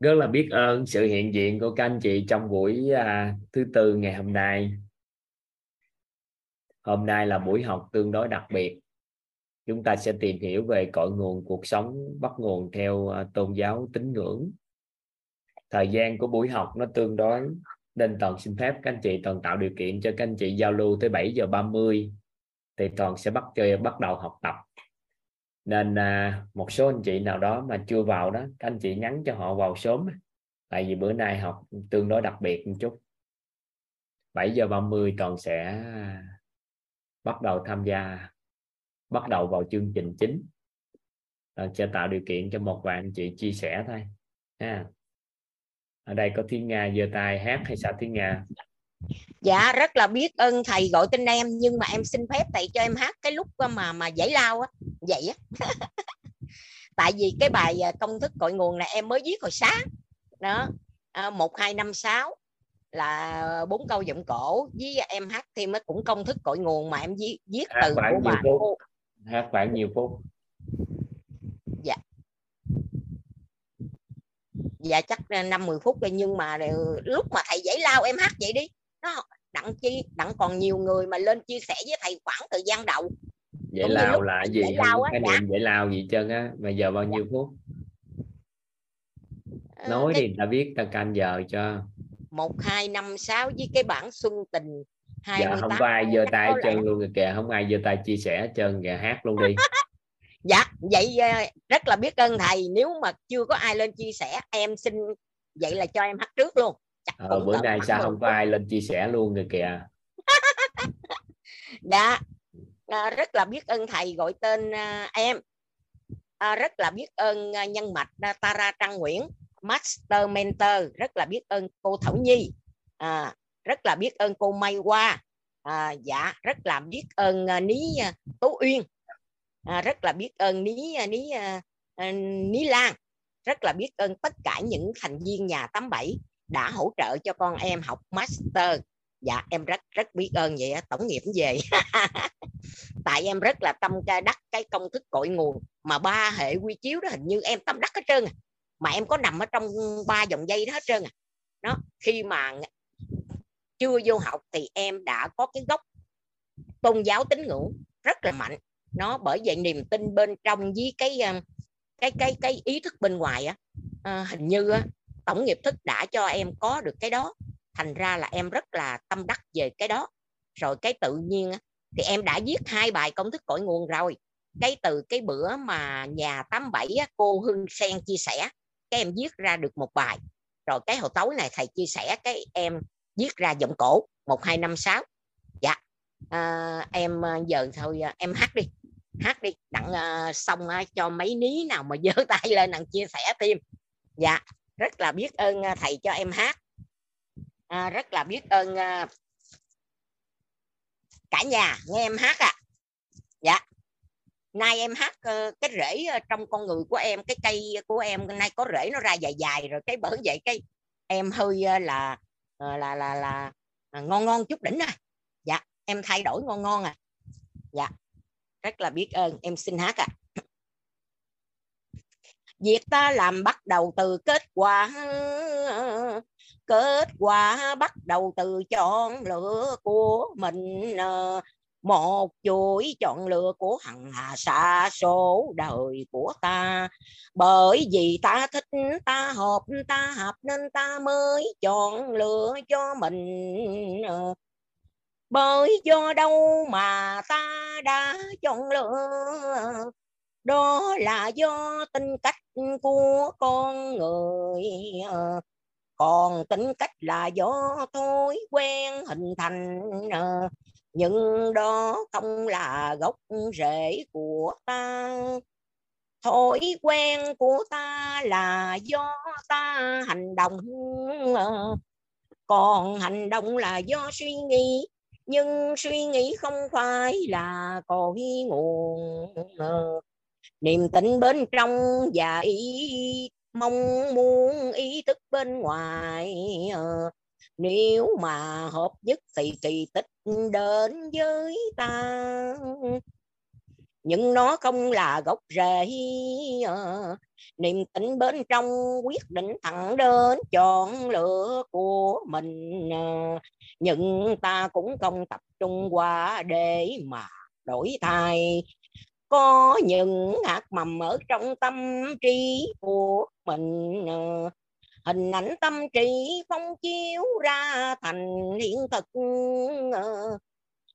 rất là biết ơn sự hiện diện của các anh chị trong buổi à, thứ tư ngày hôm nay. Hôm nay là buổi học tương đối đặc biệt. Chúng ta sẽ tìm hiểu về cội nguồn cuộc sống bắt nguồn theo à, tôn giáo tín ngưỡng. Thời gian của buổi học nó tương đối nên toàn xin phép. Các anh chị toàn tạo điều kiện cho các anh chị giao lưu tới 7 giờ 30 thì toàn sẽ bắt chơi bắt đầu học tập nên à, một số anh chị nào đó mà chưa vào đó các anh chị nhắn cho họ vào sớm tại vì bữa nay học tương đối đặc biệt một chút. 7 giờ 30 toàn sẽ à, bắt đầu tham gia bắt đầu vào chương trình chính. Toàn sẽ tạo điều kiện cho một vài anh chị chia sẻ thôi ha. Ở đây có Thiên Nga giơ tay hát hay sao Thiên Nga? Dạ rất là biết ơn thầy gọi tên em nhưng mà em xin phép thầy cho em hát cái lúc mà mà giải lao á. Vậy á. Tại vì cái bài à, công thức cội nguồn này em mới viết hồi sáng. Đó. À, một hai năm sáu là bốn câu giọng cổ với em hát thêm nó cũng công thức cội nguồn mà em viết viết từ của bà phút. hát bản nhiều phút. Dạ. Dạ chắc năm mười phút rồi nhưng mà lúc mà thầy giải lao em hát vậy đi nó đặng chi đặng còn nhiều người mà lên chia sẻ với thầy khoảng thời gian đầu. Vậy lao là gì? giải lao á, khái niệm dạ. lao gì chân á. Mà giờ bao nhiêu phút? Ờ, nói đi ta biết ta canh giờ cho. Một hai năm sáu với cái bản xuân tình hai dạ, không có ai giơ tay chân luôn rồi kìa không ai giơ tay chia sẻ chân kìa hát luôn đi. Dạ vậy ờ, rất là biết ơn thầy. Nếu mà chưa có ai lên chia sẻ em xin vậy là cho em hát trước luôn ờ, bữa nay sao không có ai lên chia sẻ luôn rồi kìa. Dạ. À, rất là biết ơn thầy gọi tên à, em. À, rất là biết ơn à, nhân mạch à, Tara Trăng Nguyễn Master Mentor. Rất là biết ơn cô Thảo Nhi. À, rất là biết ơn cô May Hoa. À, dạ rất là biết ơn à, Ní à, Tố Uyên. À, rất là biết ơn Ní à, Ní à, à, Ní Lan. Rất là biết ơn tất cả những thành viên nhà 87 đã hỗ trợ cho con em học master. Dạ em rất rất biết ơn vậy tổng nghiệp về. Tại em rất là tâm ca đắc cái công thức cội nguồn mà ba hệ quy chiếu đó hình như em tâm đắc hết trơn à. mà em có nằm ở trong ba dòng dây đó hết trơn à. Nó khi mà chưa vô học thì em đã có cái gốc tôn giáo tín ngưỡng rất là mạnh. Nó bởi vậy niềm tin bên trong với cái um, cái cái cái ý thức bên ngoài á à, hình như á, tổng nghiệp thức đã cho em có được cái đó. Thành ra là em rất là tâm đắc về cái đó. Rồi cái tự nhiên thì em đã viết hai bài công thức cội nguồn rồi. Cái từ cái bữa mà nhà 87 cô Hương Sen chia sẻ cái em viết ra được một bài. Rồi cái hồi tối này thầy chia sẻ cái em viết ra giọng cổ một hai năm sáu. Dạ. À, em à, giờ thôi à, em hát đi. Hát đi. Đặng uh, xong uh, cho mấy ní nào mà giơ tay lên đặng chia sẻ thêm. Dạ rất là biết ơn à, thầy cho em hát. À, rất là biết ơn à, cả nhà nghe em hát à dạ. Nay em hát ờ, cái rễ ờ, trong con người của em cái cây của em nay có rễ nó ra dài dài rồi cái bởi vậy cái em hơi ờ, là là là là là ngon ngon chút đỉnh à dạ em thay đổi ngon ngon à dạ. Rất là biết ơn em xin hát à việc ta làm bắt đầu từ kết quả. Kết quả bắt đầu từ chọn lựa của mình. Một chuỗi chọn lựa của hằng hà xa số đời của ta. Bởi vì ta thích, ta hợp ta hợp nên ta mới chọn lựa cho mình. Bởi do đâu mà ta đã chọn lựa? Đó là do tính cách của con người ờ, còn tính cách là do thói quen hình thành ờ, nhưng đó không là gốc rễ của ta. Thói quen của ta là do ta hành động ờ, còn hành động là do suy nghĩ, nhưng suy nghĩ không phải là cội nguồn niềm tin bên trong và ý mong muốn ý thức bên ngoài. Ờ, nếu mà hợp nhất thì kỳ tích đến với ta. Nhưng nó không là gốc rễ. Ờ, niềm tin bên trong quyết định thẳng đến chọn lựa của mình. Ờ, nhưng ta cũng không tập trung qua để mà đổi thay có những hạt mầm ở trong tâm trí của mình ờ, hình ảnh tâm trí phong chiếu ra thành hiện thực ờ,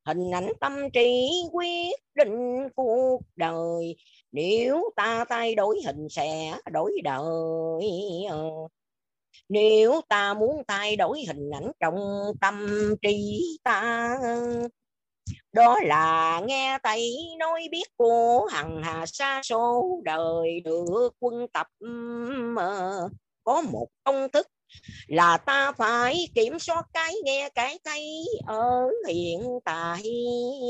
hình ảnh tâm trí quyết định cuộc đời. Nếu ta thay đổi hình sẽ đổi đời ờ, nếu ta muốn thay đổi hình ảnh trong tâm trí ta đó là nghe thầy nói biết cô hằng hà xa số đời được quân tập ờ, có một công thức là ta phải kiểm soát cái nghe cái thấy ở hiện tại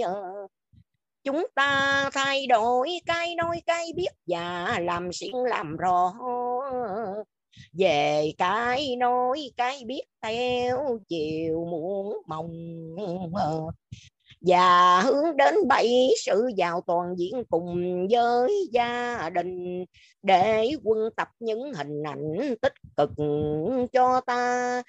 ờ. chúng ta thay đổi cái nói cái biết và làm xuyên làm rõ ờ. về cái nói cái biết theo chiều muốn mong và hướng đến bảy sự giàu toàn diện cùng với gia đình, để quân tập những hình ảnh tích cực cho ta.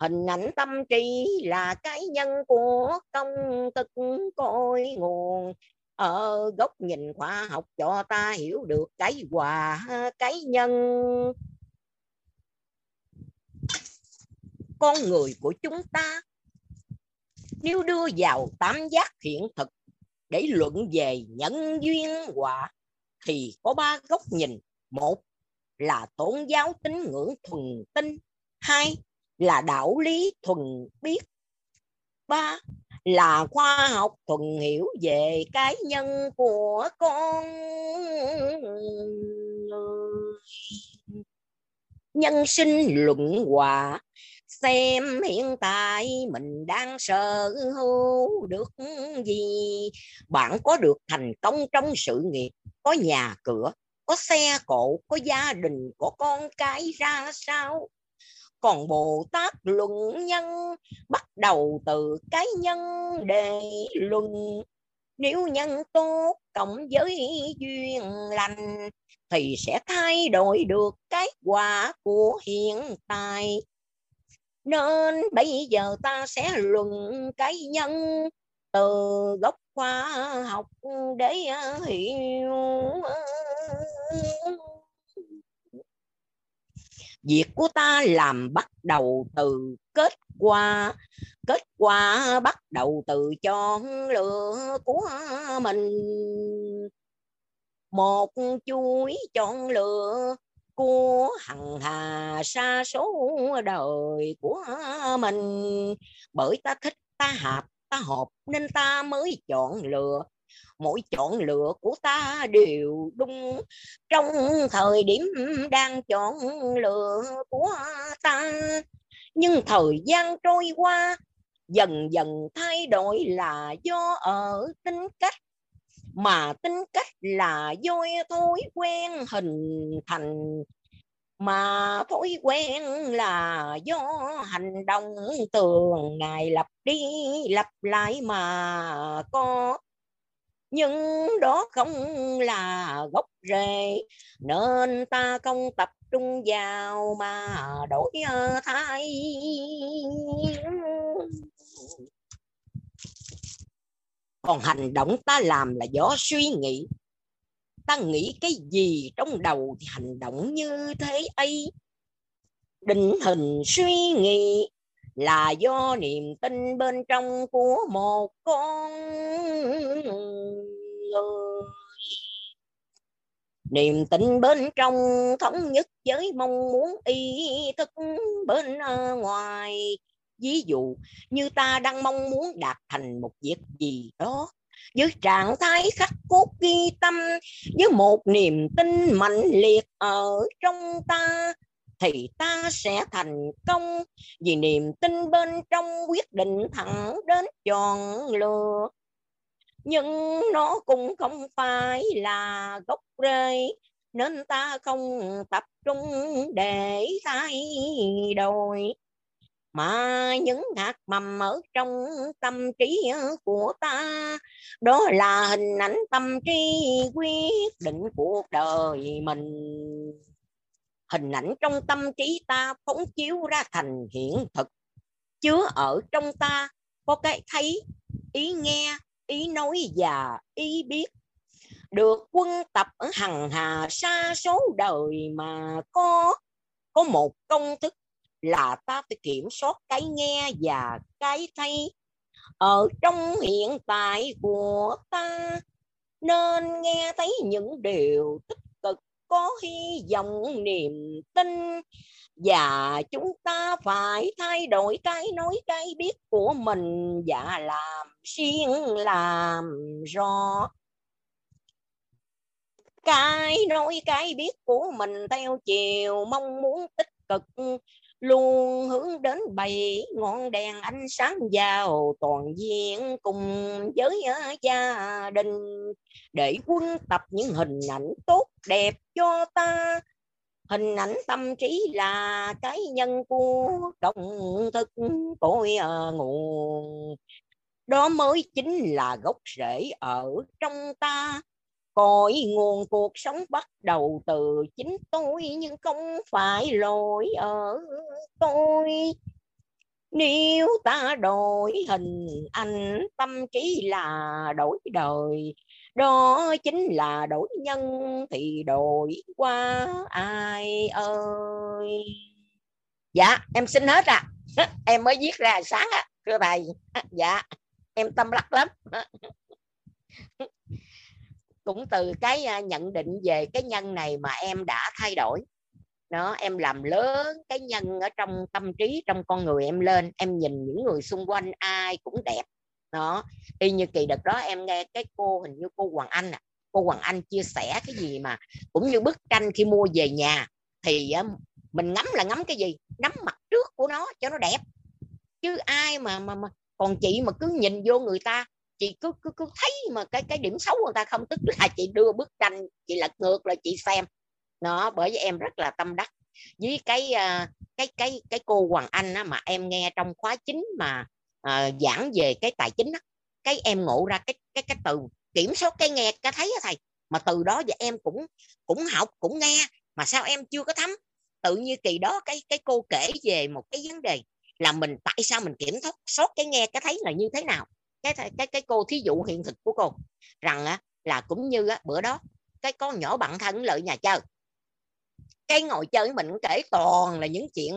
Hình ảnh tâm trí là cái nhân của công tức cội nguồn. Ở góc nhìn khoa học cho ta hiểu được cái quà cái nhân. Con người của chúng ta nếu đưa vào tám giác hiện thực để luận về nhân duyên quả thì có ba góc nhìn. Một là tôn giáo tín ngưỡng thuần tinh. Hai là đạo lý thuần biết. Ba là khoa học thuần hiểu về cái nhân của con nhân sinh luận quả xem hiện tại mình đang sở hữu được gì. Bạn có được thành công trong sự nghiệp, có nhà cửa, có xe cộ, có gia đình, có con cái ra sao? Còn bồ tát luận nhân, bắt đầu từ cái nhân đề luận. Nếu nhân tốt, cộng với duyên lành, thì sẽ thay đổi được cái quả của hiện tại nên bây giờ ta sẽ luận cái nhân từ gốc khoa học để à, hiểu. Việc của ta làm bắt đầu từ kết quả kết quả bắt đầu từ chọn lựa của mình. Một chuỗi chọn lựa của hằng hà xa số đời của mình. Bởi ta thích, ta hợp ta hợp nên ta mới chọn lựa. Mỗi chọn lựa của ta đều đúng. Trong thời điểm đang chọn lựa của ta, nhưng thời gian trôi qua, dần dần thay đổi là do ở tính cách mà tính cách là do thói quen hình thành. Mà thói quen là do hành động thường ngày lặp đi lặp lại mà có. Nhưng đó không là gốc rễ, nên ta không tập trung vào mà đổi ờ, thay còn hành động ta làm là do suy nghĩ. Ta nghĩ cái gì trong đầu thì hành động như thế ấy. Định hình suy nghĩ là do niềm tin bên trong của một con người. Niềm tin bên trong thống nhất với mong muốn ý thức bên ờ, ngoài ví dụ như ta đang mong muốn đạt thành một việc gì đó. Với trạng thái khắc cốt ghi tâm, với một niềm tin mạnh liệt ở trong ta, thì ta sẽ thành công. Vì niềm tin bên trong quyết định thẳng đến chọn lựa. Nhưng nó cũng không phải là gốc rễ, nên ta không tập trung để thay đổi mà những hạt mầm ở trong tâm trí ờ, của ta, đó là hình ảnh tâm trí quyết định cuộc đời mình. Hình ảnh trong tâm trí ta phóng chiếu ra thành hiện thực. Chứa ở trong ta có cái thấy, ý nghe, ý nói và ý biết. Được quân tập ở hằng hà xa số đời mà có có một công thức là ta phải kiểm soát cái nghe và cái thấy. Ở trong hiện tại của ta, nên nghe thấy những điều tích cực, có hy vọng, niềm tin. Và chúng ta phải thay đổi cái nói cái biết của mình và làm xuyên làm rõ. Cái nói cái biết của mình theo chiều mong muốn tích cực luôn hướng đến bảy ngọn đèn ánh sáng vào toàn diện cùng với ờ, gia đình. Để quân tập những hình ảnh tốt đẹp cho ta. Hình ảnh tâm trí là cái nhân của công thức cội ờ, nguồn. Đó mới chính là gốc rễ ở trong ta cội nguồn cuộc sống bắt đầu từ chính tôi, nhưng không phải lỗi ở tôi. Nếu ta đổi hình ảnh tâm trí là đổi đời. Đó chính là đổi nhân thì đổi qua ai ơi? Dạ em xin hết à em mới viết ra sáng á, thưa thầy. Dạ em tâm lắc lắm. cũng từ cái nhận định về cái nhân này mà em đã thay đổi. Nó em làm lớn cái nhân ở trong tâm trí trong con người em lên em nhìn những người xung quanh ai cũng đẹp. Đó y như kỳ đợt đó em nghe cái cô hình như cô Hoàng Anh à cô Hoàng Anh chia sẻ cái gì mà cũng như bức tranh khi mua về nhà thì mình ngắm là ngắm cái gì? Ngắm mặt trước của nó cho nó đẹp. Chứ ai mà mà, mà còn chị mà cứ nhìn vô người ta chị cứ cứ cứ thấy mà cái cái điểm xấu của người ta không tức là chị đưa bức tranh chị lật ngược lại chị xem. Nó bởi vì em rất là tâm đắc với cái à, cái cái cái cô Hoàng Anh á, mà em nghe trong khóa chính mà à, giảng về cái tài chính á, cái em ngộ ra cái cái cái từ kiểm soát cái nghe cái thấy á thầy. Mà từ đó giờ em cũng cũng học cũng nghe mà sao em chưa có thấm? Tự như kỳ đó cái cái cô kể về một cái vấn đề là mình tại sao mình kiểm soát cái nghe cái thấy là như thế nào? Cái cái cái cô thí dụ hiện thực của cô rằng á, là cũng như á, bữa đó cái con nhỏ bạn thân lợi nhà chơi. Cái ngồi chơi mình cũng kể toàn là những chuyện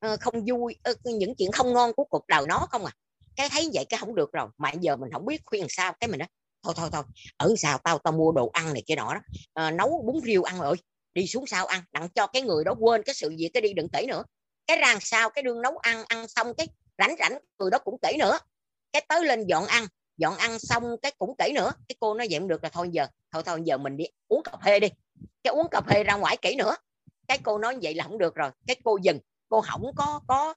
ờ, không vui ờ, những chuyện không ngon của cuộc đời nó không à. Cái thấy vậy cái không được rồi mà giờ mình không biết khuyên sao cái mình đó thôi thôi thôi ở sao tao tao mua đồ ăn này kia nọ đó à, nấu bún riêu ăn rồi đi xuống sao ăn đặng cho cái người đó quên cái sự việc cái đi đừng kể nữa. Cái rang sao cái đương nấu ăn ăn xong cái rảnh rảnh người đó cũng kể nữa cái tới lên dọn ăn dọn ăn xong cái cũng kể nữa. Cái cô nói vậy không được là thôi giờ thôi thôi giờ mình đi uống cà phê đi. Cái uống cà phê ra ngoài kỹ nữa. Cái cô nói vậy là không được rồi. Cái cô dừng cô không có có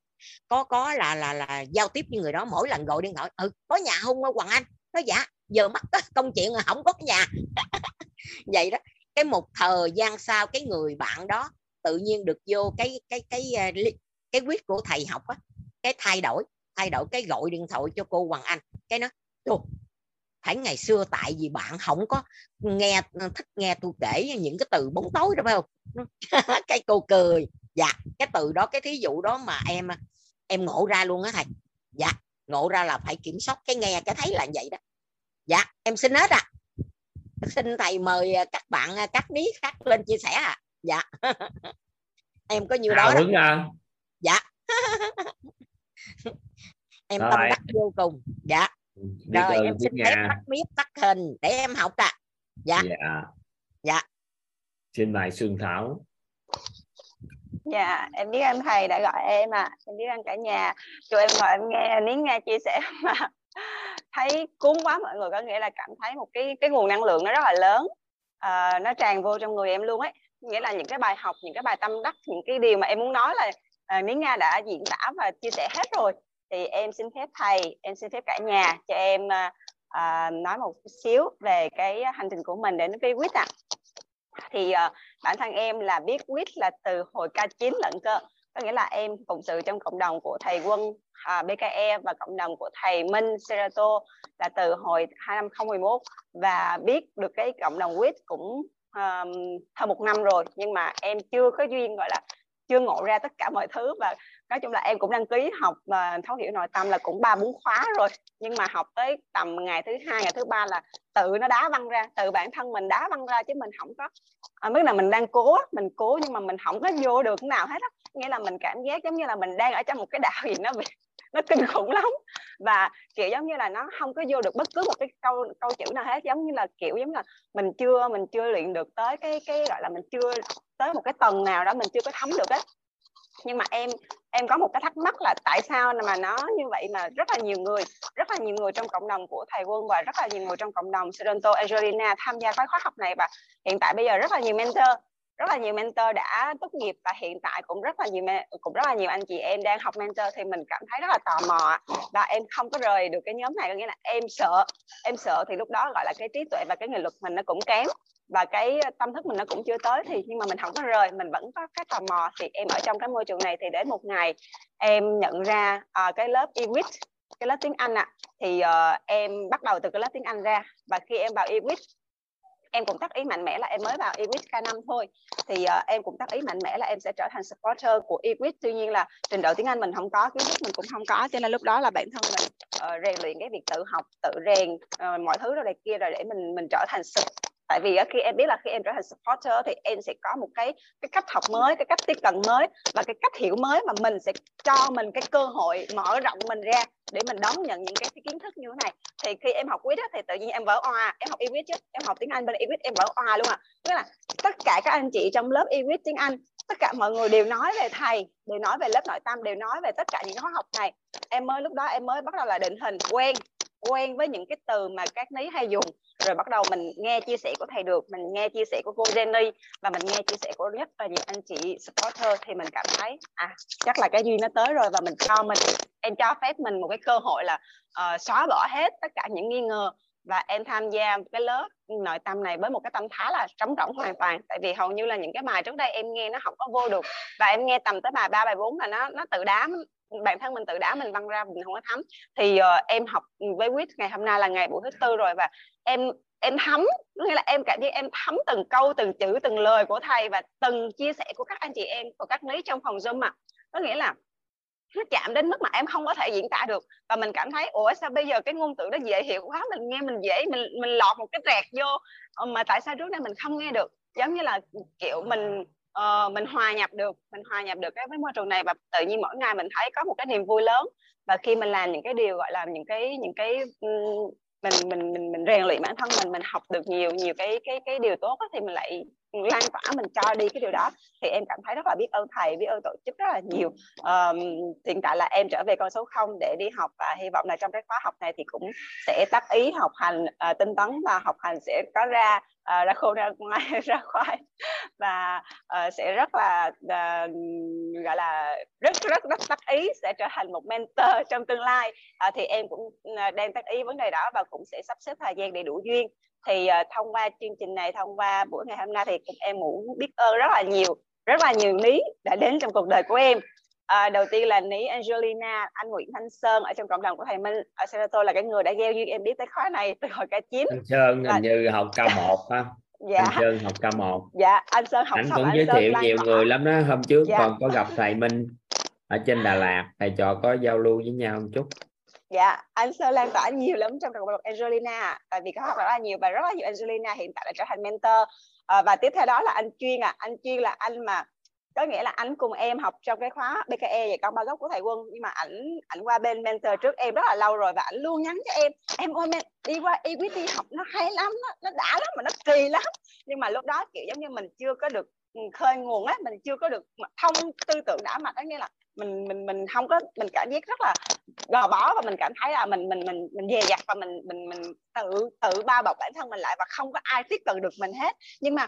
có có là là là giao tiếp với người đó. Mỗi lần gọi điện thoại ừ có nhà không hoàng anh? Nó dạ giờ mắc công chuyện là không có nhà. Vậy đó. Cái một thời gian sau cái người bạn đó tự nhiên được vô cái cái cái à, cái, cái quyết của thầy học á cái thay đổi thay đổi cái gọi điện thoại cho cô Hoàng Anh. Cái nó Ồ, phải ngày xưa tại vì bạn không có nghe thích nghe tôi kể những cái từ bóng tối đó phải không? Cái cô cười. Dạ cái từ đó cái thí dụ đó mà em em ngộ ra luôn á thầy. Dạ ngộ ra là phải kiểm soát cái nghe cái thấy là vậy đó. Dạ em xin hết à. Xin thầy mời các bạn các ní khác lên chia sẻ à. Dạ. Em có nhiều đó, đó. À. dạ em rồi. tâm đắc vô cùng. Dạ. Biết rồi em xin phép tắt mic tắt hình để em học ạ. À. dạ. Dạ. Dạ. Xin mời Xuân Thảo. Dạ em biết anh thầy đã gọi em à em biết anh cả nhà. Cho em ngồi em nghe nín nghe chia sẻ mà thấy cuốn quá mọi người có nghĩa là cảm thấy một cái cái nguồn năng lượng nó rất là lớn. À, nó tràn vô trong người em luôn ấy. Nghĩa là những cái bài học những cái bài tâm đắc những cái điều mà em muốn nói là à, Ní Nga đã diễn tả và chia sẻ hết rồi thì em xin phép thầy em xin phép cả nhà cho em à, à nói một xíu về cái hành trình của mình đến với quýt ạ. À. thì à, bản thân em là biết quýt là từ hồi K9 lận cơ. Có nghĩa là em phụng sự trong cộng đồng của thầy quân à, BKE và cộng đồng của thầy Minh Serato là từ hồi 2011 và biết được cái cộng đồng quýt cũng um, hơn một năm rồi. Nhưng mà em chưa có duyên gọi là chưa ngộ ra tất cả mọi thứ và nói chung là em cũng đăng ký học và thấu hiểu nội tâm là cũng ba bốn khóa rồi. Nhưng mà học tới tầm ngày thứ hai ngày thứ ba là tự nó đá văng ra tự bản thân mình đá văng ra chứ mình không có à, mức là mình đang cố mình cố nhưng mà mình không có vô được nào hết á. Nghĩa là mình cảm giác giống như là mình đang ở trong một cái đảo gì nó bị nó kinh khủng lắm. Và kiểu giống như là nó không có vô được bất cứ một cái câu câu chữ nào hết. Giống như là kiểu giống như là mình chưa mình chưa luyện được tới cái cái gọi là mình chưa tới một cái tầng nào đó mình chưa có thấm được á nhưng mà em em có một cái thắc mắc là tại sao mà nó như vậy mà rất là nhiều người, rất là nhiều người trong cộng đồng của thầy quân và rất là nhiều người trong cộng đồng Sorrento Angelina tham gia khóa học này và hiện tại bây giờ rất là nhiều mentor, rất là nhiều mentor đã tốt nghiệp và hiện tại cũng rất là nhiều cũng rất là nhiều anh chị em đang học mentor thì mình cảm thấy rất là tò mò và em không có rời được cái nhóm này, có nghĩa là em sợ em sợ thì lúc đó gọi là cái trí tuệ và cái nghị lực mình nó cũng kém và cái ờ, tâm thức mình nó cũng chưa tới thì nhưng mà mình không có rời mình vẫn có cái tò mò. Thì em ở trong cái môi trường này thì đến một ngày em nhận ra uh, cái lớp EWIT cái lớp tiếng Anh ạ. À, thì uh, em bắt đầu từ cái lớp tiếng Anh ra. Và khi em vào EWIT em cũng tác ý mạnh mẽ là em mới vào EWIT K5 thôi. Thì uh, em cũng tác ý mạnh mẽ là em sẽ trở thành supporter của EWIT. Tuy nhiên là trình độ tiếng Anh mình không có kiến thức mình cũng không có. Cho nên lúc đó là bản thân mình uh, rèn luyện cái việc tự học tự rèn uh, mọi thứ rồi này kia rồi để mình mình trở thành tại vì khi em biết là khi em trở thành supporter thì em sẽ có một cái cái cách học mới cái cách tiếp cận mới và cái cách hiểu mới mà mình sẽ cho mình cái cơ hội mở rộng mình ra để mình đón nhận những cái, cái kiến thức như thế này. Thì khi em học quýt thì tự nhiên em vỡ oa. Em học e chứ em học tiếng anh bên e em vỡ oa luôn à tức là tất cả các anh chị trong lớp e tiếng anh tất cả mọi người đều nói về thầy đều nói về lớp nội tâm đều nói về tất cả những khóa học này. Em mới lúc đó em mới bắt đầu là định hình quen quen với những cái từ mà các ní hay dùng. Rồi bắt đầu mình nghe chia sẻ của thầy được mình nghe chia sẻ của cô Jenny và mình nghe chia sẻ của rất là nhiều anh chị supporter thì mình cảm thấy à chắc là cái duyên nó tới rồi và mình cho mình em cho phép mình một cái cơ hội là uh, xóa bỏ hết tất cả những nghi ngờ và em tham gia cái lớp nội tâm này với một cái tâm thái là trống rỗng hoàn toàn. Tại vì hầu như là những cái bài trước đây em nghe nó không có vô được và em nghe tầm tới bài ba bài bốn là nó nó tự đá bản thân mình tự đá mình văng ra mình không có thấm. Thì uh, em học với quýt ngày hôm nay là ngày buổi thứ tư rồi và em em thấm nghĩa là em cảm thấy em thấm từng câu từng chữ từng lời của thầy và từng chia sẻ của các anh chị em của các lý trong phòng zoom mà có nghĩa là nó chạm đến mức mà em không có thể diễn tả được và mình cảm thấy ủa sao bây giờ cái ngôn từ nó dễ hiểu quá mình nghe mình dễ mình mình lọt một cái rẹt vô ờ, mà tại sao trước đây mình không nghe được? Giống như là kiểu mình uh, mình hòa nhập được mình hòa nhập được cái với môi trường này và tự nhiên mỗi ngày mình thấy có một cái niềm vui lớn. Và khi mình làm những cái điều gọi là những cái những cái mình mình mình mình rèn luyện bản thân mình mình học được nhiều nhiều cái cái cái điều tốt đó, thì mình lại lan tỏa mình cho đi cái điều đó thì em cảm thấy rất là biết ơn thầy biết ơn tổ chức rất là nhiều. Um, hiện tại là em trở về con số không để đi học và hy vọng là trong cái khóa học này thì cũng sẽ tác ý học hành uh, tinh tấn và học hành sẽ có ra uh, ra khô ra ngoài ra khoai. Và uh, sẽ rất là uh, gọi là rất rất rất tác ý sẽ trở thành một mentor trong tương lai. Uh, thì em cũng uh, đang tác ý vấn đề đó và cũng sẽ sắp xếp thời gian để đủ duyên thì uh, thông qua chương trình này thông qua buổi ngày hôm nay thì em muốn biết ơn rất là nhiều rất là nhiều ní đã đến trong cuộc đời của em À, đầu tiên là ní Angelina, anh Nguyễn Thanh Sơn ở trong cộng đồng của thầy Minh ở Senator là cái người đã gieo duyên em biết tới khóa này từ hồi k chín. Anh Sơn là... hình như học K1 ha. Dạ. Anh Sơn học K1. Dạ, anh Sơn học anh cũng giới thiệu nhiều tỏa. người lắm đó. Hôm trước dạ. còn có gặp thầy Minh ở trên Đà Lạt, thầy trò có giao lưu với nhau một chút. Dạ, anh Sơn lan tỏa nhiều lắm trong cộng đồng Angelina tại vì có học rất là nhiều và rất là nhiều Angelina hiện tại là trở thành mentor. À, và tiếp theo đó là anh chuyên à anh chuyên là anh mà có nghĩa là anh cùng em học trong cái khóa BKE về con ba gốc của thầy quân. Nhưng mà ảnh ảnh qua bên mentor trước em rất là lâu rồi và ảnh luôn nhắn cho em. Em ơi đi qua equity học nó hay lắm nó, nó đã lắm mà nó kỳ lắm. Nhưng mà lúc đó kiểu giống như mình chưa có được ừ, khơi nguồn á mình chưa có được thông tư tưởng đã mạch đó nghĩa là mình mình mình không có, mình cảm giác rất là gò bó và mình cảm thấy là mình mình mình mình dè dặt và mình mình mình tự tự bao bọc bản thân mình lại và không có ai tiếp cận được mình hết. Nhưng mà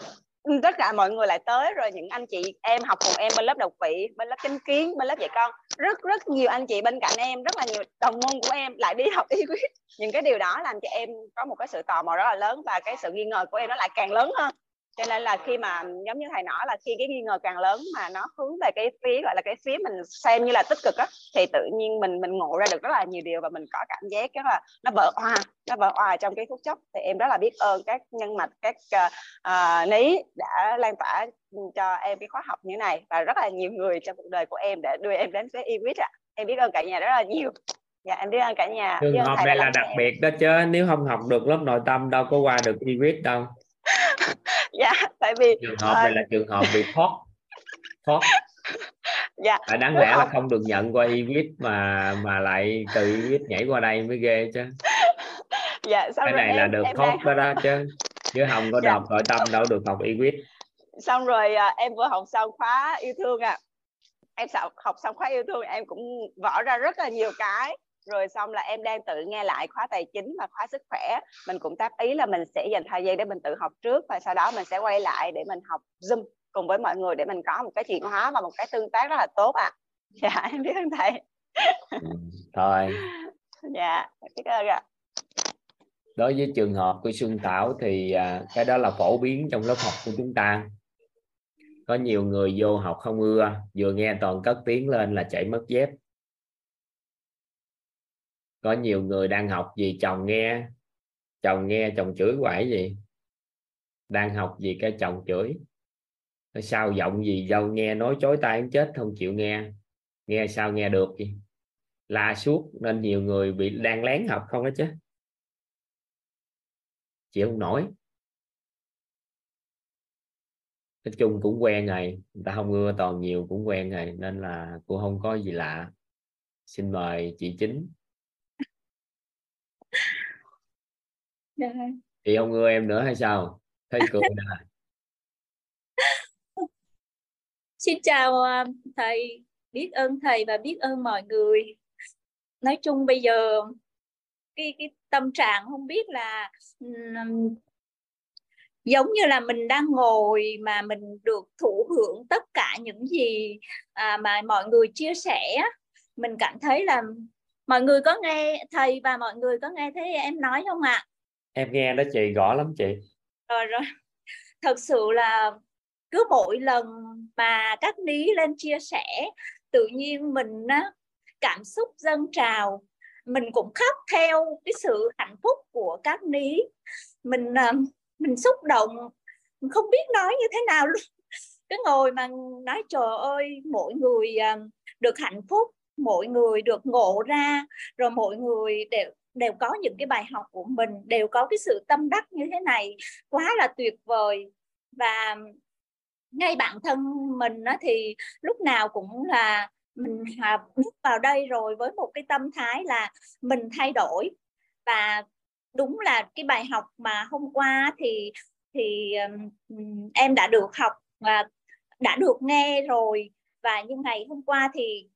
tất cả mọi người lại tới rồi, những anh chị em học cùng em bên lớp độc vị bên lớp chánh kiến, bên lớp dạy con, rất rất nhiều anh chị bên cạnh em, rất là nhiều đồng môn của em lại đi học y quyết. Những cái điều đó làm cho em có một cái sự tò mò rất là lớn và cái sự nghi ngờ của em nó lại càng lớn hơn cho nên là khi mà giống như thầy nói là khi cái nghi ngờ càng lớn mà nó hướng về cái phía gọi là cái phía mình xem như là tích cực á thì tự nhiên mình mình ngộ ra được rất là nhiều điều và mình có cảm giác rất là nó vỡ hòa nó vỡ hòa trong cái phút chốc. Thì em rất là biết ơn các nhân mạch các uh, uh, ní đã lan tỏa cho em cái khóa học như này và rất là nhiều người trong cuộc đời của em để đưa em đến với Iwis ạ. À. em biết ơn cả nhà rất là nhiều. Dạ em biết ơn cả nhà. Trường hợp này là đặc biệt đó chứ nếu không học được lớp nội tâm đâu có qua được Iwis đâu dạ tại vì trường hợp này là trường hợp bị thoát thoát. Dạ. À, đáng lẽ là không được nhận qua Iwis mà mà lại từ Iwis nhảy qua đây mới ghê chứ. Dạ xong cái này em, là được thoát đang... đó đó chứ chứ không có dạ. đọc nội tâm đâu được học Iwis xong rồi à, em vừa học xong khóa yêu thương à em học xong khóa yêu thương em cũng vỏ ra rất là nhiều cái rồi xong là em đang tự nghe lại khóa tài chính và khóa sức khỏe. Mình cũng tác ý là mình sẽ dành thời gian để mình tự học trước và sau đó mình sẽ quay lại để mình học zoom cùng với mọi người để mình có một cái chuyển hóa và một cái tương tác rất là tốt ạ. À. dạ em biết ơn thầy? Ừ, thôi dạ biết ơn ạ. Đối với trường hợp của Xuân Thảo thì à, cái đó là phổ biến trong lớp học của chúng ta. Có nhiều người vô học không ưa vừa nghe toàn cất tiếng lên là chạy mất dép có nhiều người đang học vì chồng nghe. Chồng nghe, chồng chửi quải gì? Đang học vì cái chồng chửi. Sao giọng gì dâu nghe nói chối tai chết, không chịu nghe. Nghe sao nghe được gì la suốt nên nhiều người bị đang lén học không đó chứ. Chịu không nổi. Nói chung cũng quen rồi, người ta không ưa, toàn nhiều cũng quen rồi, nên là cô không có gì lạ. Xin mời chị chính dạ. chị không ưa em nữa hay sao? Thấy cười nè. Xin chào à, thầy. Biết ơn thầy và biết ơn mọi người. Nói chung bây giờ cái cái tâm trạng không biết là um, giống như là mình đang ngồi mà mình được thụ hưởng tất cả những gì à, mà mọi người chia sẻ mình cảm thấy là mọi người có nghe thầy và mọi người có nghe thấy em nói không ạ? À? em nghe đó chị rõ lắm chị. Rồi rồi. Thật sự là cứ mỗi lần mà các ní lên chia sẻ tự nhiên mình á, cảm xúc dâng trào. Mình cũng khóc theo cái sự hạnh phúc của các ní mình à, mình xúc động. Mình không biết nói như thế nào luôn. Cái ngồi mà nói trời ơi mỗi người à, được hạnh phúc mỗi người được ngộ ra rồi mỗi người đều đều có những cái bài học của mình đều có cái sự tâm đắc như thế này. Quá là tuyệt vời. Và ngay bản thân mình á, thì lúc nào cũng là mình bước vào đây rồi với một cái tâm thái là mình thay đổi. Và đúng là cái bài học mà hôm qua thì thì um, em đã được học và đã được nghe rồi. Và như ngày hôm qua thì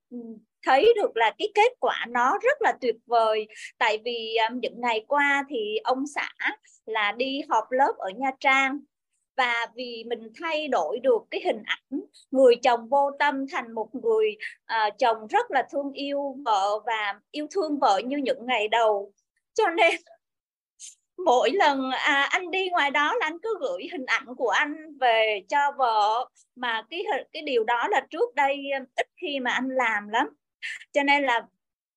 thấy được là cái kết quả nó rất là tuyệt vời. Tại vì à, những ngày qua thì ông xã là đi họp lớp ở Nha Trang và vì mình thay đổi được cái hình ảnh người chồng vô tâm thành một người uh, chồng rất là thương yêu vợ và yêu thương vợ như những ngày đầu. Cho nên mỗi lần à, anh đi ngoài đó là anh cứ gửi hình ảnh của anh về cho vợ. Mà cái cái điều đó là trước đây à, ít khi mà anh làm lắm cho nên là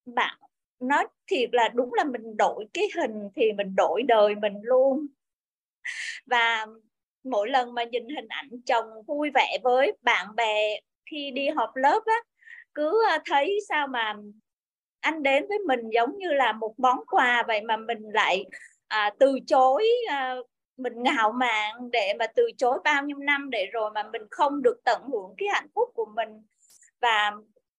bạn nói thiệt là đúng là mình đổi cái hình thì mình đổi đời mình luôn. Và mỗi lần mà nhìn hình ảnh chồng vui vẻ với bạn bè khi đi họp lớp á cứ thấy sao mà anh đến với mình giống như là một món quà vậy mà mình lại à, từ chối à, mình ngạo mạn để mà từ chối bao nhiêu năm để rồi mà mình không được tận hưởng cái hạnh phúc của mình. Và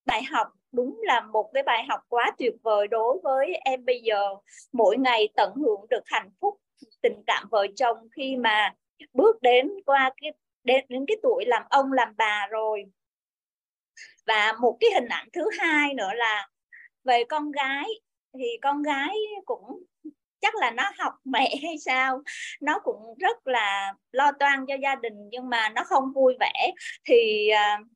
bài học đúng là một cái bài học quá tuyệt vời đối với em bây giờ. Mỗi ngày tận hưởng được hạnh phúc tình cảm vợ chồng khi mà bước đến qua cái đến, đến cái tuổi làm ông làm bà rồi. Và một cái hình ảnh thứ hai nữa là về con gái thì con gái cũng chắc là nó học mẹ hay sao? Nó cũng rất là lo toan cho gia đình nhưng mà nó không vui vẻ. Thì uh,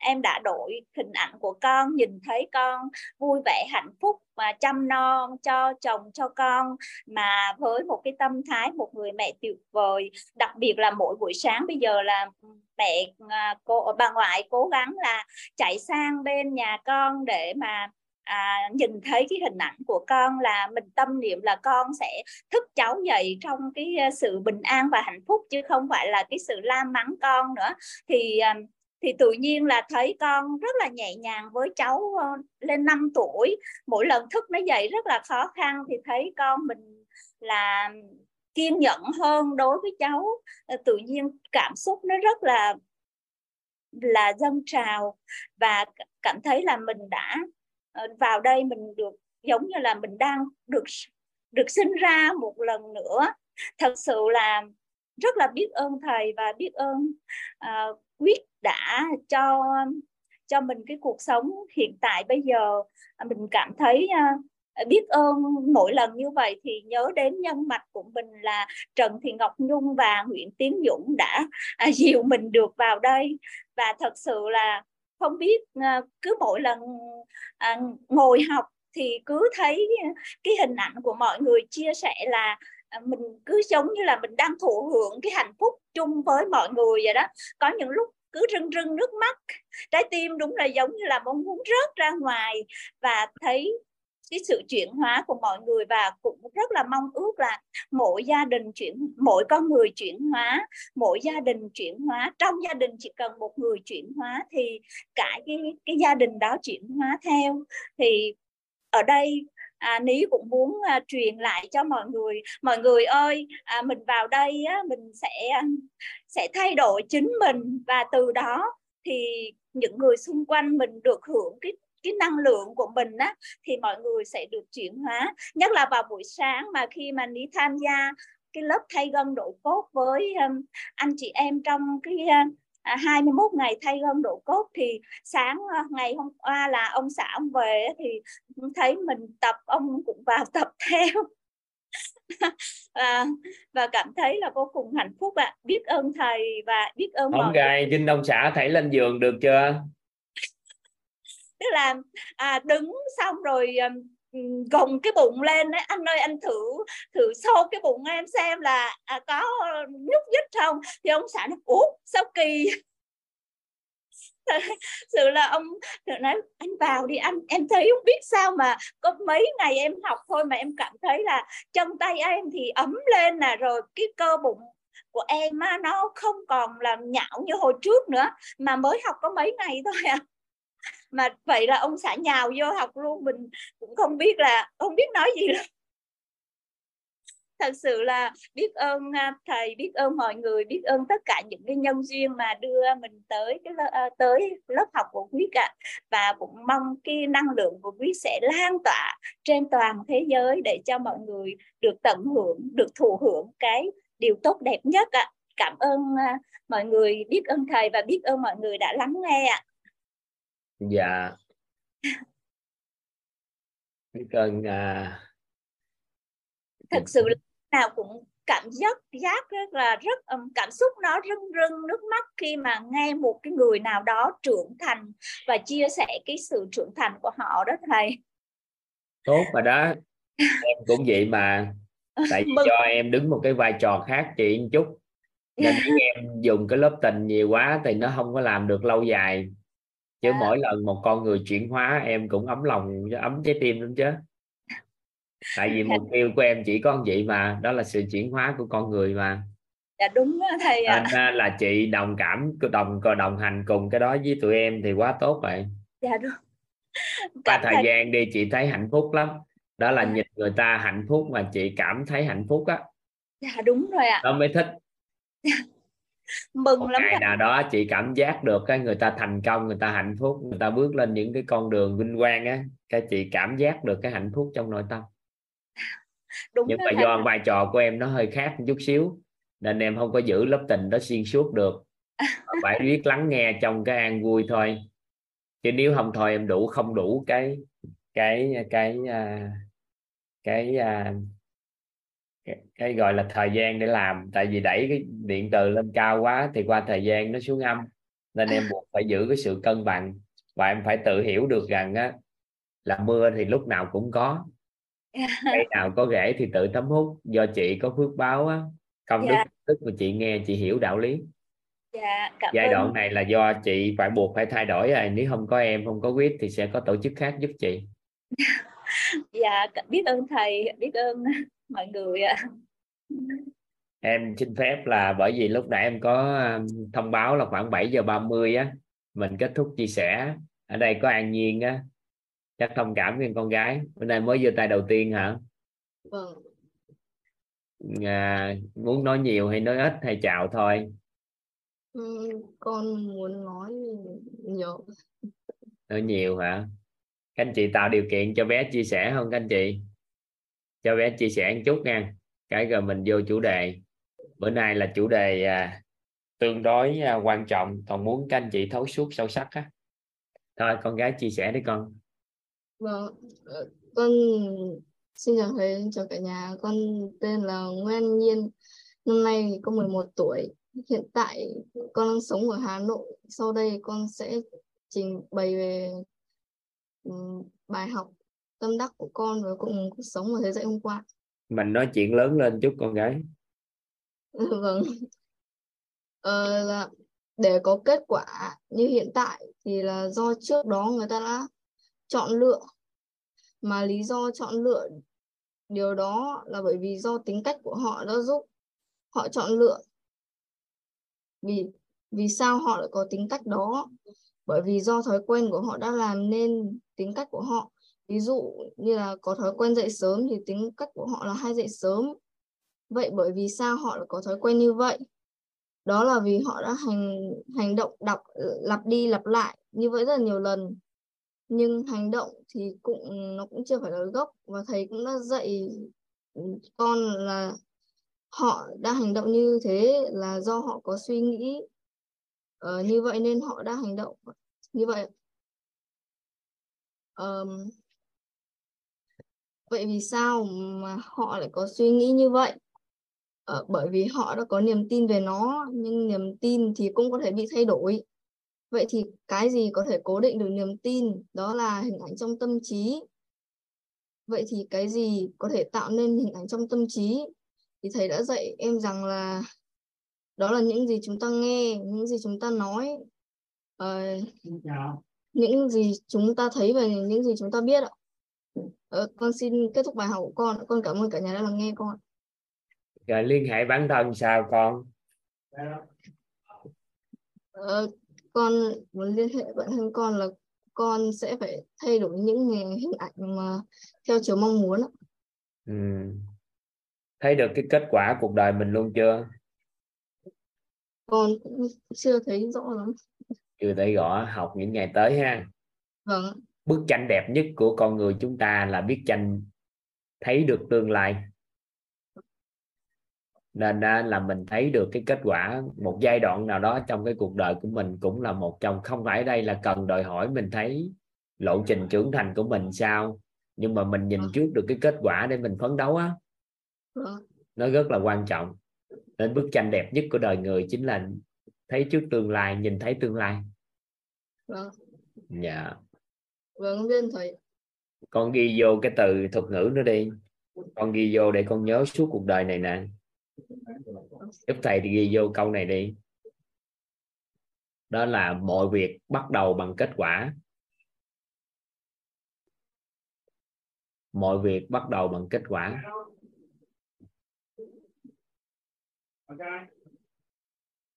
em đã đổi hình ảnh của con nhìn thấy con vui vẻ hạnh phúc và chăm no cho chồng cho con. Mà với một cái tâm thái một người mẹ tuyệt vời đặc biệt là mỗi buổi sáng bây giờ là mẹ à, cô bà ngoại cố gắng là chạy sang bên nhà con để mà à, nhìn thấy cái hình ảnh của con là mình tâm niệm là con sẽ thức cháu dậy trong cái à, sự bình an và hạnh phúc chứ không phải là cái sự la mắng con nữa. Thì à, thì tự nhiên là thấy con rất là nhẹ nhàng với cháu ờ, lên 5 tuổi. Mỗi lần thức nó dậy rất là khó khăn thì thấy con mình là kiên nhẫn hơn đối với cháu. Ờ, tự nhiên cảm xúc nó rất là là dâng trào và cảm thấy là mình đã ờ, vào đây mình được giống như là mình đang được được sinh ra một lần nữa. Thật sự là rất là biết ơn thầy và biết ơn uh, quyết đã cho cho mình cái cuộc sống hiện tại bây giờ. À, mình cảm thấy à, biết ơn mỗi lần như vậy thì nhớ đến nhân mạch của mình là Trần Thị Ngọc Nhung và Nguyễn Tiến Dũng đã à, dìu mình được vào đây. Và thật sự là không biết cứ mỗi lần ngồi học thì cứ thấy cái hình ảnh của mọi người chia sẻ là À, mình cứ giống như là mình đang thụ hưởng cái hạnh phúc chung với mọi người vậy đó. Có những lúc cứ rưng rưng nước mắt, trái tim đúng là giống như là mong muốn rớt ra ngoài và thấy cái sự chuyển hóa của mọi người và cũng rất là mong ước là mỗi gia đình chuyển, mỗi con người chuyển hóa, mỗi gia đình chuyển hóa, trong gia đình chỉ cần một người chuyển hóa thì cả cái cái gia đình đó chuyển hóa theo. Thì ở đây à, ní cũng muốn à, truyền lại cho mọi người. Mọi người ơi à, mình vào đây á, mình sẽ à, sẽ thay đổi chính mình. Và từ đó thì những người xung quanh mình được hưởng cái cái năng lượng của mình á thì mọi người sẽ được chuyển hóa. Nhất là vào buổi sáng mà khi mà ní tham gia cái lớp thay gân đổi cốt với um, anh chị em trong cái uh, à, 21 ngày thay gân độ cốt thì sáng à, ngày hôm qua là ông xã ông về thì thấy mình tập ông cũng vào tập theo. À, và cảm thấy là vô cùng hạnh phúc ạ. À. biết ơn thầy và biết ơn ông gài xin ông xã thảy lên giường được chưa? Tức là à, đứng xong rồi gồng cái bụng lên ấy anh ơi anh thử thử xô cái bụng em xem là à, có nhúc nhích không? Thì ông xã nó ủa sao kỳ sự là ông nói anh vào đi anh em thấy không biết sao mà có mấy ngày em học thôi mà em cảm thấy là chân tay em thì ấm lên nè rồi cái cơ bụng của em á, nó không còn là nhão như hồi trước nữa mà mới học có mấy ngày thôi à mà vậy là ông xã nhào vô học luôn, mình cũng không biết là, không biết nói gì luôn. Thật sự là biết ơn à, thầy, biết ơn mọi người, biết ơn tất cả những cái nhân duyên mà đưa mình tới cái à, tới lớp học của quý ạ và cũng mong cái năng lượng của quý sẽ lan tỏa trên toàn thế giới để cho mọi người được tận hưởng, được thụ hưởng cái điều tốt đẹp nhất ạ. Cảm ơn à, mọi người, biết ơn thầy và biết ơn mọi người đã lắng nghe ạ dạ. Biết ơn à... thật sự nào cũng cảm giác giác rất là rất cảm xúc nó rưng rưng nước mắt khi mà nghe một cái người nào đó trưởng thành và chia sẻ cái sự trưởng thành của họ đó thầy. Tốt và đó. Em cũng vậy mà. Tại vì cho em đứng một cái vai trò khác chị một chút. Nên em dùng cái lớp tình nhiều quá thì nó không có làm được lâu dài chứ à. mỗi lần một con người chuyển hóa em cũng ấm lòng ấm trái tim lắm chứ. Tại vì mục tiêu của em chỉ có vậy mà đó là sự chuyển hóa của con người mà. Dạ đúng đó, thầy ạ. À. là chị đồng cảm đồng đồng hành cùng cái đó với tụi em thì quá tốt vậy. Dạ đúng. Qua thời thầy... gian đi chị thấy hạnh phúc lắm. Đó là dạ. nhìn người ta hạnh phúc mà chị cảm thấy hạnh phúc á. Dạ đúng rồi ạ. Đó mới thích mừng một lắm ngày nào đó chị cảm giác được cái người ta thành công người ta hạnh phúc người ta bước lên những cái con đường vinh quang á cái chị cảm giác được cái hạnh phúc trong nội tâm. Đúng nhưng mà do vai trò của em nó hơi khác một chút xíu nên em không có giữ lớp tình đó xuyên suốt được. Phải biết lắng nghe trong cái an vui thôi. Chứ nếu không thôi em đủ không đủ cái cái cái à, cái cái, cái, cái gọi là thời gian để làm tại vì đẩy cái điện từ lên cao quá thì qua thời gian nó xuống âm. Nên em buộc phải giữ cái sự cân bằng và em phải tự hiểu được rằng á là mưa thì lúc nào cũng có. Cây nào có rễ thì tự thấm hút. Do chị có phước báo á công đức Dạ. tức mà chị nghe chị hiểu đạo lý. Dạ cảm giai ơn. đoạn này là do chị phải buộc phải thay đổi rồi. Nếu không có em không có quyết thì sẽ có tổ chức khác giúp chị. Dạ biết ơn thầy biết ơn mọi người ạ. Em xin phép là bởi vì lúc nãy em có um, thông báo là khoảng 7 giờ 30 á mình kết thúc chia sẻ. Ở đây có An Nhiên á chắc thông cảm với con gái. Bữa nay mới giơ tay đầu tiên hả? Vâng à, muốn nói nhiều hay nói ít hay chào thôi? Ừ, con muốn nói nhiều. Nói nhiều hả? Các anh chị tạo điều kiện cho bé chia sẻ không các anh chị cho bé chia sẻ một chút nha. Cái rồi mình vô chủ đề. Bữa nay là chủ đề à, tương đối à, quan trọng. Còn muốn các anh chị thấu suốt sâu sắc á. Thôi con gái chia sẻ đi con. Vâng ờ, con xin chào thầy chào cả nhà. Con tên là Nguyên Nhiên. Năm nay con 11 tuổi. Hiện tại con đang sống ở Hà Nội. Sau đây con sẽ trình bày về ừ, bài học tâm đắc của con và cùng cuộc sống mà thầy dạy hôm qua. Mình nói chuyện lớn lên chút con gái. Vâng. Ờ, là để có kết quả như hiện tại thì là do trước đó người ta đã chọn lựa. Mà lý do chọn lựa điều đó là bởi vì do tính cách của họ đã giúp họ chọn lựa. Vì vì sao họ lại có tính cách đó? Bởi vì do thói quen của họ đã làm nên tính cách của họ ví dụ như là có thói quen dậy sớm thì tính cách của họ là hay dậy sớm. Vậy bởi vì sao họ lại có thói quen như vậy? Đó là vì họ đã hành hành động đọc lặp đi lặp lại như vậy rất là nhiều lần. Nhưng hành động thì cũng nó cũng chưa phải là gốc và thầy cũng đã dạy con là họ đã hành động như thế là do họ có suy nghĩ ờ, như vậy nên họ đã hành động như vậy. Um, vậy vì sao mà họ lại có suy nghĩ như vậy? Ờ, bởi vì họ đã có niềm tin về nó nhưng niềm tin thì cũng có thể bị thay đổi. Vậy thì cái gì có thể cố định được niềm tin? Đó là hình ảnh trong tâm trí. Vậy thì cái gì có thể tạo nên hình ảnh trong tâm trí? Thì thầy đã dạy em rằng là đó là những gì chúng ta nghe những gì chúng ta nói. Ờ, những gì chúng ta thấy và những gì chúng ta biết ạ Ờ, con xin kết thúc bài học của con. Con cảm ơn cả nhà đã lắng nghe con. Rồi liên hệ bản thân sao con? Ờ, con muốn liên hệ bản thân con là con sẽ phải thay đổi những hình ảnh mà theo chiều mong muốn ừ. thấy được cái kết quả cuộc đời mình luôn chưa? Con cũng chưa thấy rõ lắm. Chưa thấy rõ học những ngày tới ha. Vâng. Bức tranh đẹp nhất của con người chúng ta là biết tranh thấy được tương lai. Nên là mình thấy được cái kết quả một giai đoạn nào đó trong cái cuộc đời của mình cũng là một trong không phải đây là cần đòi hỏi mình thấy lộ trình trưởng thành của mình sao nhưng mà mình nhìn trước được cái kết quả để mình phấn đấu á. Nó rất là quan trọng. Nên bức tranh đẹp nhất của đời người chính là thấy trước tương lai nhìn thấy tương lai. Vâng. dạ Vâng, biết thầy. con ghi vô cái từ thuật ngữ nữa đi. Con ghi vô để con nhớ suốt cuộc đời này nè. Giúp thầy thì ghi vô câu này đi. Đó là mọi việc bắt đầu bằng kết quả. Mọi việc bắt đầu bằng kết quả.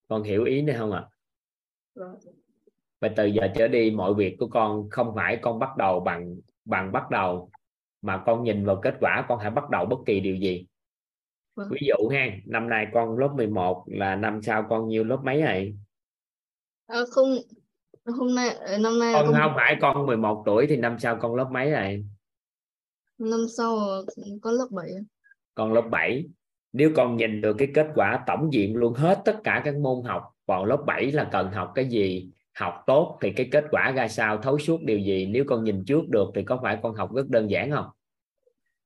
Con hiểu ý này không ạ? Vâng. Và từ giờ trở đi mọi việc của con không phải con bắt đầu bằng bằng bắt đầu mà con nhìn vào kết quả con hãy bắt đầu bất kỳ điều gì. Vâng. ví dụ ha năm nay con lớp 11 là năm sau con nhiêu lớp mấy rồi À, không, hôm nay, ờ, năm nay con con không phải con 11 tuổi thì năm sau con lớp mấy rồi năm sau con lớp 7. con lớp 7 nếu con nhìn được cái kết quả tổng diện luôn hết tất cả các môn học vào lớp 7 là cần học cái gì học tốt thì cái kết quả ra sao thấu suốt điều gì nếu con nhìn trước được thì có phải con học rất đơn giản không?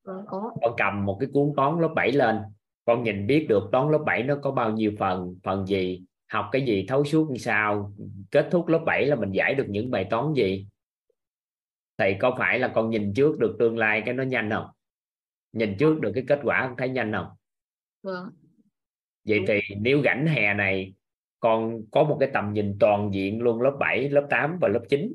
Có. con cầm một cái cuốn toán lớp 7 lên con nhìn biết được toán lớp 7 nó có bao nhiêu phần phần gì học cái gì thấu suốt như sao kết thúc lớp 7 là mình giải được những bài toán gì? Thầy có phải là con nhìn trước được tương lai cái nó nhanh không? Nhìn trước được cái kết quả thấy nhanh không? Vâng. Vậy thì nếu rảnh hè này con có một cái tầm nhìn toàn diện luôn lớp 7 lớp 8 và lớp 9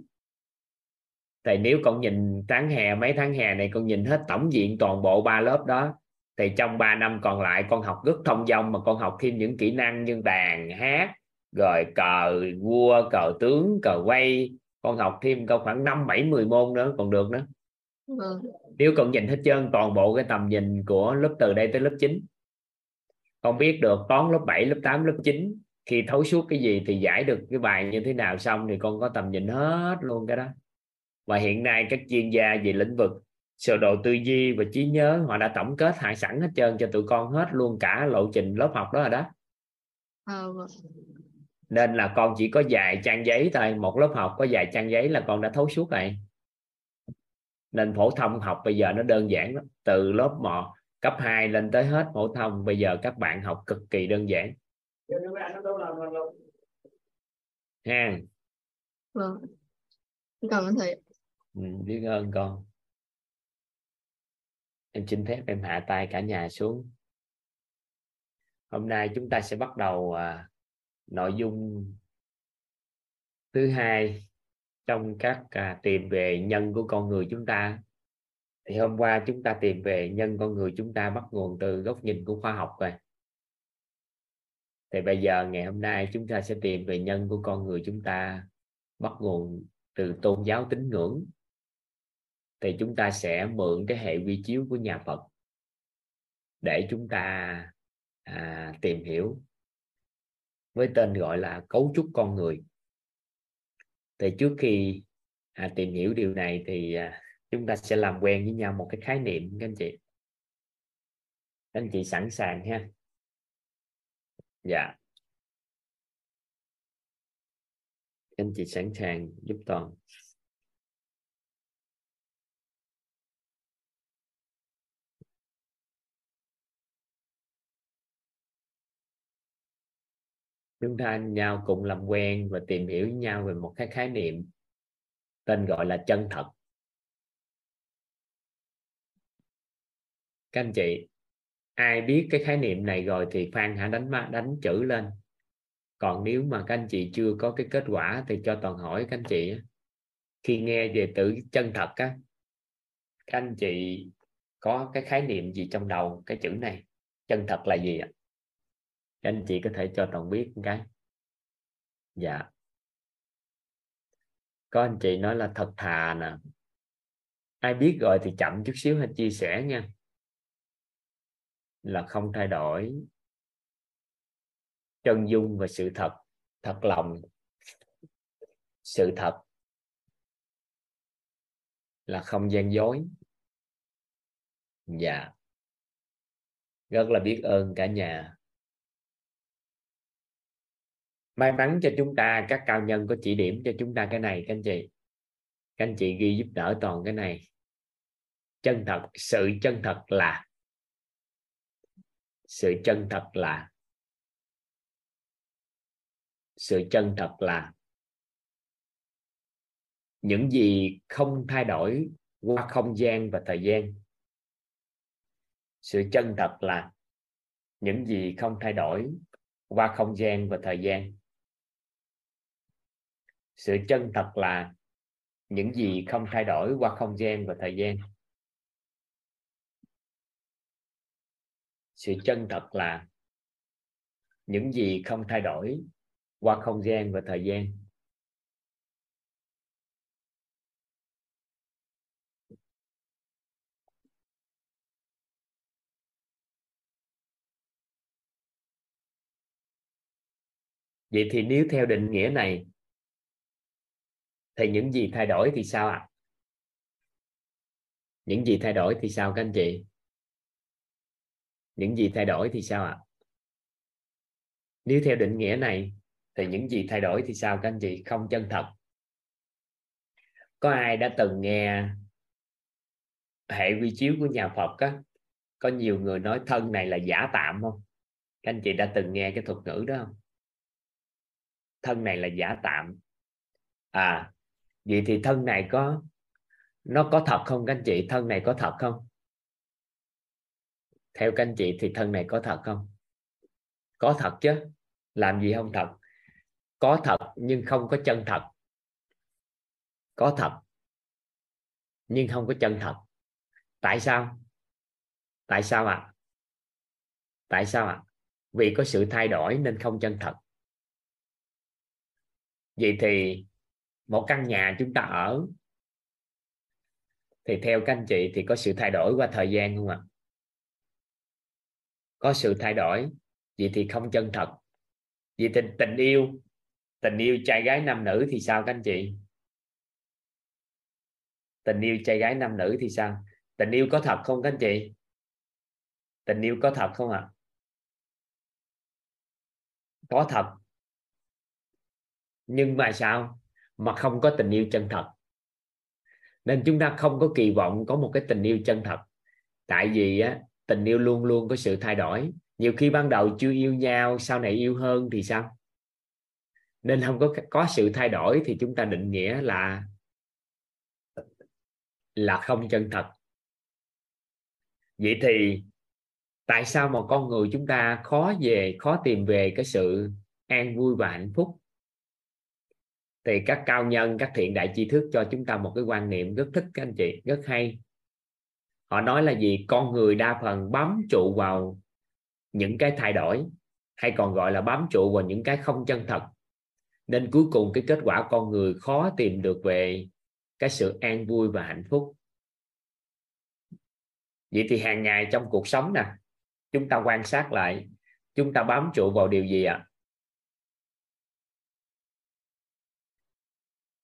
thì nếu con nhìn tháng hè mấy tháng hè này con nhìn hết tổng diện toàn bộ ba lớp đó thì trong 3 năm còn lại con học rất thông dong mà con học thêm những kỹ năng như đàn hát rồi cờ vua cờ tướng cờ quay. Con học thêm câu khoảng năm bảy mười môn nữa còn được nữa. Vâng. Nếu con nhìn hết trơn toàn bộ cái tầm nhìn của lớp từ đây tới lớp 9 con biết được toán lớp 7 lớp 8 lớp 9 khi thấu suốt cái gì thì giải được cái bài như thế nào xong thì con có tầm nhìn hết luôn cái đó. Và hiện nay các chuyên gia về lĩnh vực sơ đồ tư duy và trí nhớ họ đã tổng kết hại sẵn hết trơn cho tụi con hết luôn cả lộ trình lớp học đó rồi đó. À, vâng. Nên là con chỉ có vài trang giấy thôi một lớp học có vài trang giấy là con đã thấu suốt rồi. Nên phổ thông học bây giờ nó đơn giản lắm từ lớp 1 cấp 2 lên tới hết phổ thông bây giờ các bạn học cực kỳ đơn giản ha vâng. Cảm ơn thầy ừ, biết ơn con. Em xin phép em hạ tay cả nhà xuống. Hôm nay chúng ta sẽ bắt đầu à, nội dung thứ hai trong các à, tìm về nhân của con người chúng ta. Thì hôm qua chúng ta tìm về nhân con người chúng ta bắt nguồn từ góc nhìn của khoa học rồi thì bây giờ ngày hôm nay chúng ta sẽ tìm về nhân của con người chúng ta bắt nguồn từ tôn giáo tín ngưỡng. Thì chúng ta sẽ mượn cái hệ vi chiếu của nhà Phật để chúng ta à, tìm hiểu với tên gọi là cấu trúc con người. Thì trước khi à, tìm hiểu điều này thì à, chúng ta sẽ làm quen với nhau một cái khái niệm các anh chị. Các anh chị sẵn sàng ha? Dạ. Anh chị sẵn sàng giúp toàn. Chúng ta nhau cùng làm quen và tìm hiểu với nhau về một cái khái niệm, tên gọi là chân thật. Các anh chị ai biết cái khái niệm này rồi thì phan hãy đánh đánh chữ lên. Còn nếu mà các anh chị chưa có cái kết quả thì cho toàn hỏi các anh chị khi nghe về tự chân thật á, các anh chị có cái khái niệm gì trong đầu cái chữ này? Chân thật là gì ạ? Các anh chị có thể cho toàn biết một cái. Dạ. Có anh chị nói là thật thà nè. Ai biết rồi thì chậm chút xíu hãy chia sẻ nha là không thay đổi. Chân dung và sự thật thật lòng. Sự thật là không gian dối. Dạ. Rất là biết ơn cả nhà. May mắn cho chúng ta, các cao nhân có chỉ điểm cho chúng ta cái này, các anh chị. Các anh chị ghi giúp đỡ toàn cái này. Chân thật, sự chân thật là sự chân thật là, sự chân thật là, những gì không thay đổi qua không gian và thời gian. Sự chân thật là, những gì không thay đổi qua không gian và thời gian. Sự chân thật là, những gì không thay đổi qua không gian và thời gian. Sự chân thật là những gì không thay đổi qua không gian và thời gian vậy thì nếu theo định nghĩa này, thì những gì thay đổi thì sao ạ à? những gì thay đổi thì sao các anh chị những gì thay đổi thì sao ạ? À? nếu theo định nghĩa này, thì những gì thay đổi thì sao các anh chị? Không chân thật. Có ai đã từng nghe hệ quy chiếu của nhà Phật á? Có nhiều người nói thân này là giả tạm không? Các anh chị đã từng nghe cái thuật ngữ đó không? Thân này là giả tạm. À vậy thì thân này có, nó có thật không các anh chị? Thân này có thật không? Theo các anh chị thì thân này có thật không? Có thật chứ. Làm gì không thật? Có thật nhưng không có chân thật. Có thật nhưng không có chân thật. Tại sao? Tại sao ạ? À? tại sao ạ? À? vì có sự thay đổi nên không chân thật. Vậy thì một căn nhà chúng ta ở, thì theo các anh chị thì có sự thay đổi qua thời gian không ạ? Có sự thay đổi. Vậy thì không chân thật. Vậy tình tình yêu tình yêu trai gái nam nữ thì sao các anh chị? Tình yêu trai gái nam nữ thì sao? Tình yêu có thật không các anh chị? Tình yêu có thật không ạ? À? có thật. Nhưng mà sao? Mà không có tình yêu chân thật. Nên chúng ta không có kỳ vọng có một cái tình yêu chân thật. Tại vì á, tình yêu luôn luôn có sự thay đổi. Nhiều khi ban đầu chưa yêu nhau, sau này yêu hơn thì sao? Nên không có có sự thay đổi thì chúng ta định nghĩa là là không chân thật. Vậy thì tại sao mà con người chúng ta khó về, khó tìm về cái sự an vui và hạnh phúc? Thì các cao nhân, các thiện đại tri thức cho chúng ta một cái quan niệm rất thích, các anh chị, rất hay họ nói là gì? Con người đa phần bám trụ vào những cái thay đổi, hay còn gọi là bám trụ vào những cái không chân thật. Nên cuối cùng cái kết quả con người khó tìm được về cái sự an vui và hạnh phúc. Vậy thì hàng ngày trong cuộc sống nè, chúng ta quan sát lại, chúng ta bám trụ vào điều gì ạ? À?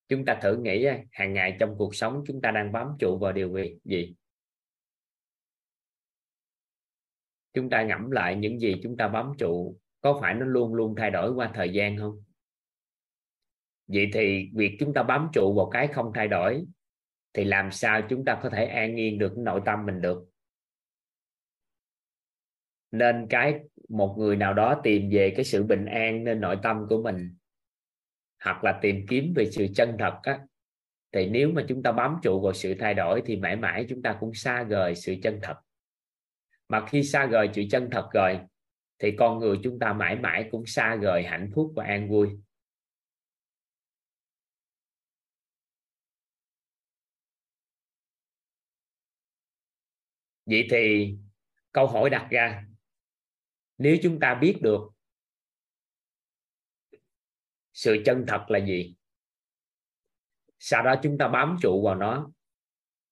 chúng ta thử nghĩ, hàng ngày trong cuộc sống chúng ta đang bám trụ vào điều gì? Chúng ta ngẫm lại những gì chúng ta bám trụ có phải nó luôn luôn thay đổi qua thời gian không? Vậy thì việc chúng ta bám trụ vào cái không thay đổi thì làm sao chúng ta có thể an yên được nội tâm mình được? Nên cái một người nào đó tìm về cái sự bình an nên nội tâm của mình hoặc là tìm kiếm về sự chân thật á, thì nếu mà chúng ta bám trụ vào sự thay đổi thì mãi mãi chúng ta cũng xa rời sự chân thật mà khi xa rời sự chân thật rồi thì con người chúng ta mãi mãi cũng xa rời hạnh phúc và an vui. Vậy thì câu hỏi đặt ra, nếu chúng ta biết được sự chân thật là gì, sau đó chúng ta bám trụ vào nó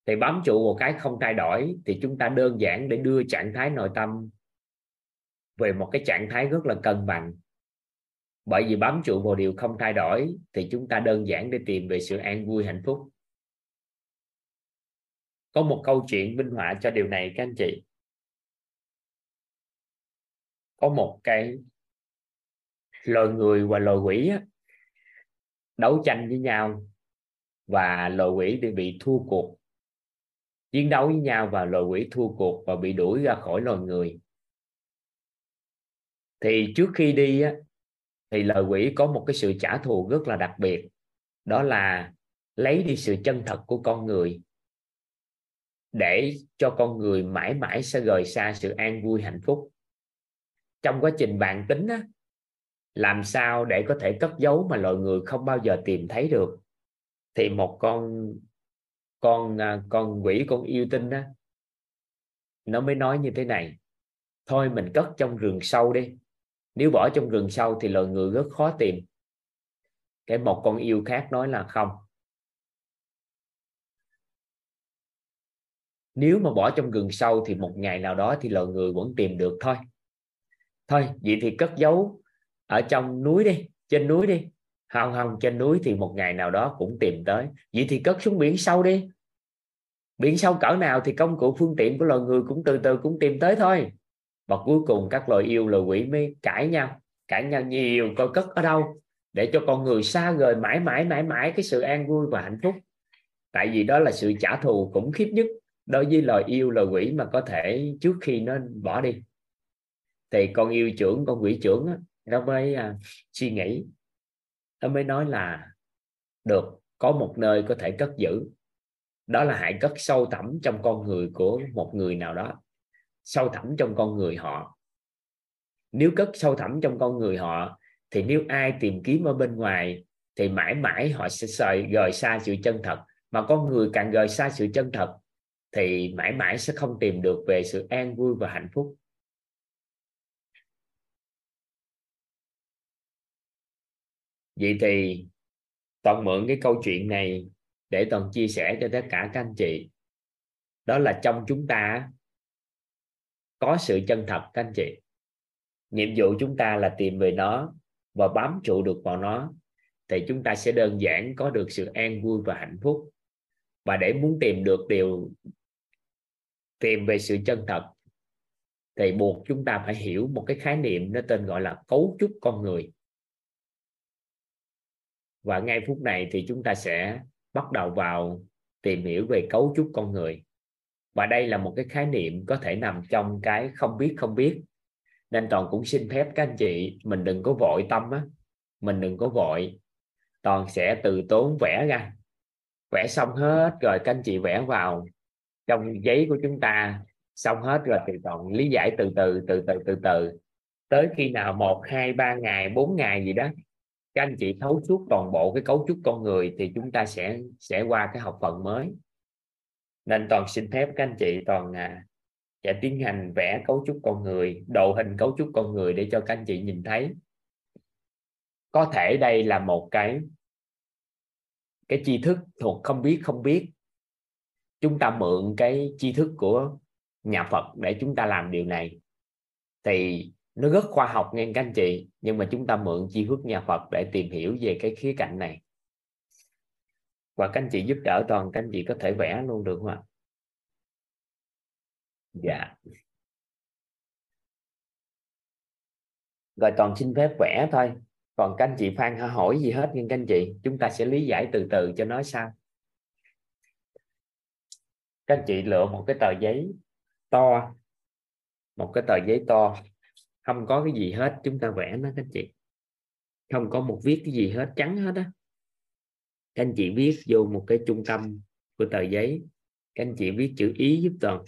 thì bám trụ vào cái không thay đổi thì chúng ta đơn giản để đưa trạng thái nội tâm về một cái trạng thái rất là cân bằng. Bởi vì bám trụ vào điều không thay đổi thì chúng ta đơn giản để tìm về sự an vui, hạnh phúc. Có một câu chuyện minh họa cho điều này các anh chị. Có một cái loài người và loài quỷ đấu tranh với nhau và loài quỷ thì bị thua cuộc chiến đấu với nhau và loài quỷ thua cuộc và bị đuổi ra khỏi loài người. Thì trước khi đi á, thì lời quỷ có một cái sự trả thù rất là đặc biệt. Đó là lấy đi sự chân thật của con người. Để cho con người mãi mãi sẽ rời xa sự an vui hạnh phúc. Trong quá trình bạn tính á, làm sao để có thể cất giấu mà loài người không bao giờ tìm thấy được? Thì một con con à, con quỷ, con yêu tinh đó, nó mới nói như thế này, thôi mình cất trong rừng sâu đi. Nếu bỏ trong rừng sâu thì loài người rất khó tìm. Cái một con yêu khác nói là không. Nếu mà bỏ trong rừng sâu thì một ngày nào đó thì loài người vẫn tìm được thôi. Thôi, vậy thì cất giấu ở trong núi đi, trên núi đi. Không không trên núi thì một ngày nào đó cũng tìm tới. Vậy thì cất xuống biển sâu đi biển sâu cỡ nào thì công cụ phương tiện của loài người cũng từ từ cũng tìm tới thôi. Và cuối cùng các loài yêu loài quỷ mới cãi nhau cãi nhau nhiều coi cất ở đâu để cho con người xa rời mãi mãi mãi mãi cái sự an vui và hạnh phúc. Tại vì đó là sự trả thù khủng khiếp nhất đối với loài yêu loài quỷ mà có thể trước khi nó bỏ đi. Thì con yêu trưởng con quỷ trưởng đó, nó mới à, suy nghĩ nó mới nói là được có một nơi có thể cất giữ đó là hại cất sâu thẳm trong con người của một người nào đó. Sâu thẳm trong con người họ. Nếu cất sâu thẳm trong con người họ, thì nếu ai tìm kiếm ở bên ngoài, thì mãi mãi họ sẽ sợi rời xa sự chân thật. Mà con người càng rời xa sự chân thật, thì mãi mãi sẽ không tìm được về sự an vui và hạnh phúc. Vậy thì, toàn mượn cái câu chuyện này để toàn chia sẻ cho tất cả các anh chị. Đó là trong chúng ta có sự chân thật, các anh chị. Nhiệm vụ chúng ta là tìm về nó và bám trụ được vào nó, thì chúng ta sẽ đơn giản có được sự an vui và hạnh phúc. Và để muốn tìm được điều, tìm về sự chân thật, thì buộc chúng ta phải hiểu một cái khái niệm nó tên gọi là cấu trúc con người. Và ngay phút này thì chúng ta sẽ bắt đầu vào tìm hiểu về cấu trúc con người. Và đây là một cái khái niệm có thể nằm trong cái không biết không biết. Nên toàn cũng xin phép các anh chị, mình đừng có vội tâm á. Mình đừng có vội. Toàn sẽ từ tốn vẽ ra. Vẽ xong hết rồi các anh chị vẽ vào trong giấy của chúng ta. Xong hết rồi thì toàn lý giải từ từ từ từ từ từ. Tới khi nào một, hai, ba ngày, bốn ngày gì đó các anh chị thấu suốt toàn bộ cái cấu trúc con người thì chúng ta sẽ sẽ qua cái học phần mới. Nên toàn xin phép các anh chị toàn à, sẽ tiến hành vẽ cấu trúc con người độ hình cấu trúc con người để cho các anh chị nhìn thấy. Có thể đây là một cái cái tri thức thuộc không biết không biết. Chúng ta mượn cái tri thức của nhà Phật để chúng ta làm điều này. Thì nó rất khoa học nghe các anh chị, nhưng mà chúng ta mượn chi thức nhà Phật để tìm hiểu về cái khía cạnh này. Và các anh chị giúp đỡ toàn, các anh chị có thể vẽ luôn được không ạ? Dạ. Rồi toàn xin phép vẽ thôi. Còn các anh chị Phan hỏi gì hết nhưng các anh chị. Chúng ta sẽ lý giải từ từ cho nó sao. Các anh chị lựa một cái tờ giấy to, một cái tờ giấy to không có cái gì hết, chúng ta vẽ nó các anh chị. Không có một viết cái gì hết, trắng hết á. Các anh chị viết vô một cái trung tâm của tờ giấy. Các anh chị viết chữ ý giúp toàn.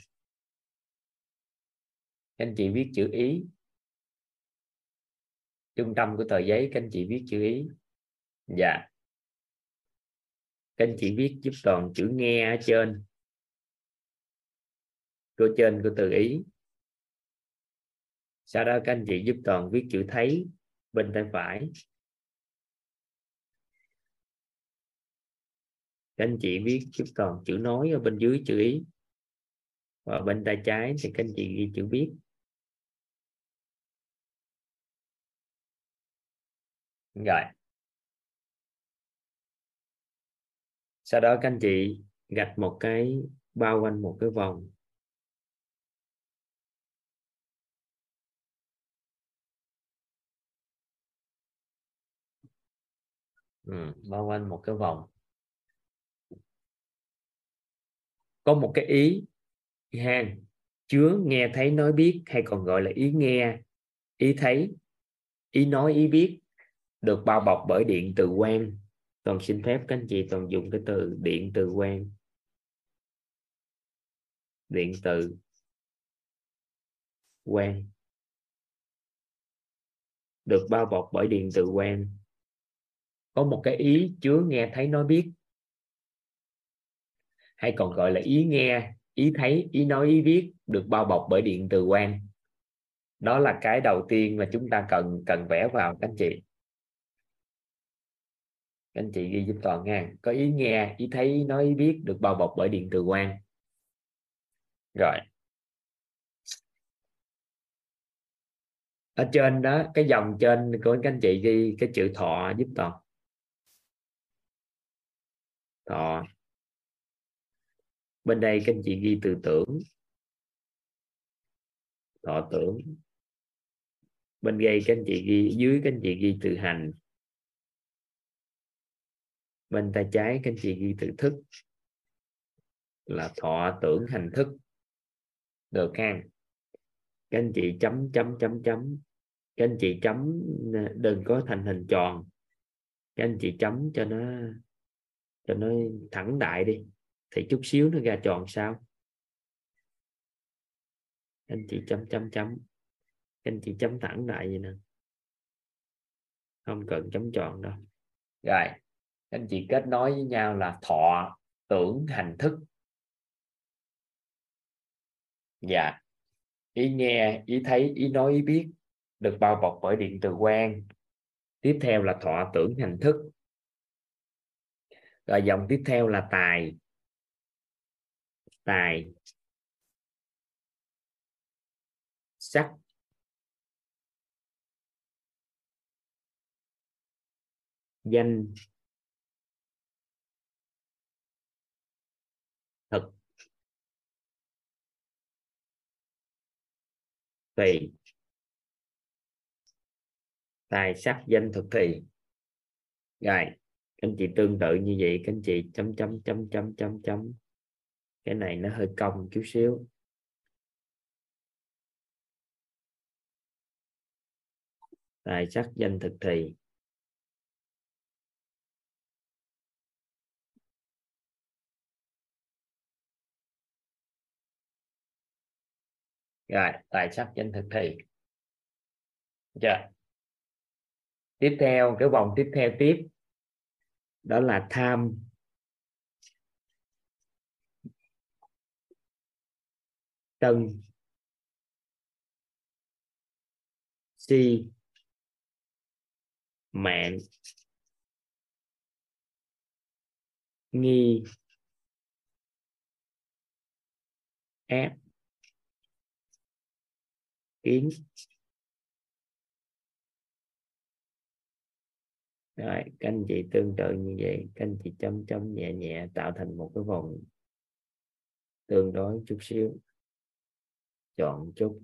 Các anh chị viết chữ ý. Trung tâm của tờ giấy, các anh chị viết chữ ý. Dạ. Các anh chị viết giúp toàn chữ nghe ở trên. Của trên của từ ý sau đó các anh chị giúp toàn viết chữ thấy bên tay phải. Các anh chị viết giúp toàn chữ nói ở bên dưới chữ ý. Và bên tay trái thì các anh chị ghi chữ viết. Rồi. Sau đó các anh chị gạch một cái bao quanh một cái vòng. Ừ, bao quanh một cái vòng. Có một cái ý ha chứa nghe thấy nói biết hay còn gọi là ý nghe ý thấy ý nói ý biết được bao bọc bởi điện từ quan. Toàn xin phép các anh chị toàn dùng cái từ điện từ quan. Điện từ quan. Được bao bọc bởi điện từ quan có một cái ý chứa nghe thấy nói biết. Hay còn gọi là ý nghe, ý thấy, ý nói, ý viết được bao bọc bởi điện từ quan. Đó là cái đầu tiên mà chúng ta cần cần vẽ vào, các anh chị. Các anh chị ghi giúp toàn nha. Có ý nghe, ý thấy, ý nói, ý biết được bao bọc bởi điện từ quan. Rồi. Ở trên đó, cái dòng trên của các anh chị ghi cái chữ thọ giúp toàn thọ bên đây các anh chị ghi từ tưởng. Thọ tưởng. Bên đây các anh chị ghi, dưới các anh chị ghi từ hành. Bên tay trái các anh chị ghi từ thức. Là thọ tưởng hành thức. Được ha. Các anh chị chấm chấm chấm chấm. Các anh chị chấm, đừng có thành hình tròn. Các anh chị chấm cho nó cho nó thẳng đại đi. Thì chút xíu nó ra tròn sao? Anh chị chấm chấm chấm. Anh chị chấm thẳng đại vậy nè. Không cần chấm tròn đâu. Rồi, anh chị kết nối với nhau là thọ, tưởng, hành thức. Dạ. Ý nghe, ý thấy, ý nói, ý biết được bao bọc bởi điện từ quan tiếp theo là thọ, tưởng, hành thức rồi dòng tiếp theo là tài. Tài. Sắc. Danh. Thực. Tùy tài, sắc, danh, thực thì rồi anh chị tương tự như vậy các anh chị chấm chấm chấm chấm chấm chấm. Cái này nó hơi cong chút xíu. Tài sắc danh thực thì. Rồi, tài sắc danh thực thì. Chưa? Tiếp theo, cái vòng tiếp theo tiếp đó là tham. Tân. Si. Mạng. Nghi. Ép. Kiến. Rồi, các anh chị tương tự như vậy, các anh chị chấm chấm nhẹ nhẹ, tạo thành một cái vòng tương đối chút xíu. Chọn chút.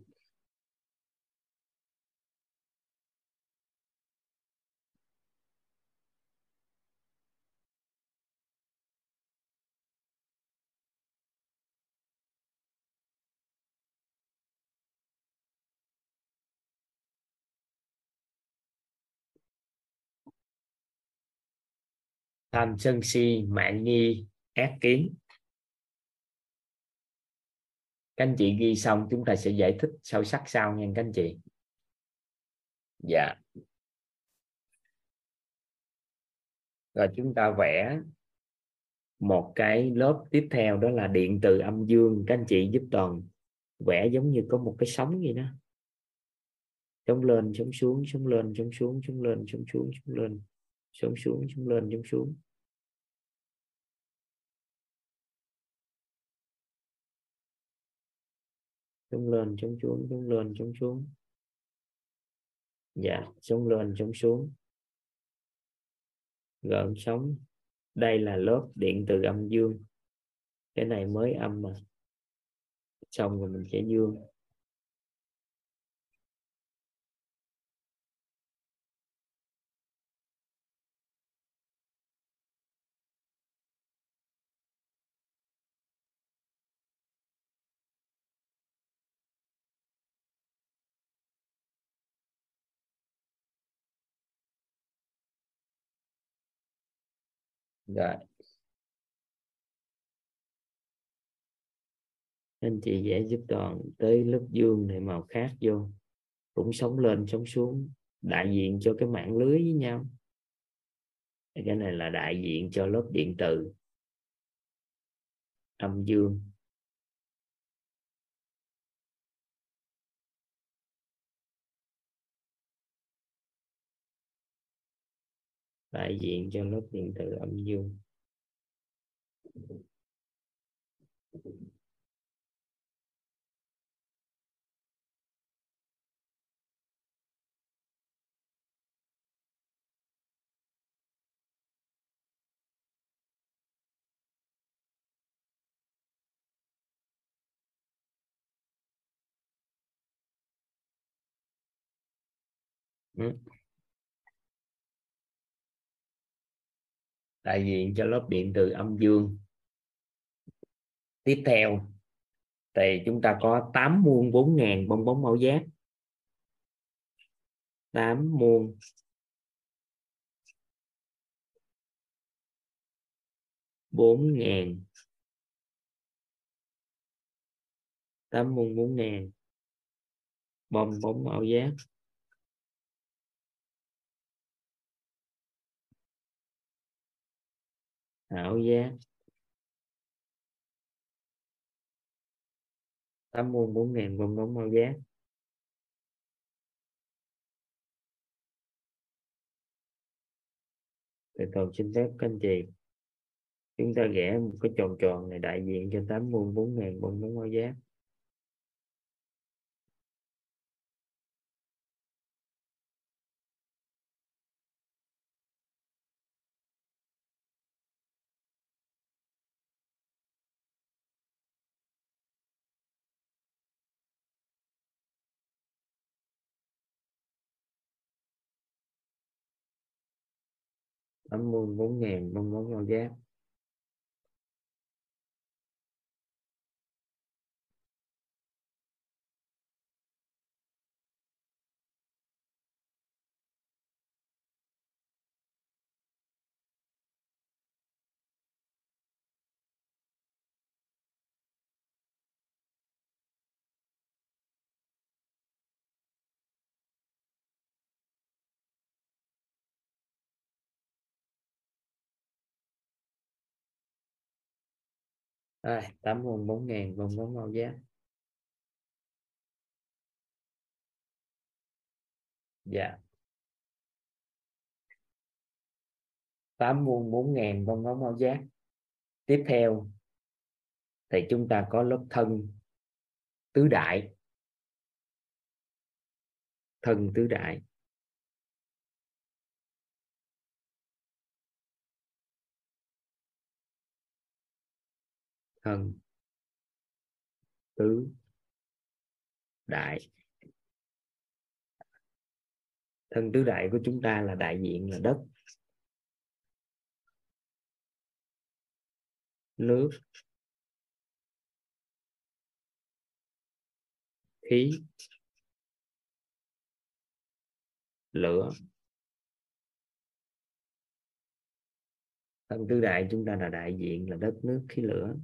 Tham sân si, mạng nghi, ác kiến. Các anh chị ghi xong, chúng ta sẽ giải thích sâu sắc sau nha các anh chị. Dạ. Rồi chúng ta vẽ một cái lớp tiếp theo, đó là điện từ âm dương. Các anh chị giúp toàn vẽ giống như có một cái sóng vậy đó. Sống lên sống xuống sống lên sống xuống sống lên sống xuống sống lên. Sống xuống sống lên, chống xuống. Chống lên chống xuống chống lên chống xuống. Dạ chống lên chống xuống. Gợn sóng. Đây là lớp điện từ âm dương. Cái này mới âm mà. Xong rồi mình sẽ dương. Rồi. Anh chị dễ giúp toàn tới lớp dương này màu khác vô. Cũng sống lên, sống xuống, đại diện cho cái mạng lưới với nhau. Cái này là đại diện cho lớp điện từ âm dương. Đại diện cho lớp điện từ âm dương ừ. đại diện cho lớp điện từ âm dương. Tiếp theo, thì chúng ta có 8 muôn 4 ngàn bong bóng màu giác 8 muôn. Bốn ngàn. Tám muôn bốn ngàn bong bóng màu giác ảo giác tám muôn bốn ngàn bong bóng ảo giác từ tôi xin phép các anh chị. Chúng ta vẽ một cái tròn tròn này đại diện cho tám muôn bốn ngàn bong bóng ảo giác tám mươi bốn ngàn bong bóng ảo giác Rồi, tám vòng bốn ngàn vòng bốn màu giác dạ. Tám vuông bốn ngàn vòng bóng màu giác tiếp theo thì chúng ta có lớp thân tứ đại. Thân tứ đại. Thân tứ đại. Thân tứ đại của chúng ta là đại diện là đất, nước, khí, lửa. Thân tứ đại chúng ta là đại diện là đất, nước, khí, lửa.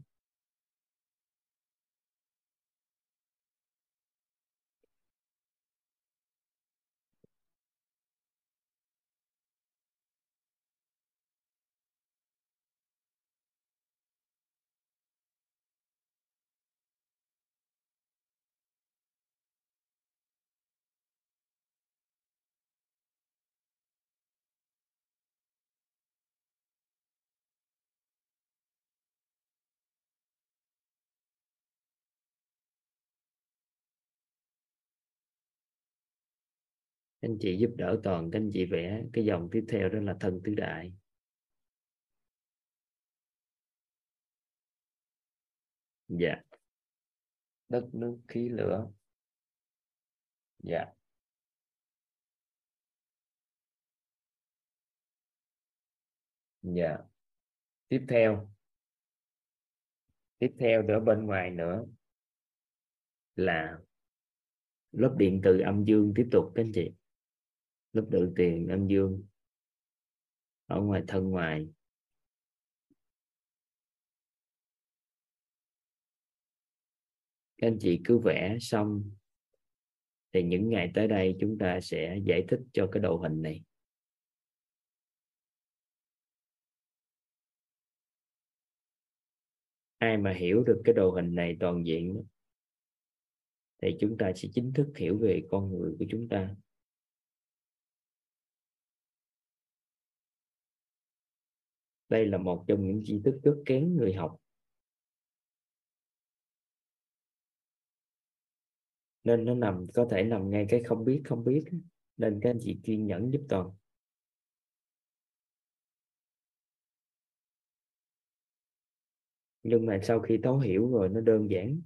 Anh chị giúp đỡ toàn, các anh chị vẽ cái dòng tiếp theo đó là thân tứ đại. Dạ. Đất, nước, khí, lửa. Dạ. Dạ. Tiếp theo. Tiếp theo ở bên ngoài nữa là lớp điện từ âm dương tiếp tục, các anh chị lúc tự tiền âm dương. Ở ngoài thân ngoài. Các anh chị cứ vẽ xong. Thì những ngày tới đây chúng ta sẽ giải thích cho cái đồ hình này. Ai mà hiểu được cái đồ hình này toàn diện thì chúng ta sẽ chính thức hiểu về con người của chúng ta. Đây là một trong những tri thức rất kén người học. Nên nó nằm, có thể nằm ngay cái không biết không biết. Nên các anh chị kiên nhẫn giúp toàn. Nhưng mà sau khi thấu hiểu rồi, nó đơn giản.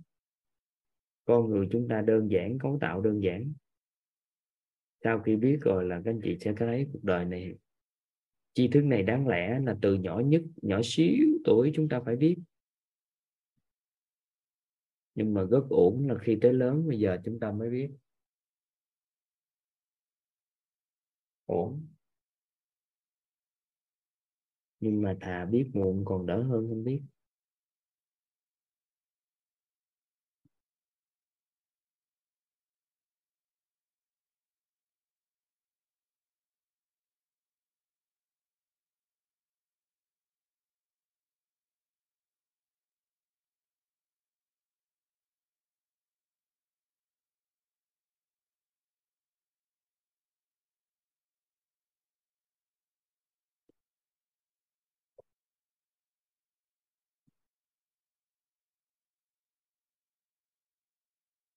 Con người chúng ta đơn giản, cấu tạo đơn giản. Sau khi biết rồi là các anh chị sẽ thấy cuộc đời này tri thức này đáng lẽ là từ nhỏ nhất, nhỏ xíu tuổi chúng ta phải biết. Nhưng mà rất ổn là khi tới lớn, bây giờ chúng ta mới biết. Ổn. Nhưng mà thà biết muộn còn đỡ hơn không biết.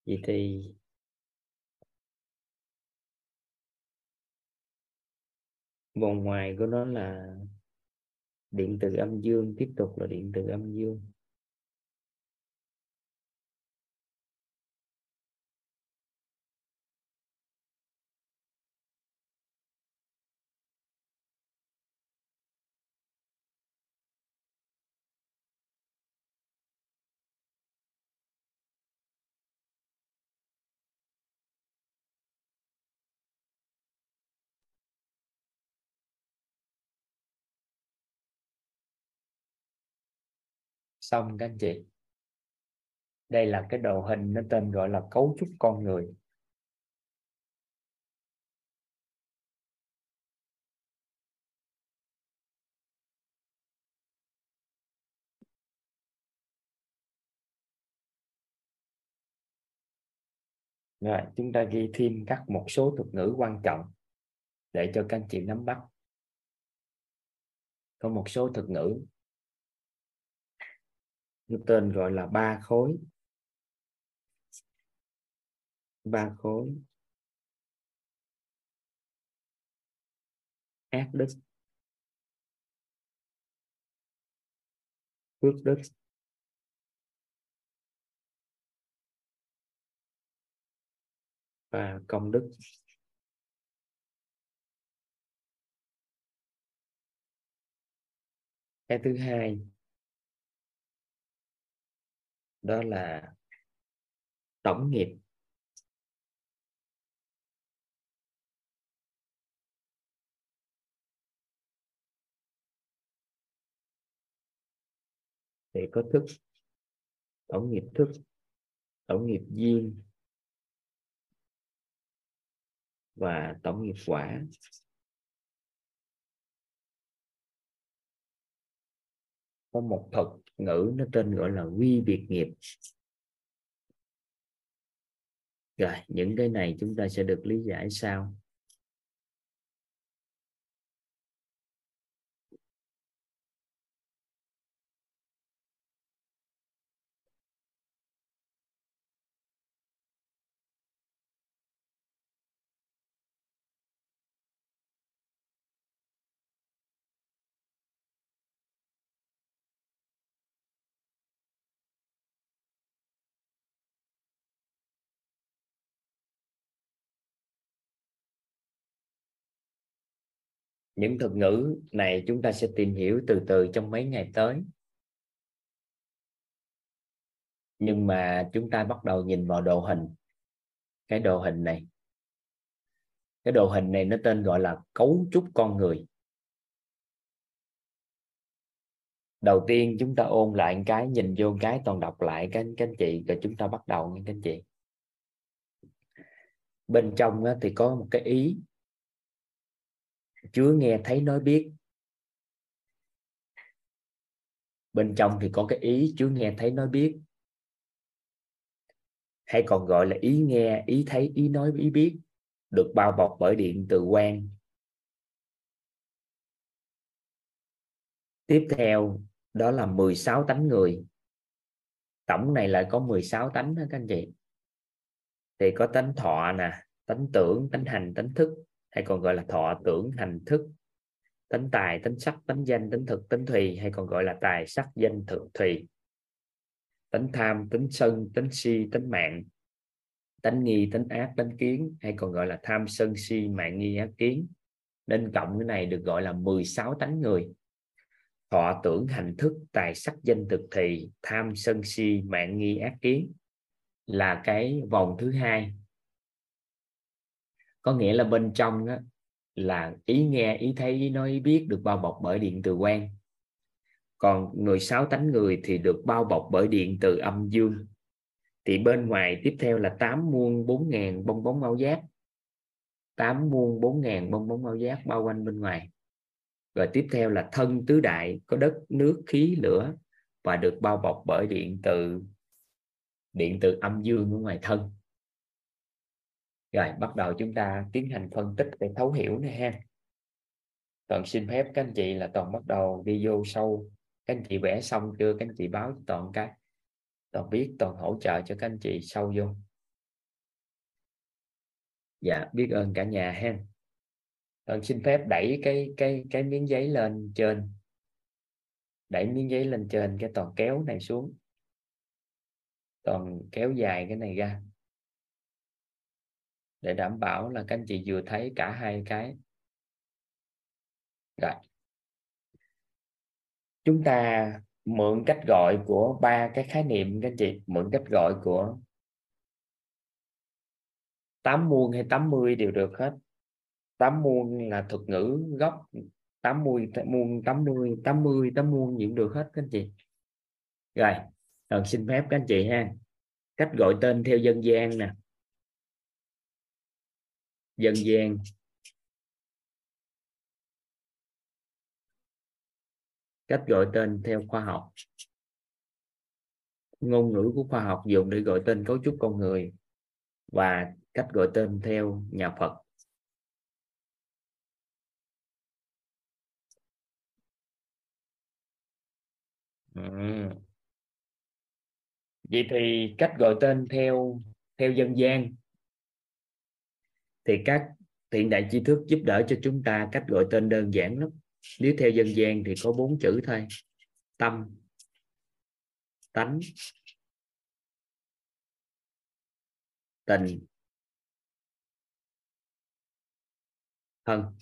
Vậy thì vòng ngoài của nó là điện từ âm dương tiếp tục là điện từ âm dương. Xong các anh chị đây là cái đồ hình nó tên gọi là cấu trúc con người Rồi, chúng ta ghi thêm các một số thuật ngữ quan trọng để cho các anh chị nắm bắt. Có một số thuật ngữ cái tên gọi là ba khối. Ba khối. Ác đức. Phước đức. Và công đức. Cái thứ hai đó là tổng nghiệp. Thì có thức, tổng nghiệp thức, tổng nghiệp duyên, và tổng nghiệp quả. Có một thực ngữ nó tên gọi là quy biệt nghiệp. Rồi, những cái này chúng ta sẽ được lý giải sau. Những thuật ngữ này chúng ta sẽ tìm hiểu từ từ trong mấy ngày tới. Nhưng mà chúng ta bắt đầu nhìn vào đồ hình. Cái đồ hình này. Cái đồ hình này nó tên gọi là cấu trúc con người. Đầu tiên chúng ta ôn lại cái nhìn vô cái toàn đọc lại các, các anh chị rồi chúng ta bắt đầu nha các anh chị. Bên trong thì có một cái ý. Chúa nghe thấy nói biết. Bên trong thì có cái ý, Chúa nghe thấy nói biết. Hay còn gọi là ý nghe, ý thấy, ý nói, ý biết, được bao bọc bởi điện từ quan. Tiếp theo, đó là 16 tánh người. Tổng này lại có 16 tánh đó các anh chị. Thì có tánh thọ nè, tánh tưởng, tánh hành, tánh thức hay còn gọi là thọ tưởng, hành thức tánh tài tánh sắc tánh danh tánh thực tánh thùy, hay còn gọi là tài, sắc, danh, thực, thùy. Tánh tham tánh sân tánh si tánh mạng. Tánh nghi tánh ác tánh kiến, hay còn gọi là tham, sân, si, mạng, nghi, ác, kiến. Nên cộng cái này được gọi là 16 tánh người. Thọ tưởng, hành thức, tài, sắc, danh, thực thì tham, sân, si, mạng, nghi, ác, kiến là cái vòng thứ hai có nghĩa là bên trong đó là ý nghe, ý thấy, ý nói, ý biết được bao bọc bởi điện từ quan. Còn 16 tánh người thì được bao bọc bởi điện từ âm dương. Thì bên ngoài tiếp theo là tám muôn bốn ngàn bong bóng mau giác tám muôn bốn ngàn bong bóng mau giác bao quanh bên ngoài. Rồi tiếp theo là thân tứ đại, có đất, nước, khí, lửa và được bao bọc bởi điện từ điện từ âm dương ở ngoài thân rồi, bắt đầu chúng ta tiến hành phân tích để thấu hiểu nè ha. Toàn xin phép các anh chị là toàn bắt đầu đi vô sâu. Các anh chị vẽ xong chưa? Các anh chị báo cho toàn cái. Toàn biết, toàn hỗ trợ cho các anh chị sâu vô. Dạ biết ơn cả nhà ha. Toàn xin phép đẩy cái cái cái miếng giấy lên trên. Đẩy miếng giấy lên trên cái toàn kéo này xuống. Toàn kéo dài cái này ra để đảm bảo là các anh chị vừa thấy cả hai cái. Rồi. Chúng ta mượn cách gọi của ba cái khái niệm, các anh chị, mượn cách gọi của tám muôn hay tám mươi đều được hết. Tám muôn là thuật ngữ gốc, tám mươi muôn, tám mươi tám mươi, tám muôn gì cũng được hết, các anh chị. Rồi rồi xin phép các anh chị ha. Cách gọi tên theo dân gian nè dân gian. Cách gọi tên theo khoa học. Ngôn ngữ của khoa học dùng để gọi tên cấu trúc con người và cách gọi tên theo nhà Phật. Ừ. vậy thì cách gọi tên theo theo dân gian thì các thiện đại tri thức giúp đỡ cho chúng ta cách gọi tên đơn giản lắm. Nếu theo dân gian thì có bốn chữ thôi. Tâm, tánh, tình, thân.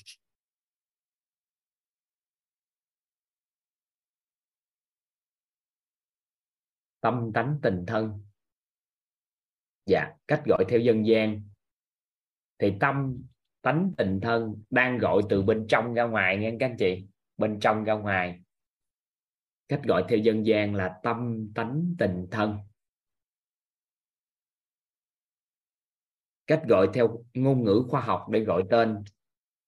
Tâm, tánh, tình, thân. Dạ cách gọi theo dân gian thì tâm tánh tình thân đang gọi từ bên trong ra ngoài nghe các anh chị? Bên trong ra ngoài. Cách gọi theo dân gian là tâm tánh tình thân. Cách gọi theo ngôn ngữ khoa học để gọi tên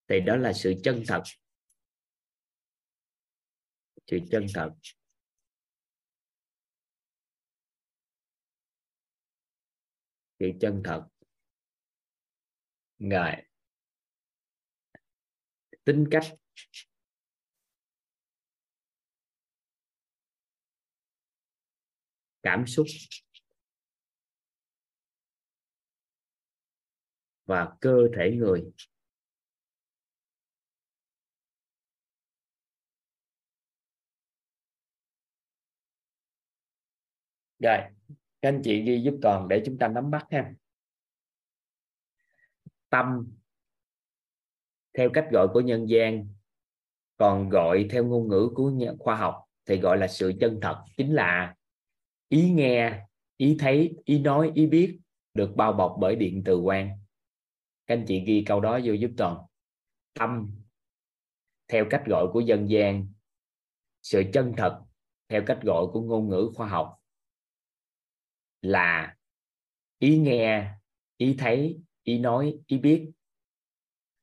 thì đó là sự chân thật. Sự chân thật. Sự chân thật rồi. Tính cách. Cảm xúc. Và cơ thể người. Rồi, các anh chị ghi giúp toàn để chúng ta nắm bắt ha tâm theo cách gọi của nhân gian, còn gọi theo ngôn ngữ của khoa học thì gọi là sự chân thật, chính là ý nghe, ý thấy, ý nói, ý biết được bao bọc bởi điện từ quang các anh chị ghi câu đó vô giúp toàn. Tâm theo cách gọi của dân gian, sự chân thật theo cách gọi của ngôn ngữ khoa học là ý nghe, ý thấy ý nói, ý biết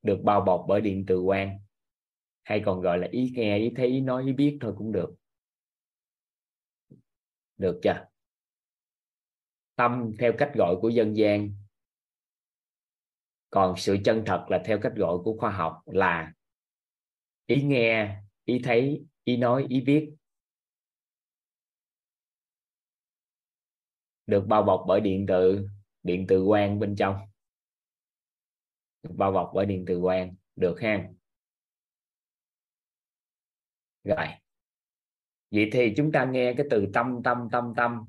được bao bọc bởi điện từ quang. Hay còn gọi là ý nghe, ý thấy, ý nói, ý biết thôi cũng được. Được chưa? Tâm theo cách gọi của dân gian. Còn sự chân thật là theo cách gọi của khoa học là ý nghe, ý thấy, ý nói, ý biết. Được bao bọc bởi điện từ điện từ quang bên trong bao bọc bởi điện từ quang. Được ha? Rồi. Vậy thì chúng ta nghe cái từ tâm tâm tâm tâm.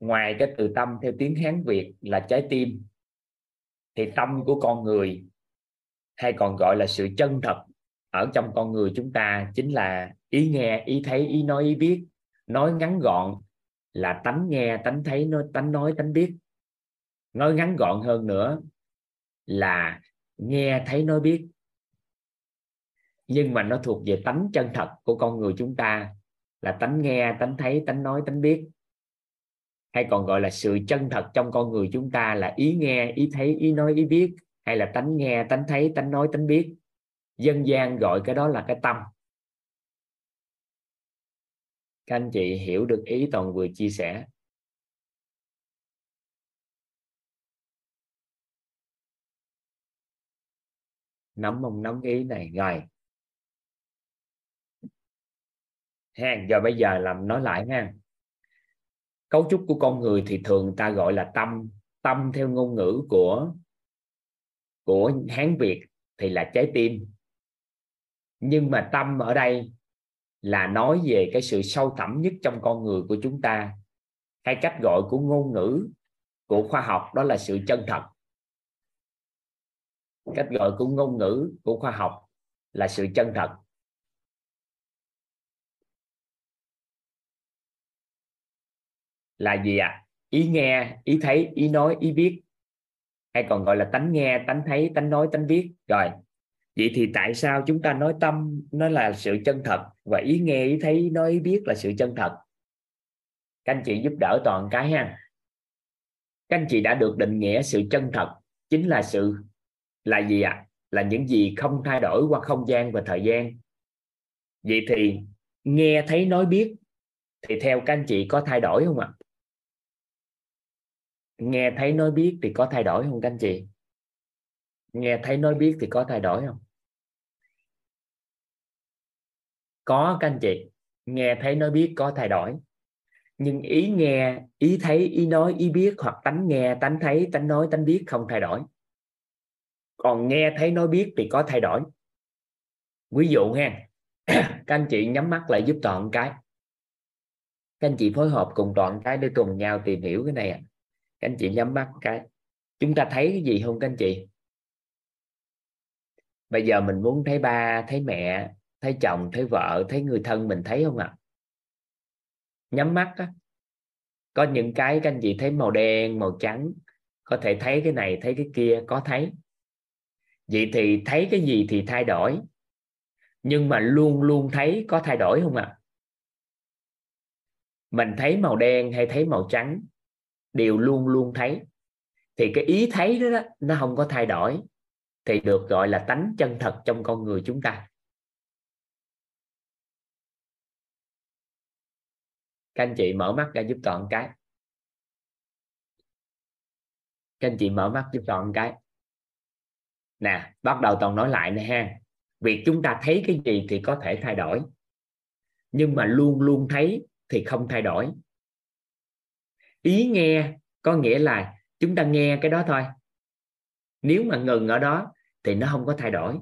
Ngoài cái từ tâm theo tiếng hán việt là trái tim, thì tâm của con người, hay còn gọi là sự chân thật ở trong con người chúng ta chính là ý nghe, ý thấy, ý nói, ý biết. Nói ngắn gọn là tánh nghe, tánh thấy, nói, tánh nói, tánh biết. Nói ngắn gọn hơn nữa là nghe thấy nói biết. Nhưng mà nó thuộc về tánh chân thật của con người chúng ta, là tánh nghe, tánh thấy, tánh nói, tánh biết. Hay còn gọi là sự chân thật trong con người chúng ta là ý nghe, ý thấy, ý nói, ý biết, hay là tánh nghe, tánh thấy, tánh nói, tánh biết. Dân gian gọi cái đó là cái tâm. Các anh chị hiểu được ý toàn vừa chia sẻ. Nắm mong nắm ý này, rồi. Ha giờ bây giờ làm, nói lại ha cấu trúc của con người thì thường ta gọi là tâm tâm theo ngôn ngữ của của hán việt thì là trái tim. Nhưng mà tâm ở đây là nói về cái sự sâu thẳm nhất trong con người của chúng ta. Hay cách gọi của ngôn ngữ của khoa học đó là sự chân thật cách gọi của ngôn ngữ của khoa học là sự chân thật. Là gì ạ? À? ý nghe, ý thấy, ý nói, ý biết hay còn gọi là tánh nghe, tánh thấy, tánh nói, tánh biết rồi, vậy thì tại sao chúng ta nói tâm nó là sự chân thật và ý nghe, ý thấy, ý nói, ý biết là sự chân thật? Các anh chị giúp đỡ toàn cái ha. Các anh chị đã được định nghĩa sự chân thật chính là sự là gì ạ? À? là những gì không thay đổi qua không gian và thời gian. Vậy thì nghe thấy nói biết thì theo các anh chị có thay đổi không ạ? À? nghe thấy nói biết thì có thay đổi không các anh chị? Nghe thấy nói biết thì có thay đổi không? Có các anh chị. Nghe thấy nói biết có thay đổi. Nhưng ý nghe, ý thấy, ý nói, ý biết hoặc tánh nghe, tánh thấy, tánh nói, tánh biết không thay đổi còn nghe thấy nói biết thì có thay đổi. Ví dụ ha, các anh chị nhắm mắt lại giúp toàn cái. Các anh chị phối hợp cùng toàn cái để cùng nhau tìm hiểu cái này à các anh chị nhắm mắt cái. Chúng ta thấy cái gì không các anh chị? Bây giờ mình muốn thấy ba, thấy mẹ, thấy chồng, thấy vợ, thấy người thân mình thấy không ạ? À? nhắm mắt á. Có những cái các anh chị thấy màu đen, màu trắng, có thể thấy cái này, thấy cái kia, có thấy vậy thì thấy cái gì thì thay đổi. Nhưng mà luôn luôn thấy có thay đổi không ạ? À? mình thấy màu đen hay thấy màu trắng đều luôn luôn thấy. Thì cái ý thấy đó, đó nó không có thay đổi thì được gọi là tánh chân thật trong con người chúng ta. Các anh chị mở mắt ra giúp toàn cái. Các anh chị mở mắt giúp toàn cái nè, bắt đầu toàn nói lại nè ha. Việc chúng ta thấy cái gì thì có thể thay đổi. Nhưng mà luôn luôn thấy thì không thay đổi. Ý nghe có nghĩa là chúng ta nghe cái đó thôi. Nếu mà ngừng ở đó thì nó không có thay đổi.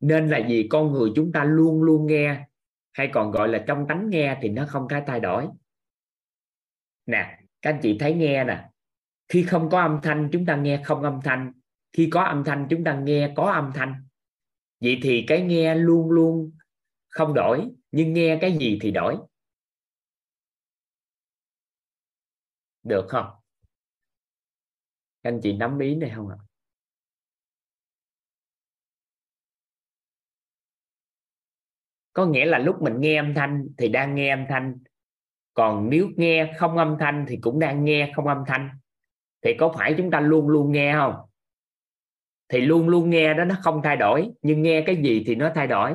Nên là gì con người chúng ta luôn luôn nghe, hay còn gọi là trong tánh nghe thì nó không có thay đổi. Nè, các anh chị thấy nghe nè khi không có âm thanh, chúng ta nghe không âm thanh. Khi có âm thanh, chúng ta nghe có âm thanh. Vậy thì cái nghe luôn luôn không đổi, nhưng nghe cái gì thì đổi. Được không? Anh chị nắm ý này không ạ? Có nghĩa là lúc mình nghe âm thanh thì đang nghe âm thanh. Còn nếu nghe không âm thanh thì cũng đang nghe không âm thanh thì có phải chúng ta luôn luôn nghe không? Thì luôn luôn nghe đó, nó không thay đổi. Nhưng nghe cái gì thì nó thay đổi.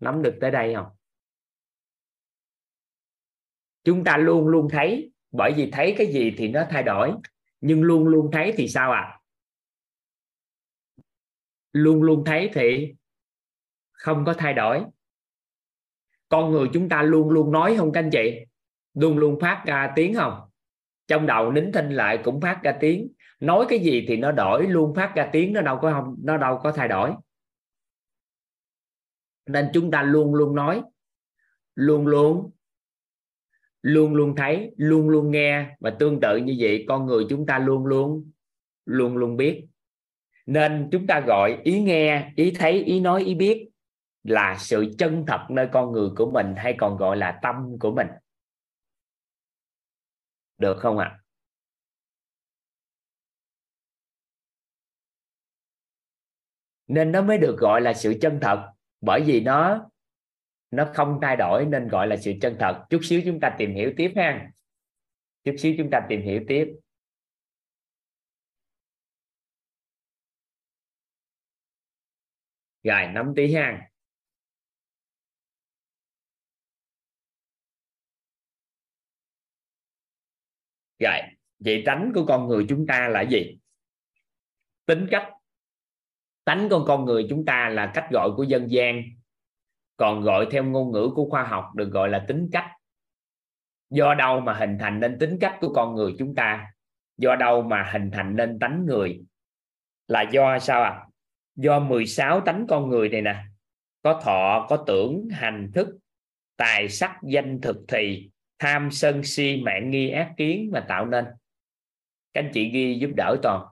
Nắm được tới đây không? Chúng ta luôn luôn thấy. Bởi vì thấy cái gì thì nó thay đổi. Nhưng luôn luôn thấy thì sao ạ? À? luôn luôn thấy thì không có thay đổi. Con người chúng ta luôn luôn nói không các anh chị? Luôn luôn phát ra tiếng không trong đầu nín thinh lại cũng phát ra tiếng. Nói cái gì thì nó đổi, luôn phát ra tiếng, nó đâu có không, nó đâu có thay đổi. Nên chúng ta luôn luôn nói, luôn luôn luôn luôn thấy, luôn luôn nghe và tương tự như vậy, con người chúng ta luôn luôn luôn luôn biết. Nên chúng ta gọi ý nghe, ý thấy, ý nói, ý biết là sự chân thật nơi con người của mình hay còn gọi là tâm của mình được không ạ? À? nên nó mới được gọi là sự chân thật. Bởi vì nó nó không thay đổi nên gọi là sự chân thật. Chút xíu chúng ta tìm hiểu tiếp ha. Chút xíu chúng ta tìm hiểu tiếp. Rồi, nắm tí ha. Rồi, vậy tánh của con người chúng ta là gì? Tính cách. Tánh con con người chúng ta là cách gọi của dân gian. Còn gọi theo ngôn ngữ của khoa học được gọi là tính cách. Do đâu mà hình thành nên tính cách của con người chúng ta? Do đâu mà hình thành nên tánh người? Là do sao à do 16 tánh con người này nè. Có thọ, có tưởng, hành thức, tài sắc, danh, thực, thì tham sân si mạng nghi ác kiến mà tạo nên. Các anh chị ghi giúp đỡ toàn.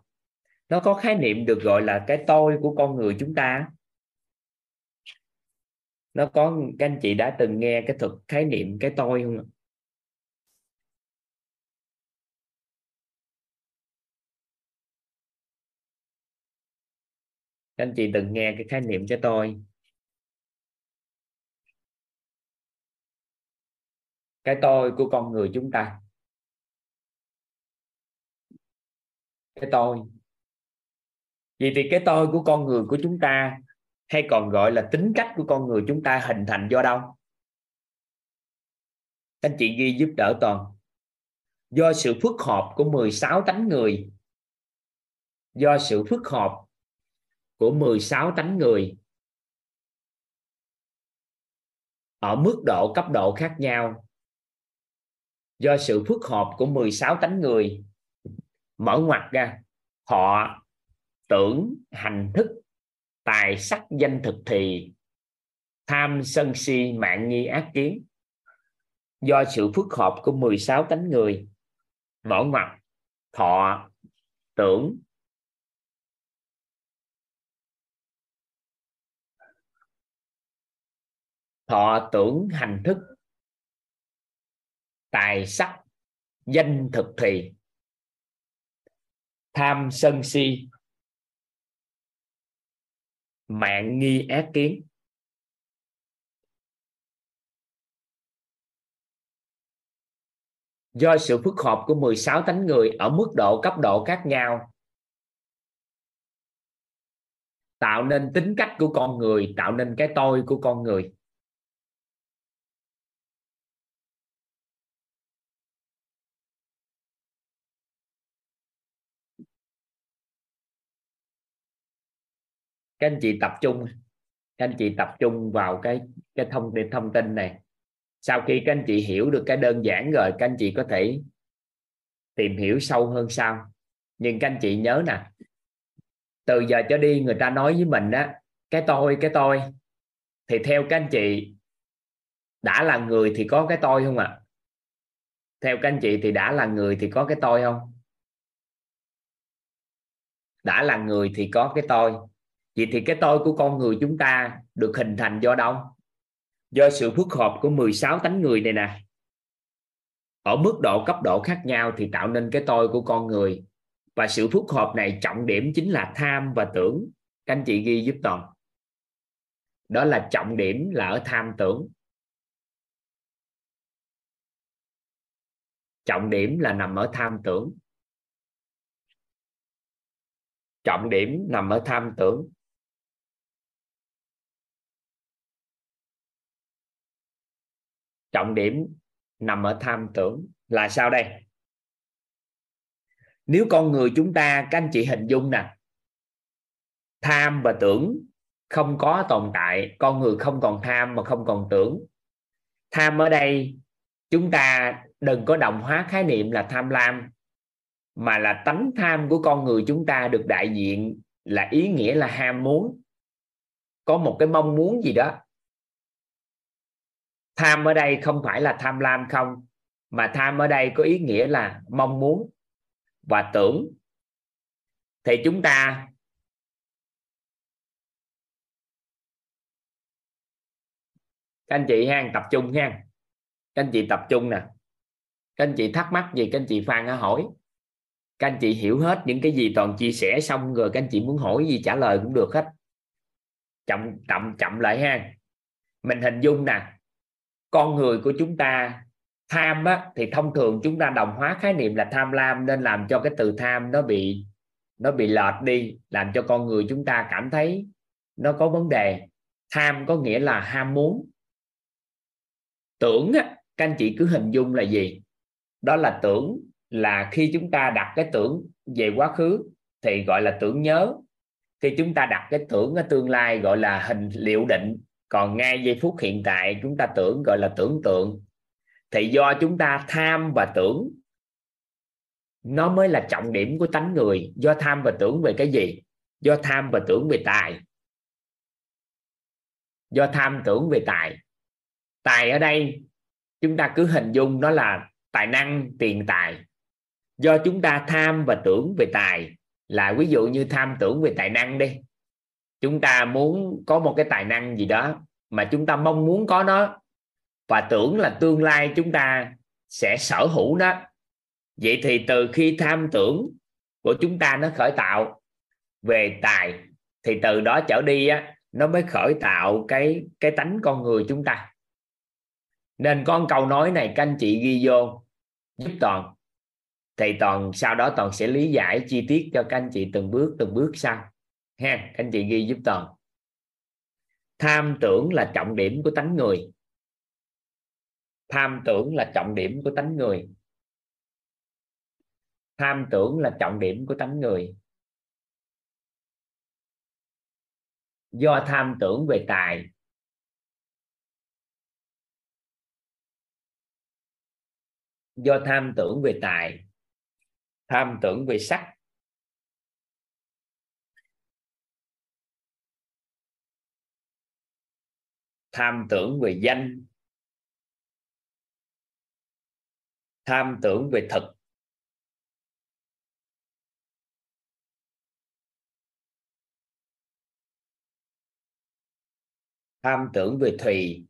Nó có khái niệm được gọi là cái tôi của con người chúng ta. Nó có, các anh chị đã từng nghe cái thuật khái niệm cái tôi không các anh chị từng nghe cái khái niệm cái tôi. Cái tôi của con người chúng ta. Cái tôi. Vì thì cái tôi của con người của chúng ta, hay còn gọi là tính cách của con người chúng ta hình thành do đâu? Anh chị ghi giúp đỡ toàn. Do sự phức hợp của 16 tánh người. Do sự phức hợp của 16 tánh người. Ở mức độ cấp độ khác nhau do sự phức hợp của 16 tánh người mở ngoặt ra, họ tưởng hành thức, tài sắc danh thực thì tham sân si mạng nghi ác kiến. Do sự phức hợp của 16 tánh người mở ngoặt thọ tưởng thọ tưởng hành thức tài sắc, danh thực thì. Tham sân si. Mạng nghi ác kiến. Do sự phức hợp của 16 tánh người ở mức độ cấp độ khác nhau, tạo nên tính cách của con người, tạo nên cái tôi của con người. Các anh chị tập trung các anh chị tập trung vào cái cái thông tin thông tin này. Sau khi các anh chị hiểu được cái đơn giản rồi các anh chị có thể tìm hiểu sâu hơn sau. Nhưng các anh chị nhớ nè từ giờ cho đi người ta nói với mình á, cái tôi cái tôi. Thì theo các anh chị đã là người thì có cái tôi không ạ? À? theo các anh chị thì đã là người thì có cái tôi không? Đã là người thì có cái tôi vậy thì cái tôi của con người chúng ta được hình thành do đâu? Do sự phức hợp của 16 tánh người này nè. Ở mức độ cấp độ khác nhau thì tạo nên cái tôi của con người. Và sự phức hợp này trọng điểm chính là tham và tưởng. Các anh chị ghi giúp toàn. Đó là trọng điểm là ở tham tưởng. Trọng điểm là nằm ở tham tưởng. Trọng điểm nằm ở tham tưởng. Trọng điểm nằm ở tham tưởng là sao đây? Nếu con người chúng ta, các anh chị hình dung nè, tham và tưởng không có tồn tại, con người không còn tham mà không còn tưởng. Tham ở đây, chúng ta đừng có đồng hóa khái niệm là tham lam, mà là tánh tham của con người chúng ta được đại diện là ý nghĩa là ham muốn. Có một cái mong muốn gì đó tham ở đây không phải là tham lam không, mà tham ở đây có ý nghĩa là mong muốn và tưởng. Thì chúng ta các anh chị ha, tập trung ha. Các anh chị tập trung nè. Các anh chị thắc mắc gì, các anh chị phan hỏi. Các anh chị hiểu hết những cái gì toàn chia sẻ xong rồi các anh chị muốn hỏi gì trả lời cũng được hết. Chậm chậm chậm lại ha. Mình hình dung nè con người của chúng ta tham á, thì thông thường chúng ta đồng hóa khái niệm là tham lam nên làm cho cái từ tham nó bị nó bị lệch đi làm cho con người chúng ta cảm thấy nó có vấn đề. Tham có nghĩa là ham muốn. Tưởng á, các anh chị cứ hình dung là gì? Đó là tưởng là khi chúng ta đặt cái tưởng về quá khứ thì gọi là tưởng nhớ. Khi chúng ta đặt cái tưởng ở tương lai gọi là hình liệu định còn ngay giây phút hiện tại, chúng ta tưởng, gọi là tưởng tượng. Thì do chúng ta tham và tưởng, nó mới là trọng điểm của tánh người. Do tham và tưởng về cái gì? Do tham và tưởng về tài. Do tham tưởng về tài. Tài ở đây, chúng ta cứ hình dung nó là tài năng, tiền tài. Do chúng ta tham và tưởng về tài, là ví dụ như tham tưởng về tài năng đi chúng ta muốn có một cái tài năng gì đó mà chúng ta mong muốn có nó. Và tưởng là tương lai chúng ta sẽ sở hữu nó. Vậy thì từ khi tham tưởng của chúng ta nó khởi tạo về tài, thì từ đó trở đi á, nó mới khởi tạo cái cái tánh con người chúng ta. Nên con câu nói này, các anh chị ghi vô, giúp toàn. Thì toàn sau đó toàn sẽ lý giải chi tiết cho các anh chị từng bước từng bước sau ha, các anh chị ghi giúp toàn. Tham tưởng là trọng điểm của tánh người. Tham tưởng là trọng điểm của tánh người. Tham tưởng là trọng điểm của tánh người. Do tham tưởng về tài. Do tham tưởng về tài. Tham tưởng về sắc. Tham tưởng về danh. Tham tưởng về thực tham tưởng về thùy.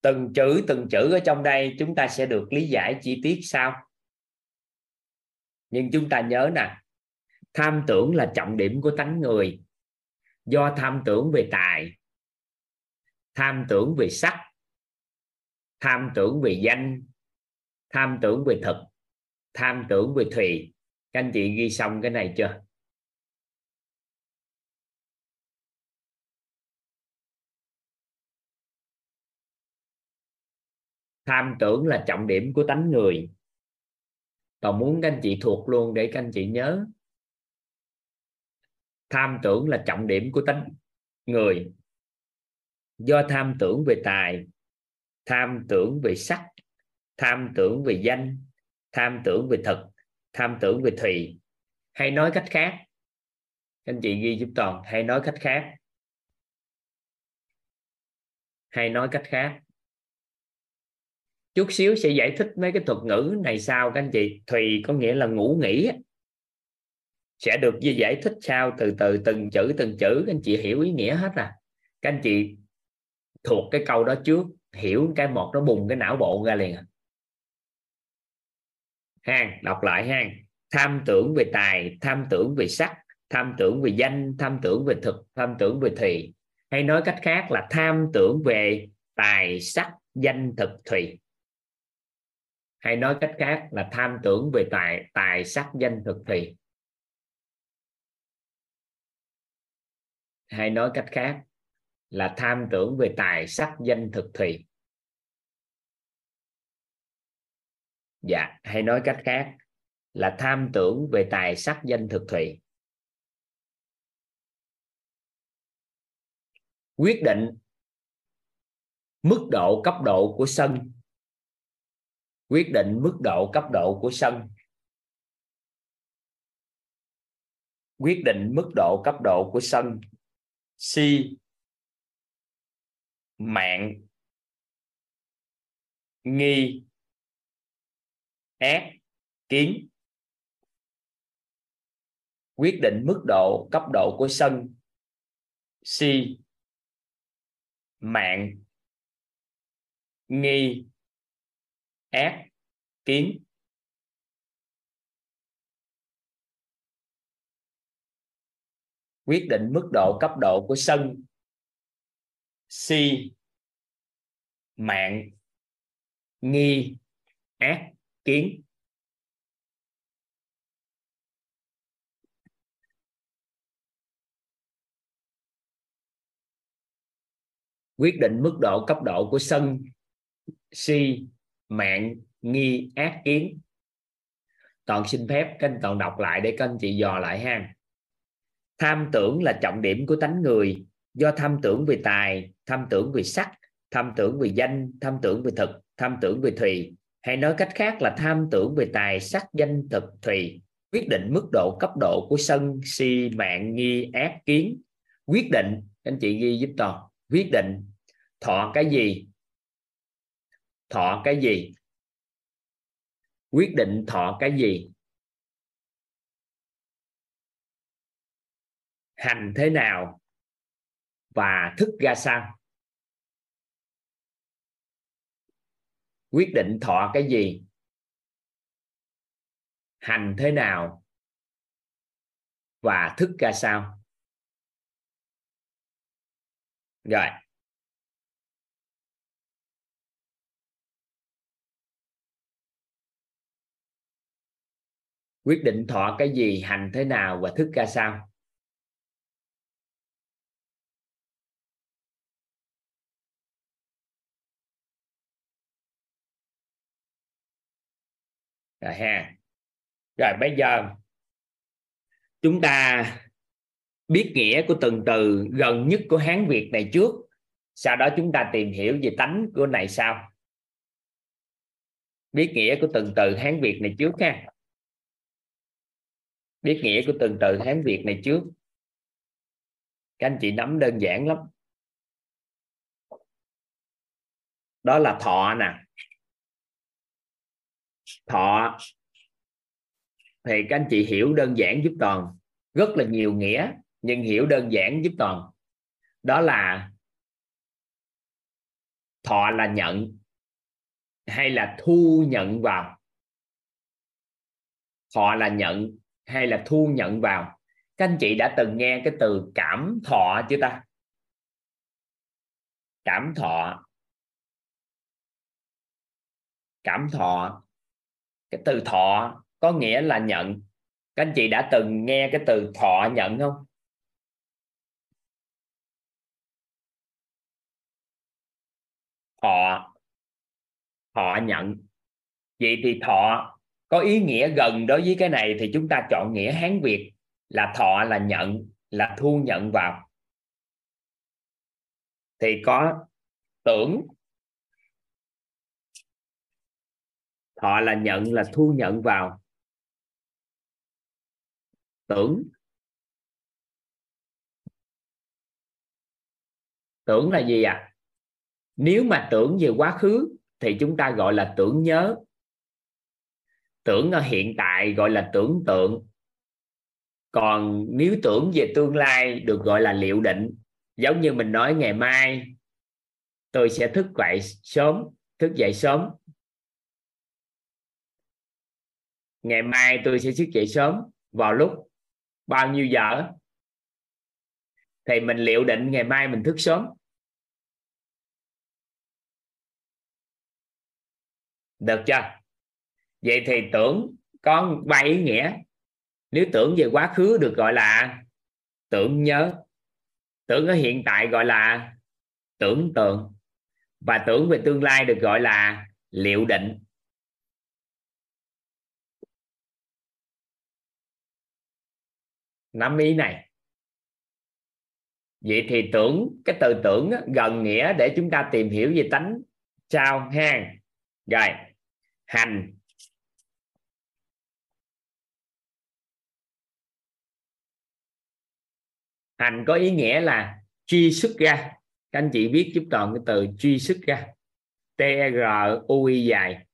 Từng chữ từng chữ ở trong đây chúng ta sẽ được lý giải chi tiết sau nhưng chúng ta nhớ nè, tham tưởng là trọng điểm của tánh người. Do tham tưởng về tài, tham tưởng về sắc, tham tưởng về danh, tham tưởng về thực, tham tưởng về thùy. Các anh chị ghi xong cái này chưa? Tham tưởng là trọng điểm của tánh người và muốn các anh chị thuộc luôn để các anh chị nhớ. Tham tưởng là trọng điểm của tánh người. Do tham tưởng về tài, tham tưởng về sắc, tham tưởng về danh, tham tưởng về thực, tham tưởng về thùy. Hay nói cách khác anh chị ghi giúp toàn, hay nói cách khác. Hay nói cách khác chút xíu sẽ giải thích mấy cái thuật ngữ này sau các anh chị. Thùy có nghĩa là ngủ nghỉ sẽ được giải thích sau từ từ, từng chữ từng chữ, các anh chị hiểu ý nghĩa hết à. Các anh chị thuộc cái câu đó trước, hiểu cái một nó bùng cái não bộ ra liền à. Ha đọc lại ha tham tưởng về tài, tham tưởng về sắc, tham tưởng về danh, tham tưởng về thực, tham tưởng về thùy. Hay nói cách khác là tham tưởng về tài, sắc, danh, thực, thùy hay nói cách khác là tham tưởng về tài tài sắc danh thực thì. Hay nói cách khác là tham tưởng về tài sắc danh thực thì. Dạ hay nói cách khác là tham tưởng về tài sắc danh thực thùy quyết định mức độ cấp độ của sân quyết định mức độ cấp độ của sân. Quyết định mức độ cấp độ của sân. Si mạng. Nghi. Ác. Kiến. Quyết định mức độ cấp độ của sân. Si mạng. Nghi ác kiến quyết định mức độ cấp độ của sân. Si mạng. Nghi ác kiến quyết định mức độ cấp độ của sân. Si mạng nghi ác kiến. Toàn xin phép các anh toàn đọc lại để các anh chị dò lại ha. Tham tưởng là trọng điểm của tánh người. Do tham tưởng về tài, tham tưởng về sắc, tham tưởng về danh, tham tưởng về thực, tham tưởng về thùy. Hay nói cách khác là tham tưởng về tài, sắc, danh, thực, thùy. Quyết định mức độ cấp độ của sân, si, mạng, nghi, ác, kiến. Quyết định anh chị ghi giúp toàn quyết định, thọ cái gì? Thọ cái gì? Quyết định thọ cái gì? Hành thế nào và thức ra sao? Quyết định thọ cái gì? Hành thế nào và thức ra sao? Rồi. Quyết định thọ cái gì, hành thế nào và thức ra sao? Rồi ha. Rồi bây giờ chúng ta biết nghĩa của từng từ gần nhất của hán việt này trước. Sau đó chúng ta tìm hiểu về tánh của này sau. Biết nghĩa của từng từ hán việt này trước ha biết nghĩa của từng từ hán việt này trước. Các anh chị nắm đơn giản lắm. Đó là thọ nè. Thọ. Thì các anh chị hiểu đơn giản giúp toàn. Rất là nhiều nghĩa, nhưng hiểu đơn giản giúp toàn. Đó là thọ là nhận, hay là thu nhận vào. Thọ là nhận hay là thu nhận vào? Các anh chị đã từng nghe cái từ cảm thọ chưa ta? Cảm thọ. Cảm thọ. Cái từ thọ có nghĩa là nhận. Các anh chị đã từng nghe cái từ thọ nhận không? Thọ. Thọ nhận. Vậy thì thọ có ý nghĩa gần đối với cái này thì chúng ta chọn nghĩa hán việt, là thọ, là nhận, là thu nhận vào. Thì có tưởng, thọ là nhận, là thu nhận vào. Tưởng tưởng là gì ạ? À? nếu mà tưởng về quá khứ thì chúng ta gọi là tưởng nhớ tưởng ở hiện tại gọi là tưởng tượng. Còn nếu tưởng về tương lai được gọi là liệu định, giống như mình nói ngày mai, tôi sẽ thức dậy sớm, thức dậy sớm. Ngày mai tôi sẽ thức dậy sớm, vào lúc bao nhiêu giờ? Thì mình liệu định ngày mai mình thức sớm. Được chưa? Vậy thì tưởng có ba ý nghĩa. Nếu tưởng về quá khứ được gọi là tưởng nhớ, tưởng ở hiện tại gọi là tưởng tượng, và tưởng về tương lai được gọi là liệu định. Nắm ý này. Vậy thì tưởng, cái từ tưởng gần nghĩa để chúng ta tìm hiểu về tánh sao ha rồi, hành. Hành có ý nghĩa là truy xuất ra. Các anh chị viết giúp toàn cái từ truy xuất ra. T r u i dài.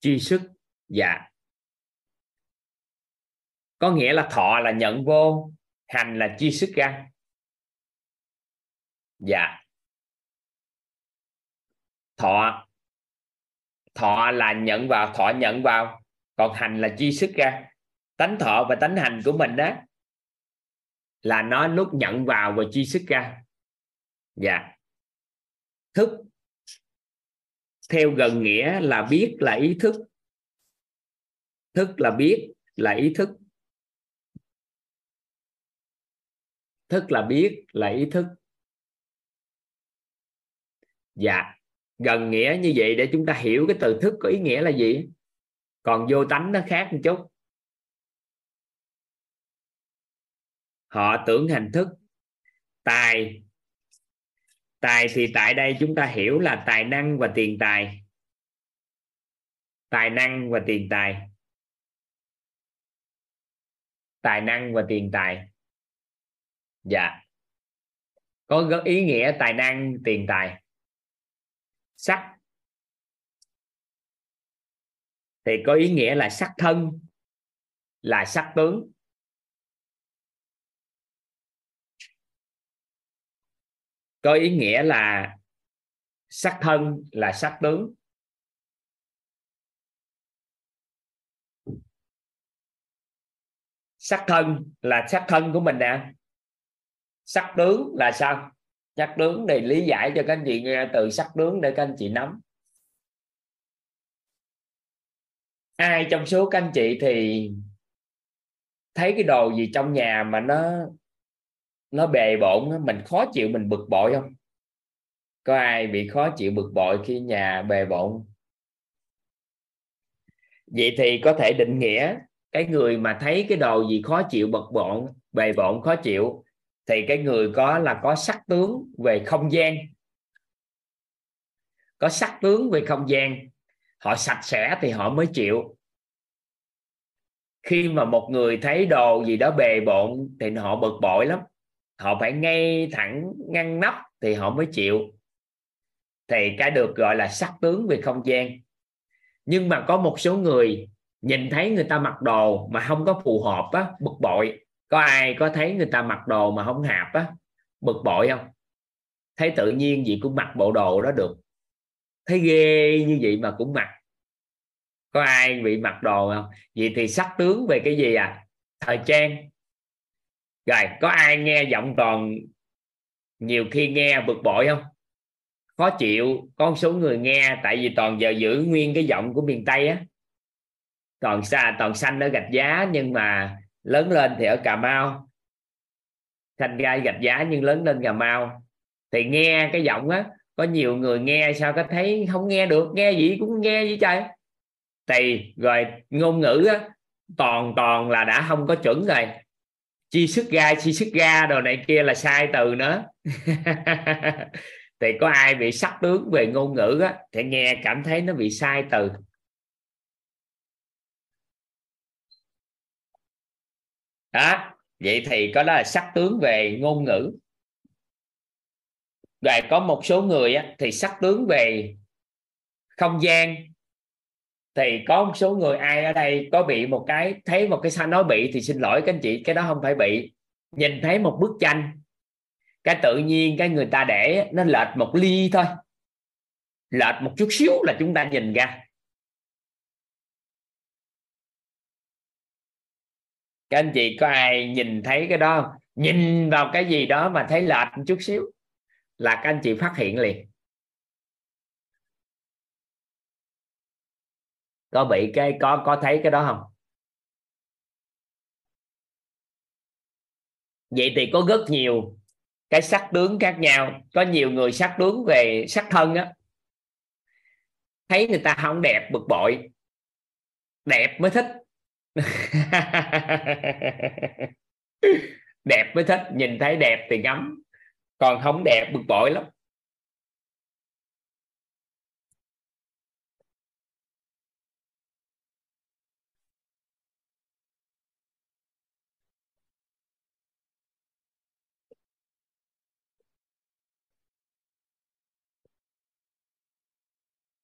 Truy xuất dạ. Có nghĩa là thọ là nhận vô, hành là truy xuất ra. Dạ. Thọ thọ là nhận vào, thọ nhận vào. Còn hành là truy xuất ra. Tánh thọ và tánh hành của mình đó là nó lúc nhận vào và chi xuất ra. Dạ. Thức. Theo gần nghĩa là biết là ý thức. Thức là biết là ý thức. Thức là biết là ý thức. Dạ. Gần nghĩa như vậy để chúng ta hiểu cái từ thức có ý nghĩa là gì. Còn vô tánh nó khác một chút. Họ tưởng hành thức tài. Tài thì tại đây chúng ta hiểu là tài năng và tiền tài. Tài năng và tiền tài. Tài năng và tiền tài. Dạ. Có ý nghĩa tài năng, tiền tài. Sắc. Thì có ý nghĩa là sắc thân, là sắc tướng. Có ý nghĩa là sắc thân là sắc tướng. Sắc thân là sắc thân của mình nè. Sắc tướng là sao? Sắc tướng để lý giải cho các anh chị nghe từ sắc tướng để các anh chị nắm. Ai trong số các anh chị thì thấy cái đồ gì trong nhà mà nó nó bề bộn mình khó chịu mình bực bội không? Có ai bị khó chịu bực bội khi nhà bề bộn? Vậy thì có thể định nghĩa cái người mà thấy cái đồ gì khó chịu, bực bộn, bề bộn, khó chịu, thì cái người có là có sắc tướng về không gian. Có sắc tướng về không gian, họ sạch sẽ thì họ mới chịu. Khi mà một người thấy đồ gì đó bề bộn thì họ bực bội lắm họ phải ngay thẳng ngăn nắp thì họ mới chịu. Thì cái được gọi là sắc tướng về không gian. Nhưng mà có một số người nhìn thấy người ta mặc đồ mà không có phù hợp á, bực bội. Có ai có thấy người ta mặc đồ mà không hợp á, bực bội không? Thấy tự nhiên gì cũng mặc bộ đồ đó được. Thấy ghê như vậy mà cũng mặc. Có ai bị mặc đồ không? Vậy thì sắc tướng về cái gì à? Thời trang rồi, có ai nghe giọng toàn nhiều khi nghe bực bội không? Khó chịu, có một số người nghe, tại vì toàn giờ giữ nguyên cái giọng của miền tây á. Toàn xa, toàn xanh ở gạch giá, nhưng mà lớn lên thì ở cà mau. Thành ra gạch giá nhưng lớn lên cà mau. Thì nghe cái giọng á, có nhiều người nghe sao có thấy không nghe được, nghe gì cũng nghe vậy trời. Thì, rồi ngôn ngữ á, toàn toàn là đã không có chuẩn rồi chi sức ga chi sức ga đồ này kia là sai từ nữa. Thì có ai bị sắc tướng về ngôn ngữ á thì nghe cảm thấy nó bị sai từ. Đó vậy thì có đó là sắc tướng về ngôn ngữ. Rồi có một số người á, thì sắc tướng về không gian thì có một số người ai ở đây có bị một cái, thấy một cái sao nói bị thì xin lỗi các anh chị, cái đó không phải bị. Nhìn thấy một bức tranh, cái tự nhiên cái người ta để nó lệch một ly thôi. Lệch một chút xíu là chúng ta nhìn ra. Các anh chị có ai nhìn thấy cái đó không? nhìn vào cái gì đó mà thấy lệch một chút xíu là các anh chị phát hiện liền. Có bị cái, có có thấy cái đó không? Vậy thì có rất nhiều cái sắc tướng khác nhau. Có nhiều người sắc tướng về sắc thân á. Thấy người ta không đẹp, bực bội. Đẹp mới thích. Đẹp mới thích. Nhìn thấy đẹp thì ngắm. Còn không đẹp, bực bội lắm.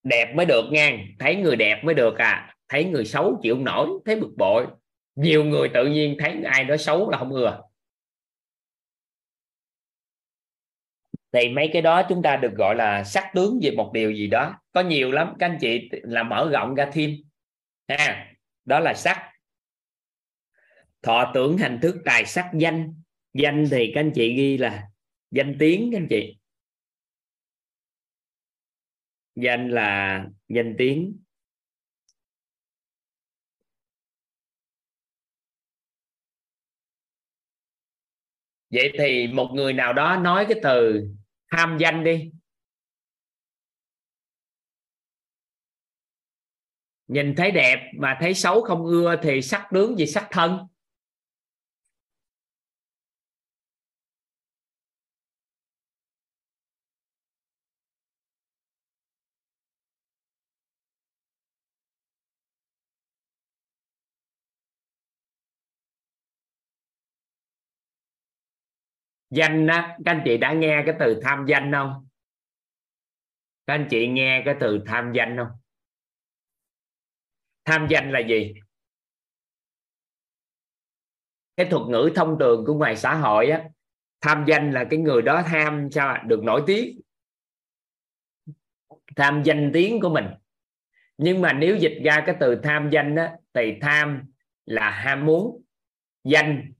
Đẹp mới được nha thấy người đẹp mới được à. Thấy người xấu chịu nổi, thấy bực bội. Nhiều người tự nhiên thấy ai đó xấu là không ưa. Thì mấy cái đó chúng ta được gọi là sắc tướng về một điều gì đó. Có nhiều lắm, các anh chị là mở rộng ra thêm. Ha, đó là sắc. Thọ tưởng hành thức, tài sắc, danh. Danh thì các anh chị ghi là danh tiếng, các anh chị danh là danh tiếng. Vậy thì một người nào đó nói cái từ tham danh đi. Nhìn thấy đẹp mà thấy xấu không ưa thì sắc tướng gì sắc thân? Danh á các anh chị đã nghe cái từ tham danh không? Các anh chị nghe cái từ tham danh không? Tham danh là gì? Cái thuật ngữ thông thường của ngoài xã hội á tham danh là cái người đó tham sao được nổi tiếng. Tham danh tiếng của mình. Nhưng mà nếu dịch ra cái từ tham danh á, thì tham là ham muốn danh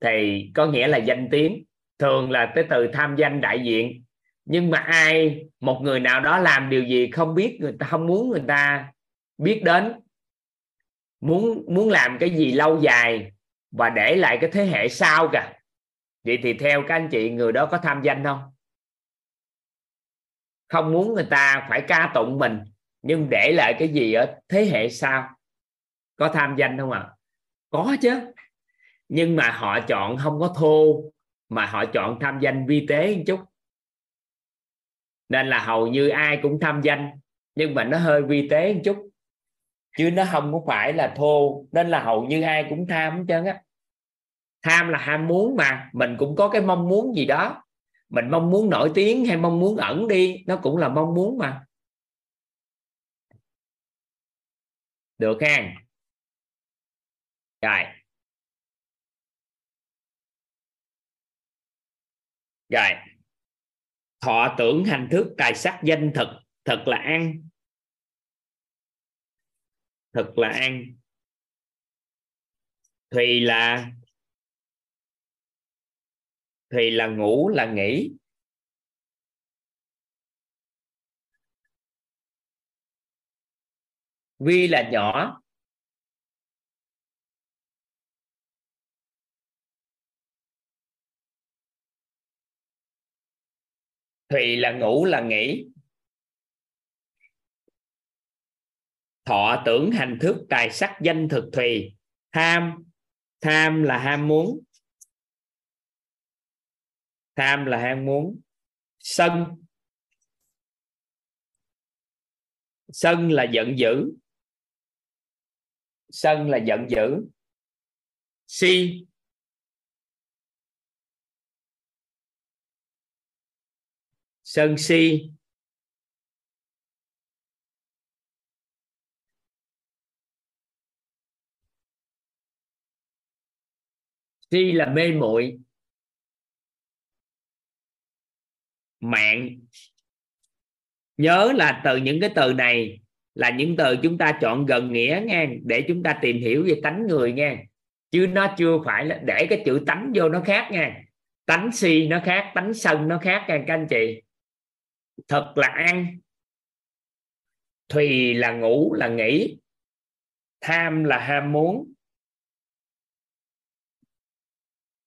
thì có nghĩa là danh tiếng thường là cái từ tham danh đại diện. Nhưng mà ai, một người nào đó làm điều gì không biết người ta, không muốn người ta biết đến, muốn muốn làm cái gì lâu dài và để lại cái thế hệ sau cả vậy thì theo các anh chị, người đó có tham danh không? Không muốn người ta phải ca tụng mình, nhưng để lại cái gì ở thế hệ sau? Có tham danh không ạ? À? có chứ. Nhưng mà họ chọn không có thô mà họ chọn tham danh vi tế một chút. Nên là hầu như ai cũng tham danh, nhưng mà nó hơi vi tế một chút. Chứ nó không có phải là thô, nên là hầu như ai cũng tham hết trơn á. Tham là ham muốn mà, mình cũng có cái mong muốn gì đó. Mình mong muốn nổi tiếng hay mong muốn ẩn đi, nó cũng là mong muốn mà. Được ha? Rồi. Rồi. Thọ tưởng hành thức, tài sắc danh thực thực là ăn. Thực là ăn. Thùy là thùy là ngủ, là nghỉ. Vi là nhỏ. Thùy là ngủ là nghỉ. Thọ tưởng hành thức, tài sắc, danh thực thùy tham. Tham là ham muốn. Tham là ham muốn. Sân. Sân là giận dữ. Sân là giận dữ. Si. Sân si. Si là mê muội. Mạng. Nhớ là từ những cái từ này là những từ chúng ta chọn gần nghĩa nghe, để chúng ta tìm hiểu về tánh người nghe. Chứ nó chưa phải là để cái chữ tánh vô nó khác nghe. Tánh si nó khác, tánh sân nó khác nha các anh chị thật là ăn. Thùy là ngủ, là nghỉ. Tham là ham muốn.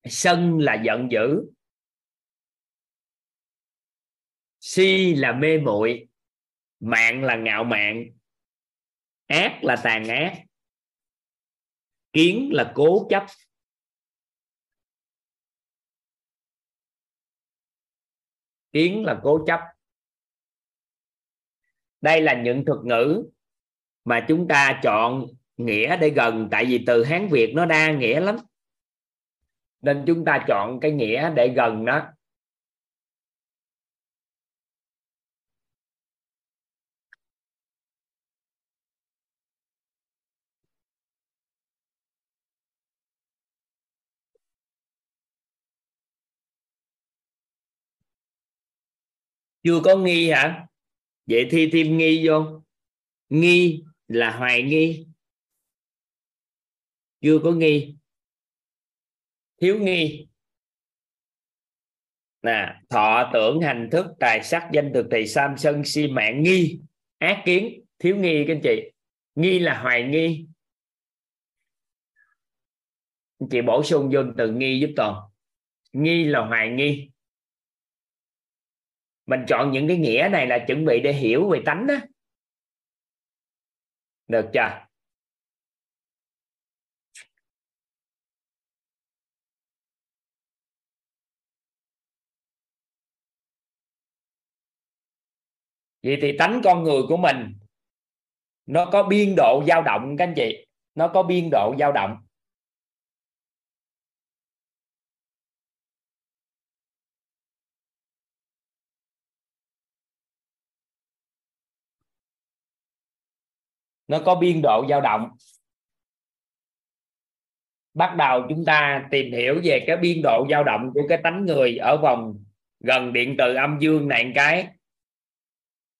Sân là giận dữ. Si là mê muội. Mạng là ngạo mạn. Ác là tàn ác. Kiến là cố chấp. Kiến là cố chấp đây là những thuật ngữ mà chúng ta chọn nghĩa để gần, tại vì từ hán việt nó đa nghĩa lắm. Nên chúng ta chọn cái nghĩa để gần nó. Chưa có nghi hả? Vậy thi thêm nghi vô. Nghi là hoài nghi. Chưa có nghi. Thiếu nghi. Nè, thọ tưởng hành thức, tài sắc, danh thực thì sam, sân, si, mạng, nghi. Ác kiến, thiếu nghi các anh chị. Nghi là hoài nghi. Anh chị bổ sung vô từ nghi giúp toàn. Nghi là hoài nghi mình chọn những cái nghĩa này là chuẩn bị để hiểu về tánh đó được chưa? Vậy thì tánh con người của mình, nó có biên độ dao động các anh chị. Nó có biên độ dao động. Nó có biên độ dao động. Bắt đầu chúng ta tìm hiểu về cái biên độ dao động của cái tánh người ở vòng gần điện từ âm dương này một cái.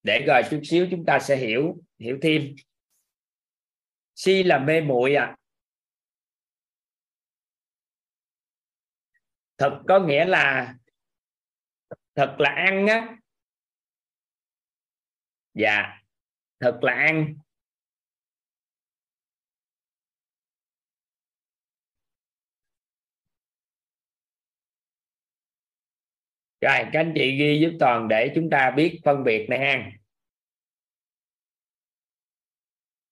Để rồi chút xíu chúng ta sẽ hiểu hiểu thêm. Si là mê muội à thật có nghĩa là thật là ăn á. Dạ thật là ăn. Rồi, các anh chị ghi giúp toàn để chúng ta biết phân biệt này ha.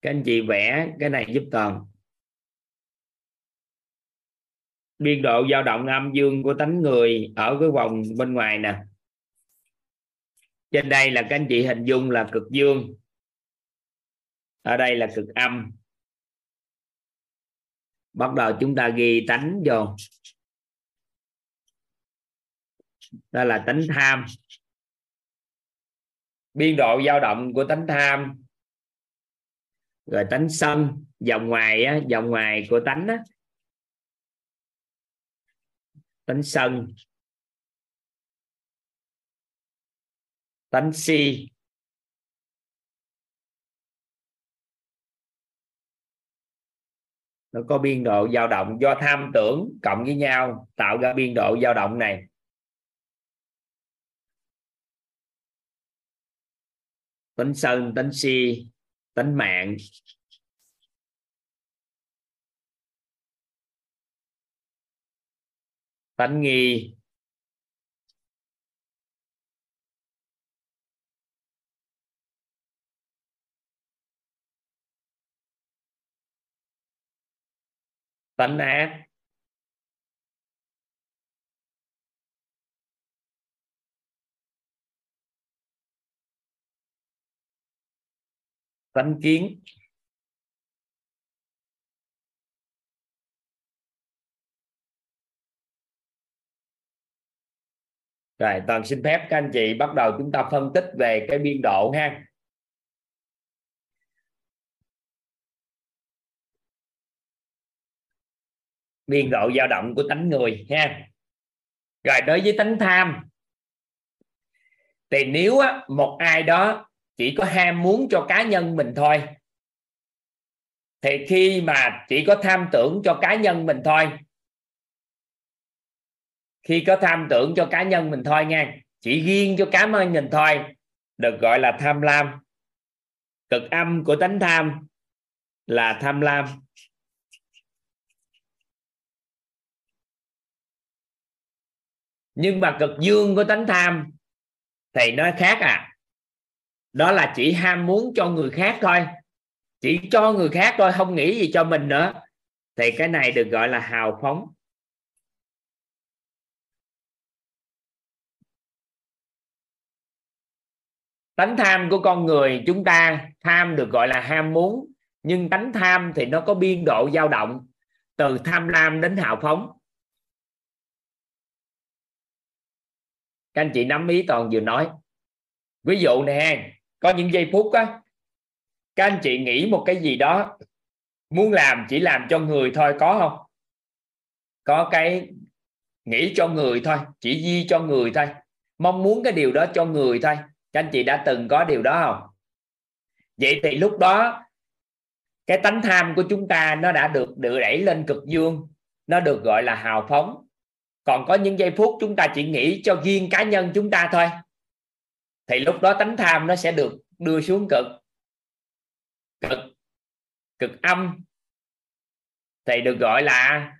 Các anh chị vẽ cái này giúp toàn. Biên độ dao động âm dương của tánh người ở cái vòng bên ngoài nè. Trên đây là các anh chị hình dung là cực dương. Ở đây là cực âm. Bắt đầu chúng ta ghi tánh vô đó là tánh tham. Biên độ dao động của tánh tham rồi tánh sân dòng ngoài á, dòng ngoài của tánh á. Tánh sân. Tánh si. Nó có biên độ dao động do tham tưởng cộng với nhau tạo ra biên độ dao động này. Tính sân tính si tính mạng. Tánh nghi. Tánh ác. Tánh kiến. Rồi toàn xin phép các anh chị bắt đầu chúng ta phân tích về cái biên độ ha. Biên độ dao động của tánh người ha. Rồi đối với tánh tham thì nếu á, một ai đó chỉ có ham muốn cho cá nhân mình thôi. Thì khi mà chỉ có tham tưởng cho cá nhân mình thôi, khi có tham tưởng cho cá nhân mình thôi nha chỉ riêng cho cá nhân mình thôi, được gọi là tham lam. Cực âm của tánh tham là tham lam. Nhưng mà cực dương của tánh tham thì nó khác à đó là chỉ ham muốn cho người khác thôi. Chỉ cho người khác thôi, không nghĩ gì cho mình nữa. Thì cái này được gọi là hào phóng. Tánh tham của con người chúng ta, tham được gọi là ham muốn. Nhưng tánh tham thì nó có biên độ dao động, từ tham lam đến hào phóng. Các anh chị nắm ý toàn vừa nói. Ví dụ nè có những giây phút á, các anh chị nghĩ một cái gì đó, muốn làm chỉ làm cho người thôi, có không? Có cái nghĩ cho người thôi, chỉ di cho người thôi, mong muốn cái điều đó cho người thôi. Các anh chị đã từng có điều đó không? Vậy thì lúc đó, cái tánh tham của chúng ta nó đã được được đẩy lên cực dương, nó được gọi là hào phóng. Còn có những giây phút chúng ta chỉ nghĩ cho riêng cá nhân chúng ta thôi thì lúc đó tánh tham nó sẽ được đưa xuống cực. Cực cực âm. Thì được gọi là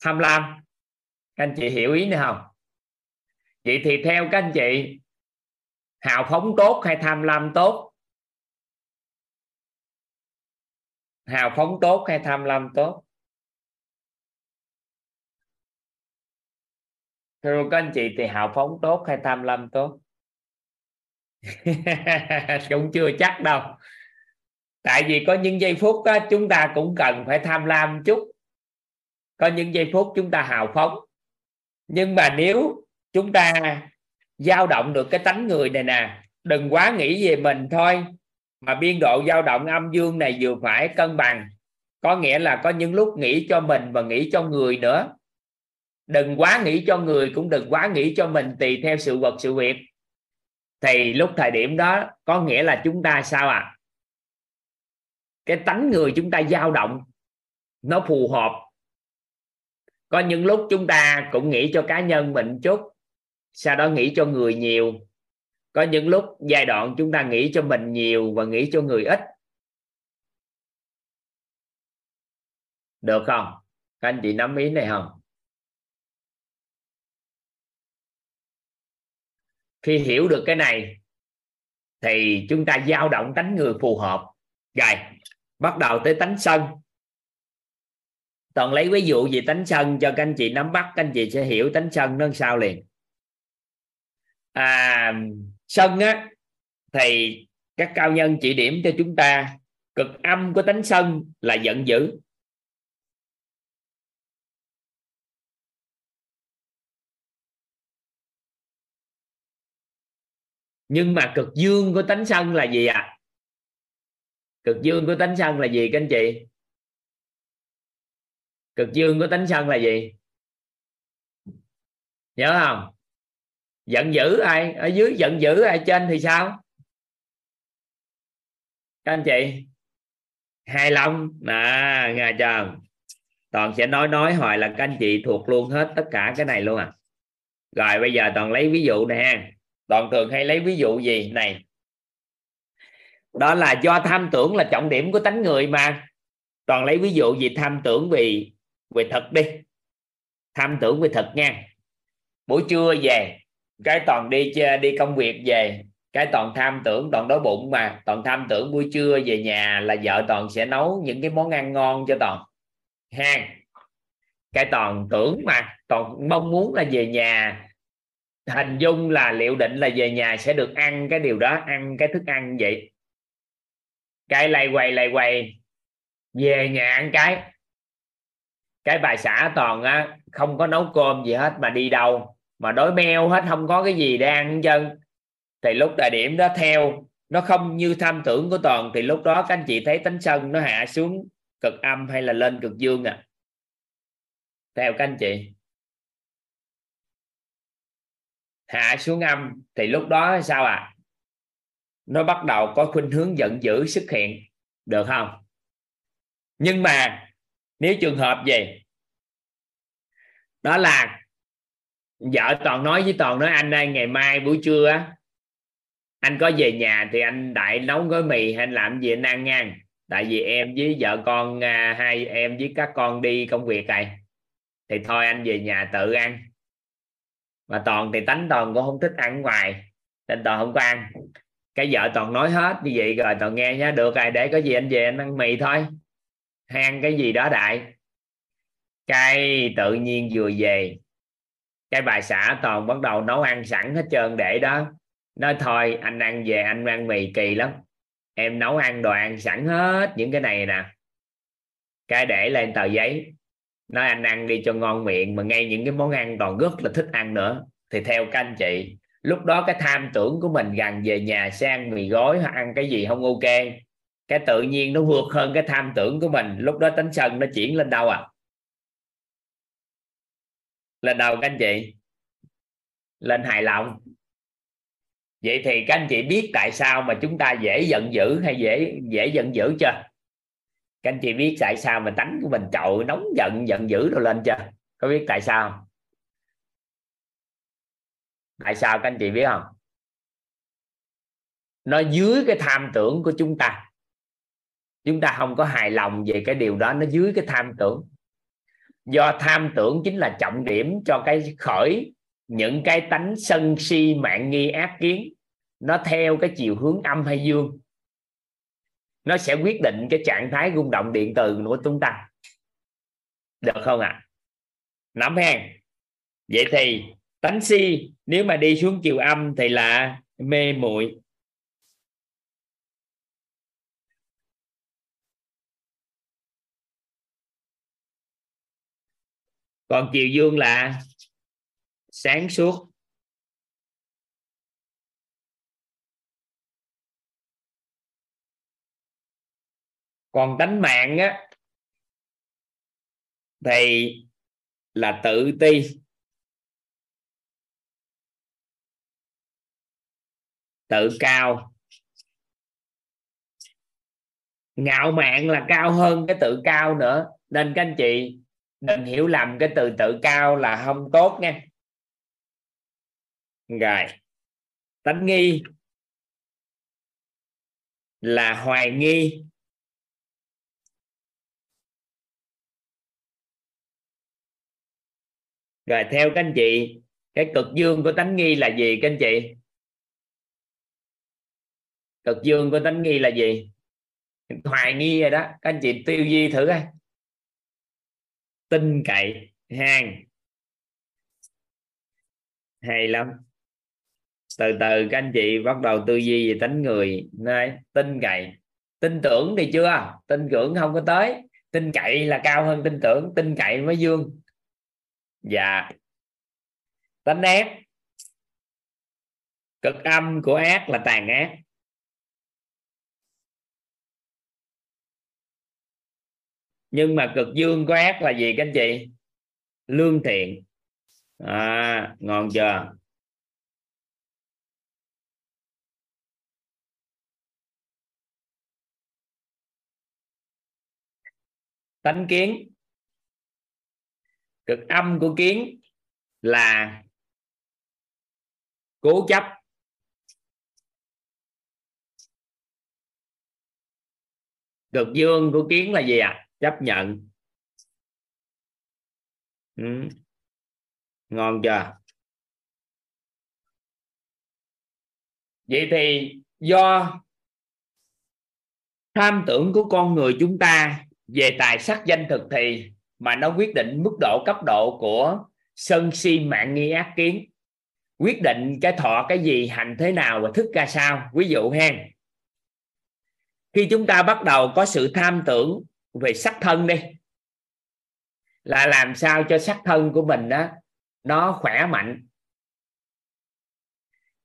tham lam. Các anh chị hiểu ý này không? Vậy thì theo các anh chị, hào phóng tốt hay tham lam tốt? Hào phóng tốt hay tham lam tốt? Thưa các anh chị, thì hào phóng tốt hay tham lam tốt? cũng chưa chắc đâu. Tại vì có những giây phút đó, chúng ta cũng cần phải tham lam chút. Có những giây phút chúng ta hào phóng. Nhưng mà nếu chúng ta dao động được cái tánh người này nè đừng quá nghĩ về mình thôi. Mà biên độ dao động âm dương này vừa phải cân bằng. Có nghĩa là có những lúc nghĩ cho mình và nghĩ cho người nữa. Đừng quá nghĩ cho người cũng đừng quá nghĩ cho mình tùy theo sự vật sự việc thì lúc thời điểm đó có nghĩa là chúng ta sao à cái tánh người chúng ta dao động, nó phù hợp. Có những lúc chúng ta cũng nghĩ cho cá nhân mình chút, sau đó nghĩ cho người nhiều. Có những lúc giai đoạn chúng ta nghĩ cho mình nhiều và nghĩ cho người ít. Được không? Các anh chị nắm ý này không? Khi hiểu được cái này thì chúng ta dao động tánh người phù hợp. Rồi bắt đầu tới tánh sân. Toàn lấy ví dụ về tánh sân cho các anh chị nắm bắt các anh chị sẽ hiểu tánh sân nó sao liền. À, sân á thì các cao nhân chỉ điểm cho chúng ta cực âm của tánh sân là giận dữ. Nhưng mà cực dương của tánh sân là gì ạ? À? cực dương của tánh sân là gì, các anh chị? Cực dương của tánh sân là gì? Nhớ không? Giận dữ ai? Ở dưới giận dữ ai trên thì sao? Các anh chị? Hài lòng. À nghe chưa toàn sẽ nói nói hoài là các anh chị thuộc luôn hết tất cả cái này luôn à. Rồi, bây giờ toàn lấy ví dụ này toàn thường hay lấy ví dụ gì? Này, đó là do tham tưởng là trọng điểm của tánh người mà. Toàn lấy ví dụ gì? Tham tưởng vì về thật đi. Tham tưởng về thật nha. Buổi trưa về, cái toàn đi đi công việc về, cái toàn tham tưởng, toàn đói bụng mà. Toàn tham tưởng buổi trưa về nhà là vợ toàn sẽ nấu những cái món ăn ngon cho toàn. Ha, cái toàn tưởng mà, toàn mong muốn là về nhà hình dung là liệu định là về nhà sẽ được ăn cái điều đó, ăn cái thức ăn vậy? Cái lay quay lay quay. Về nhà ăn cái. Cái bà xã toàn á, không có nấu cơm gì hết mà đi đâu. Mà đói meo hết, không có cái gì để ăn chân thì lúc thời điểm đó theo, nó không như tham tưởng của toàn. Thì lúc đó các anh chị thấy tánh sân nó hạ xuống cực âm hay là lên cực dương à? Theo các anh chị. Hạ xuống âm, thì lúc đó sao à nó bắt đầu có khuynh hướng giận dữ xuất hiện, được không? Nhưng mà nếu trường hợp gì? Đó là vợ toàn nói với toàn nói, anh ơi, ngày mai buổi trưa á, anh có về nhà thì anh đại nấu gói mì hay làm gì anh ăn ngang tại vì em với vợ con à, hai em với các con đi công việc này. Thì thôi anh về nhà tự ăn mà toàn thì tánh toàn cũng không thích ăn ngoài, nên toàn không có ăn. Cái vợ toàn nói hết như vậy rồi toàn nghe nhá, được rồi, để có gì anh về anh ăn mì thôi. Hay ăn cái gì đó đại. Cái tự nhiên vừa về, cái bà xã toàn bắt đầu nấu ăn sẵn hết trơn để đó. Nói, thôi, anh ăn về anh ăn mì kỳ lắm. Em nấu ăn đồ ăn sẵn hết những cái này nè. Cái để lên tờ giấy nói anh ăn đi cho ngon miệng, mà ngay những cái món ăn còn rất là thích ăn nữa. Thì theo các anh chị, lúc đó cái tham tưởng của mình gần về nhà sẽ ăn mì gói hoặc ăn cái gì không ok. Cái tự nhiên nó vượt hơn cái tham tưởng của mình. Lúc đó tánh sân nó chuyển lên đâu à? Lên đâu các anh chị? Lên hài lòng. Vậy thì các anh chị biết tại sao mà chúng ta dễ giận dữ hay dễ dễ giận dữ chưa? Các anh chị biết tại sao mà tánh của mình trội nóng giận giận dữ rồi lên chưa? Có biết tại sao tại sao các anh chị biết không? Nó dưới cái tham tưởng của chúng ta. Chúng ta không có hài lòng về cái điều đó, nó dưới cái tham tưởng. Do tham tưởng chính là trọng điểm cho cái khởi những cái tánh sân si, mạng nghi, ác kiến. Nó theo cái chiều hướng âm hay dương nó sẽ quyết định cái trạng thái rung động điện từ của chúng ta. Được không ạ? À? nắm hen vậy thì, tánh si, nếu mà đi xuống chiều âm thì là mê muội. Còn chiều dương là sáng suốt. Còn tánh mạng á, thì là tự ti. Tự cao. Ngạo mạn là cao hơn cái tự cao nữa. Nên các anh chị đừng hiểu lầm cái từ tự cao là không tốt nha. Rồi. Tánh nghi là hoài nghi. Rồi theo các anh chị, cái cực dương của tánh nghi là gì các anh chị? Cực dương của tánh nghi là gì? Hoài nghi rồi đó. Các anh chị tiêu di thử coi. Tin cậy hàng hay lắm. Từ từ các anh chị bắt đầu tư duy về tính người. Này, tin cậy. Tin tưởng thì chưa? Tin tưởng không có tới. Tin cậy là cao hơn tin tưởng. Tin cậy mới dương dạ. Tánh ác. Cực âm của ác là tàn ác. Nhưng mà cực dương của ác là gì các anh chị? Lương thiện. À, ngon chưa? Tánh kiến cực âm của kiến là cố chấp cực dương của kiến là gì ạ à? chấp nhận ừ. ngon chưa vậy thì do tham tưởng của con người chúng ta về tài sắc danh thực thì mà nó quyết định mức độ cấp độ của sân si mạng nghi ác kiến. Quyết định cái thọ cái gì, hành thế nào và thức ra sao. Ví dụ hen khi chúng ta bắt đầu có sự tham tưởng về sắc thân đi, là làm sao cho sắc thân của mình đó nó khỏe mạnh.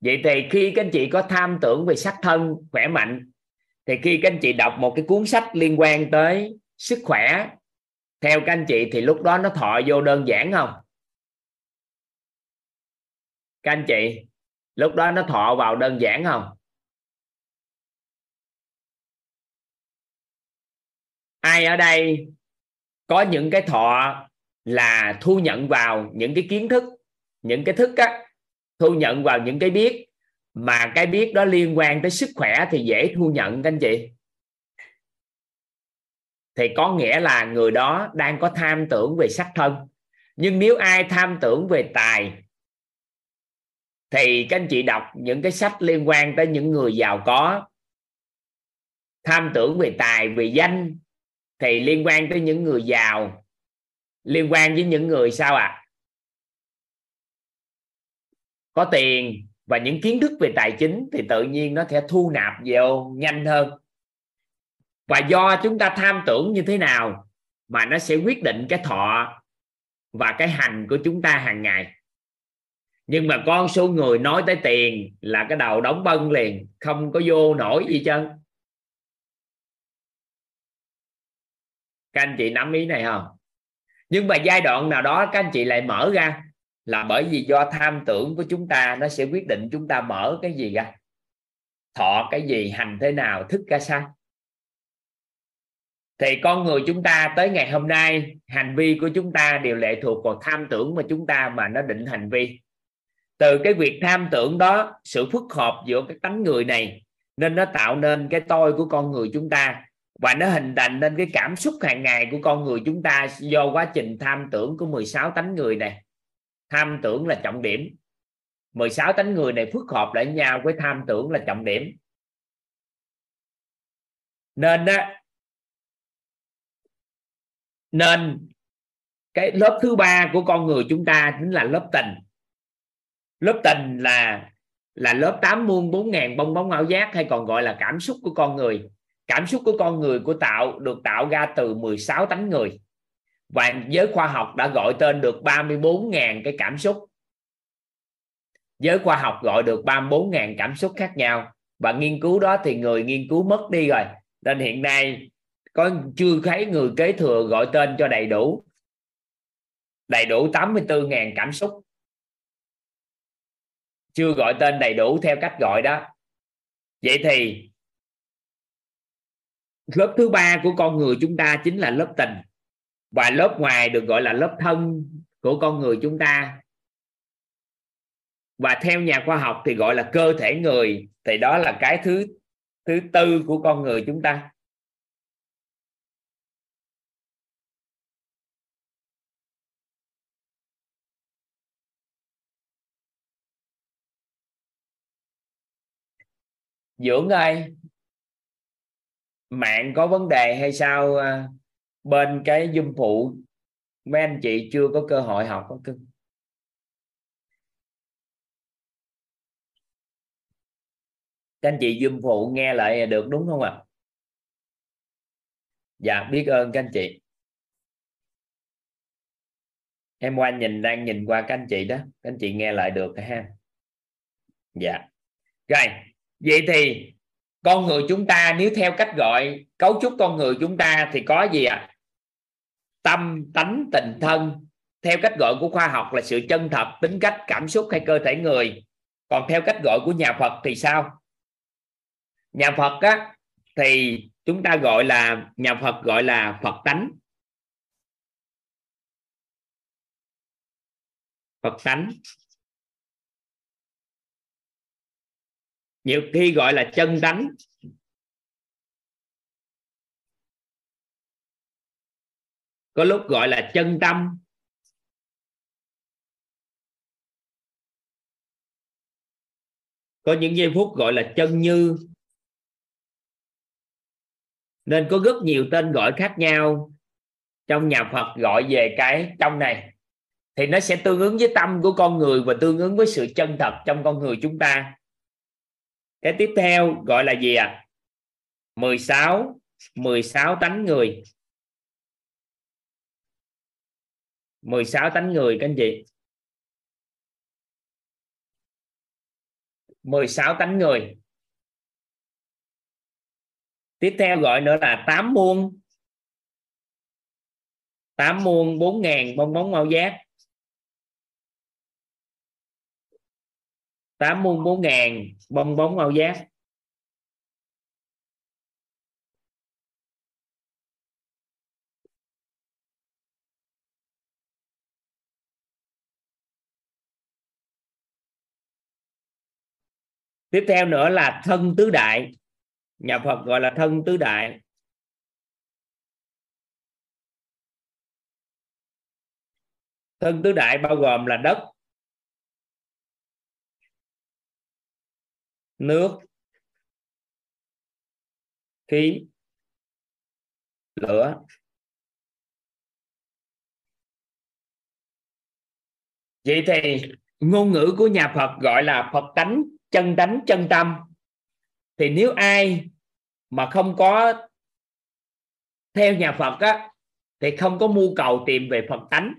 Vậy thì khi các anh chị có tham tưởng về sắc thân khỏe mạnh, thì khi các anh chị đọc một cái cuốn sách liên quan tới sức khỏe theo các anh chị thì lúc đó nó thọ vô đơn giản không? Các anh chị, lúc đó nó thọ vào đơn giản không? Ai ở đây có những cái thọ là thu nhận vào những cái kiến thức, những cái thức á, thu nhận vào những cái biết, mà cái biết đó liên quan tới sức khỏe thì dễ thu nhận các anh chị thì có nghĩa là người đó đang có tham tưởng về sắc thân nhưng nếu ai tham tưởng về tài, thì các anh chị đọc những cái sách liên quan tới những người giàu có tham tưởng về tài, về danh, thì liên quan tới những người giàu, liên quan với những người sao ạ à? có tiền và những kiến thức về tài chính, thì tự nhiên nó sẽ thu nạp vô nhanh hơn và do chúng ta tham tưởng như thế nào mà nó sẽ quyết định cái thọ và cái hành của chúng ta hàng ngày. Nhưng mà con số người nói tới tiền là cái đầu đóng bân liền, không có vô nổi gì chân các anh chị nắm ý này không? Nhưng mà giai đoạn nào đó các anh chị lại mở ra là bởi vì do tham tưởng của chúng ta, nó sẽ quyết định chúng ta mở cái gì ra. Thọ cái gì, hành thế nào, thức ra sao thì con người chúng ta tới ngày hôm nay, hành vi của chúng ta đều lệ thuộc vào tham tưởng mà chúng ta mà nó định hành vi. Từ cái việc tham tưởng đó, sự phức hợp giữa cái tánh người này, nên nó tạo nên cái tôi của con người chúng ta, và nó hình thành nên cái cảm xúc hàng ngày của con người chúng ta do quá trình tham tưởng của 16 tánh người này. Tham tưởng là trọng điểm. 16 tánh người này phức hợp lại nhau với tham tưởng là trọng điểm. Nên đó nên cái lớp thứ ba của con người chúng ta chính là lớp tình. Lớp tình là là lớp tám muôn bốn ngàn bong bóng ảo giác hay còn gọi là cảm xúc của con người. Cảm xúc của con người của tạo được tạo ra từ 16 tánh người. Và giới khoa học đã gọi tên được 34.000 cái cảm xúc. Giới khoa học gọi được 34.000 cảm xúc khác nhau. Và nghiên cứu đó thì người nghiên cứu mất đi rồi. Nên hiện nay có chưa thấy người kế thừa gọi tên cho đầy đủ? Đầy đủ 84.000 cảm xúc. Chưa gọi tên đầy đủ theo cách gọi đó. Vậy thì, lớp thứ ba của con người chúng ta chính là lớp tình. Và lớp ngoài được gọi là lớp thân của con người chúng ta. Và theo nhà khoa học thì gọi là cơ thể người. Thì đó là cái thứ thứ tư của con người chúng ta. Dưỡng ơi, mạng có vấn đề hay sao à, bên cái dung phụ? Mấy anh chị chưa có cơ hội học có cưng các anh chị dung phụ nghe lại được đúng không ạ? À? dạ biết ơn các anh chị. Em qua nhìn, đang nhìn qua các anh chị đó. Các anh chị nghe lại được ha. Dạ. Rồi vậy thì con người chúng ta nếu theo cách gọi cấu trúc con người chúng ta thì có gì ạ? À? tâm, tánh, tình, thân. Theo cách gọi của khoa học là sự chân thật, tính cách, cảm xúc hay cơ thể người. Còn theo cách gọi của nhà phật thì sao? Nhà phật á, thì chúng ta gọi là, nhà phật gọi là phật tánh. Phật tánh. Nhiều khi gọi là chân tánh. Có lúc gọi là chân tâm. Có những giây phút gọi là chân như. Nên có rất nhiều tên gọi khác nhau. Trong nhà Phật gọi về cái trong này. Thì nó sẽ tương ứng với tâm của con người và tương ứng với sự chân thật trong con người chúng ta cái tiếp theo gọi là gì ạ? à? 16 16 tánh người. 16 tánh người các anh chị 16 tánh người. Tiếp theo gọi nữa là 8 muôn. 8 muôn 4 ngàn, bong bóng mau giác. Tám muôn bốn ngàn, bong bóng ao giác. Tiếp theo nữa là thân tứ đại. Nhà Phật gọi là thân tứ đại. Thân tứ đại bao gồm là đất nước. Khí. Lửa. Vậy thì ngôn ngữ của nhà Phật gọi là Phật tánh, chân tánh, chân tâm. Thì nếu ai mà không có theo nhà Phật á, thì không có mưu cầu tìm về Phật tánh.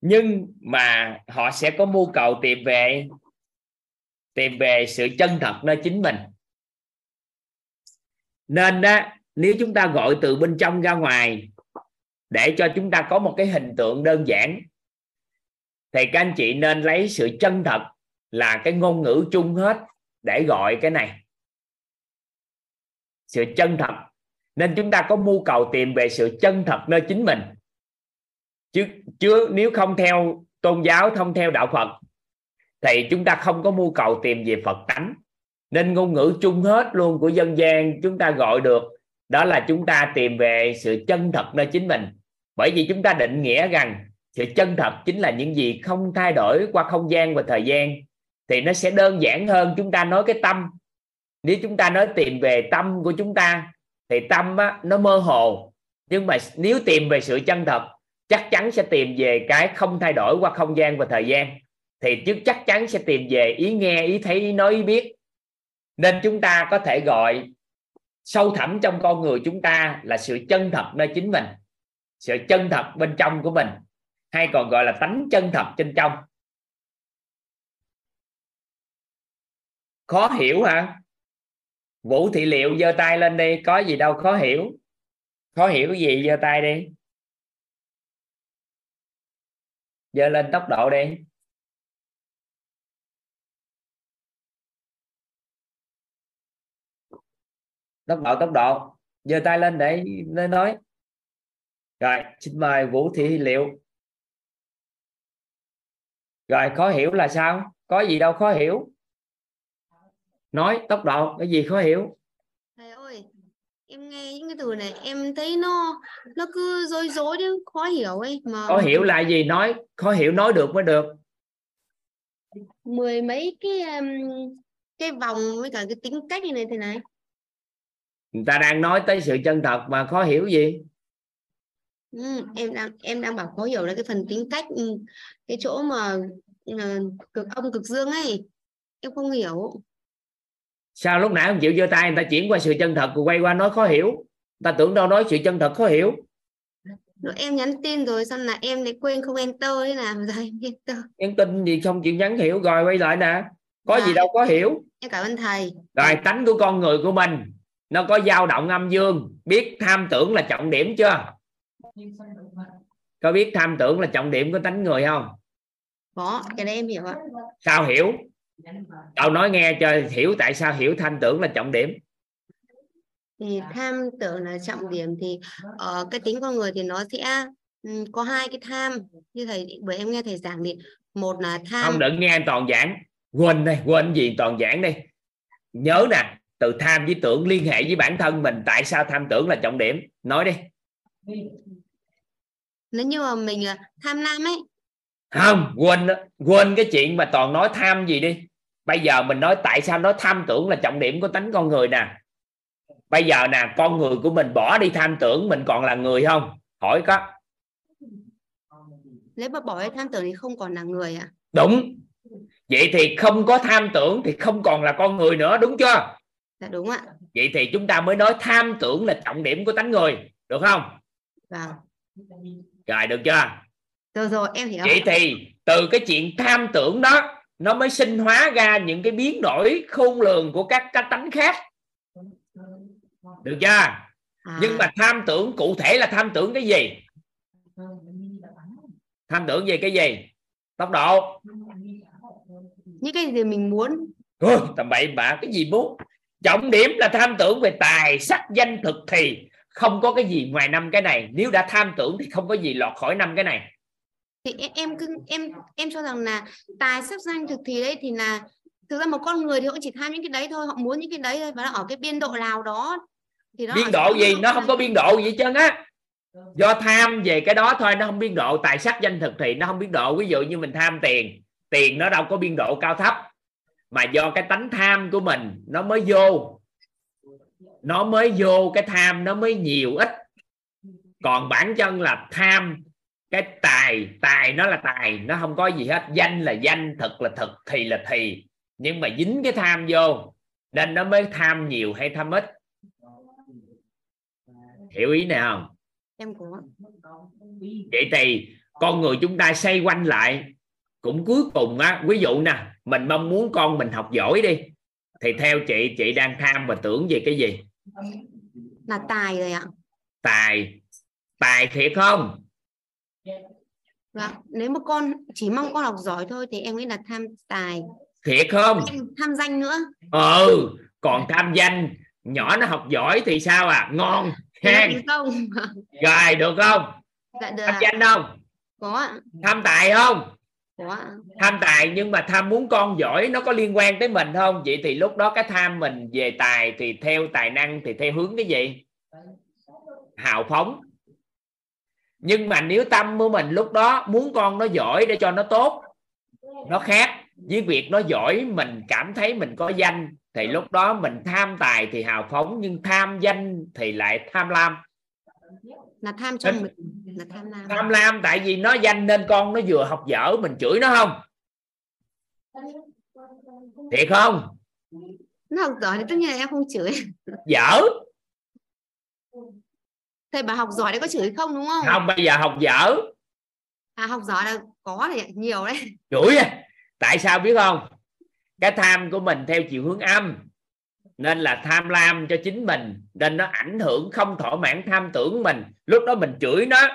Nhưng mà họ sẽ có mưu cầu tìm về tìm về sự chân thật nơi chính mình. Nên đó nếu chúng ta gọi từ bên trong ra ngoài để cho chúng ta có một cái hình tượng đơn giản, thì các anh chị nên lấy sự chân thật là cái ngôn ngữ chung hết để gọi cái này. Sự chân thật. Nên chúng ta có mưu cầu tìm về sự chân thật nơi chính mình. Chứ chứ nếu không theo tôn giáo, không theo đạo Phật thì chúng ta không có mưu cầu tìm về Phật tánh. Nên ngôn ngữ chung hết luôn của dân gian chúng ta gọi được đó là chúng ta tìm về sự chân thật nơi chính mình. Bởi vì chúng ta định nghĩa rằng sự chân thật chính là những gì không thay đổi qua không gian và thời gian. Thì nó sẽ đơn giản hơn chúng ta nói cái tâm. Nếu chúng ta nói tìm về tâm của chúng ta thì tâm á, nó mơ hồ. Nhưng mà nếu tìm về sự chân thật chắc chắn sẽ tìm về cái không thay đổi qua không gian và thời gian thì trước chắc chắn sẽ tìm về, ý nghe, ý thấy, ý nói, ý biết. Nên chúng ta có thể gọi sâu thẳm trong con người chúng ta là sự chân thật nơi chính mình, sự chân thật bên trong của mình, hay còn gọi là tánh chân thật trên trong. Khó hiểu hả? Vũ thị liệu giơ tay lên đi, có gì đâu khó hiểu. Khó hiểu gì giơ tay đi? Giơ lên tốc độ đi. Tốc độ tốc độ. Giơ tay lên để nói. Rồi xin mời vũ thị liệu. Rồi khó hiểu là sao? Có gì đâu khó hiểu. Nói tốc độ cái gì khó hiểu? Thầy ơi em nghe những cái từ này em thấy nó nó cứ rối rối chứ khó hiểu ấy mà khó hiểu là gì? Nói khó hiểu nói được mới được. Mười mấy cái cái vòng với cả cái tính cách như này thế này người ta đang nói tới sự chân thật mà khó hiểu gì? Ừ, em đang em đang bảo khó hiểu là cái phần tính cách ừ, cái chỗ mà uh, cực âm cực dương ấy. Em không hiểu. Sao lúc nãy không chịu giơ tay người ta chuyển qua sự chân thật rồi quay qua nói khó hiểu? Người ta tưởng đâu nói sự chân thật khó hiểu. Rồi em nhắn tin rồi xong là em lại quên không enter thế nào rồi em enter. Nhắn tin gì không chịu nhắn hiểu rồi quay lại nè. Có Dạ. gì đâu có hiểu. Em cảm ơn thầy. Rồi tánh của con người của mình nó có dao động âm dương. Biết tham tưởng là trọng điểm chưa? Có biết tham tưởng là trọng điểm của tánh người không? Có cái đấy em hiểu ạ. Sao hiểu? Tao nói nghe cho hiểu tại sao hiểu tham tưởng là trọng điểm. Thì tham tưởng là trọng điểm thì ở cái tính con người thì nó sẽ ừm, có hai cái tham. Như thầy bởi em nghe thầy giảng thì một là tham không đừng nghe toàn giảng. Quên đây quên gì toàn giảng đi nhớ nè từ tham với tưởng liên hệ với bản thân mình tại sao tham tưởng là trọng điểm? Nói đi. Nếu như mà mình là tham lam ấy. Không quên quên cái chuyện mà toàn nói tham gì đi. Bây giờ mình nói tại sao nói tham tưởng là trọng điểm của tánh con người nè. Bây giờ nè con người của mình bỏ đi tham tưởng mình còn là người không? Hỏi có. Nếu mà bỏ cái tham tưởng thì không còn là người ạ đúng. Vậy thì không có tham tưởng thì không còn là con người nữa đúng chưa dạ đúng ạ. Vậy thì chúng ta mới nói tham tưởng là trọng điểm của tánh người được không? Vâng. Rồi được chưa? Rồi rồi em hiểu. Vậy thì từ cái chuyện tham tưởng đó nó mới sinh hóa ra những cái biến đổi khôn lường của các cái tánh khác. Được chưa? À, nhưng mà tham tưởng cụ thể là tham tưởng cái gì? Tham tưởng về cái gì? Tốc độ. Những cái gì mình muốn. Ôi, tầm bậy bạ cái gì muốn trọng điểm là tham tưởng về tài sắc danh thực thì không có cái gì ngoài năm cái này. Nếu đã tham tưởng thì không có gì lọt khỏi năm cái này. Thì em em em em cho rằng là tài sắc danh thực thì đấy thì là thực ra một con người thì họ chỉ tham những cái đấy thôi họ muốn những cái đấy thôi và nó ở cái biên độ nào đó thì nó biên độ gì? nó không có biên độ gì trơn á. Do tham về cái đó thôi nó không biên độ tài sắc danh thực thì nó không biên độ. Ví dụ như mình tham tiền tiền nó đâu có biên độ cao thấp mà do cái tánh tham của mình nó mới vô. Nó mới vô cái tham nó mới nhiều ít. Còn bản chân là tham cái tài tài nó là tài nó không có gì hết. Danh là danh thực là thực thì là thì. Nhưng mà dính cái tham vô nên nó mới tham nhiều hay tham ít. Hiểu ý này không? Em có vậy thì con người chúng ta xoay quanh lại cũng cuối cùng á ví dụ nè mình mong muốn con mình học giỏi đi. Thì theo chị chị đang tham và tưởng về cái gì? Là tài rồi ạ. Tài. Tài thiệt không? Vâng, nếu mà con chỉ mong con học giỏi thôi thì em nghĩ là tham tài, thiệt không? Tham danh nữa. ừ còn tham danh nhỏ nó học giỏi thì sao à? Ngon được không? Rồi được không? Dạ được tham danh không? Có ạ. Tham tài không có tham tài nhưng mà tham muốn con giỏi nó có liên quan tới mình không? Vậy thì lúc đó cái tham mình về tài thì theo tài năng thì theo hướng cái gì? Hào phóng. Nhưng mà nếu tâm của mình lúc đó muốn con nó giỏi để cho nó tốt, nó khác với việc nó giỏi mình cảm thấy mình có danh, thì lúc đó mình tham tài thì hào phóng, nhưng tham danh thì lại tham lam là tham Nên- mình là tham lam tham lam tại vì nó danh nên con nó vừa học dở mình chửi nó không? Thiệt không? Nó học giỏi thì tất nhiên là em không chửi. Dở? Thầy bà học giỏi đấy có chửi không đúng không? Không bây giờ học dở. À học giỏi là có thì nhiều đấy. Chửi à. tại sao biết không? Cái tham của mình theo chiều hướng âm nên là tham lam cho chính mình nên nó ảnh hưởng không thỏa mãn tham tưởng mình. Lúc đó mình chửi nó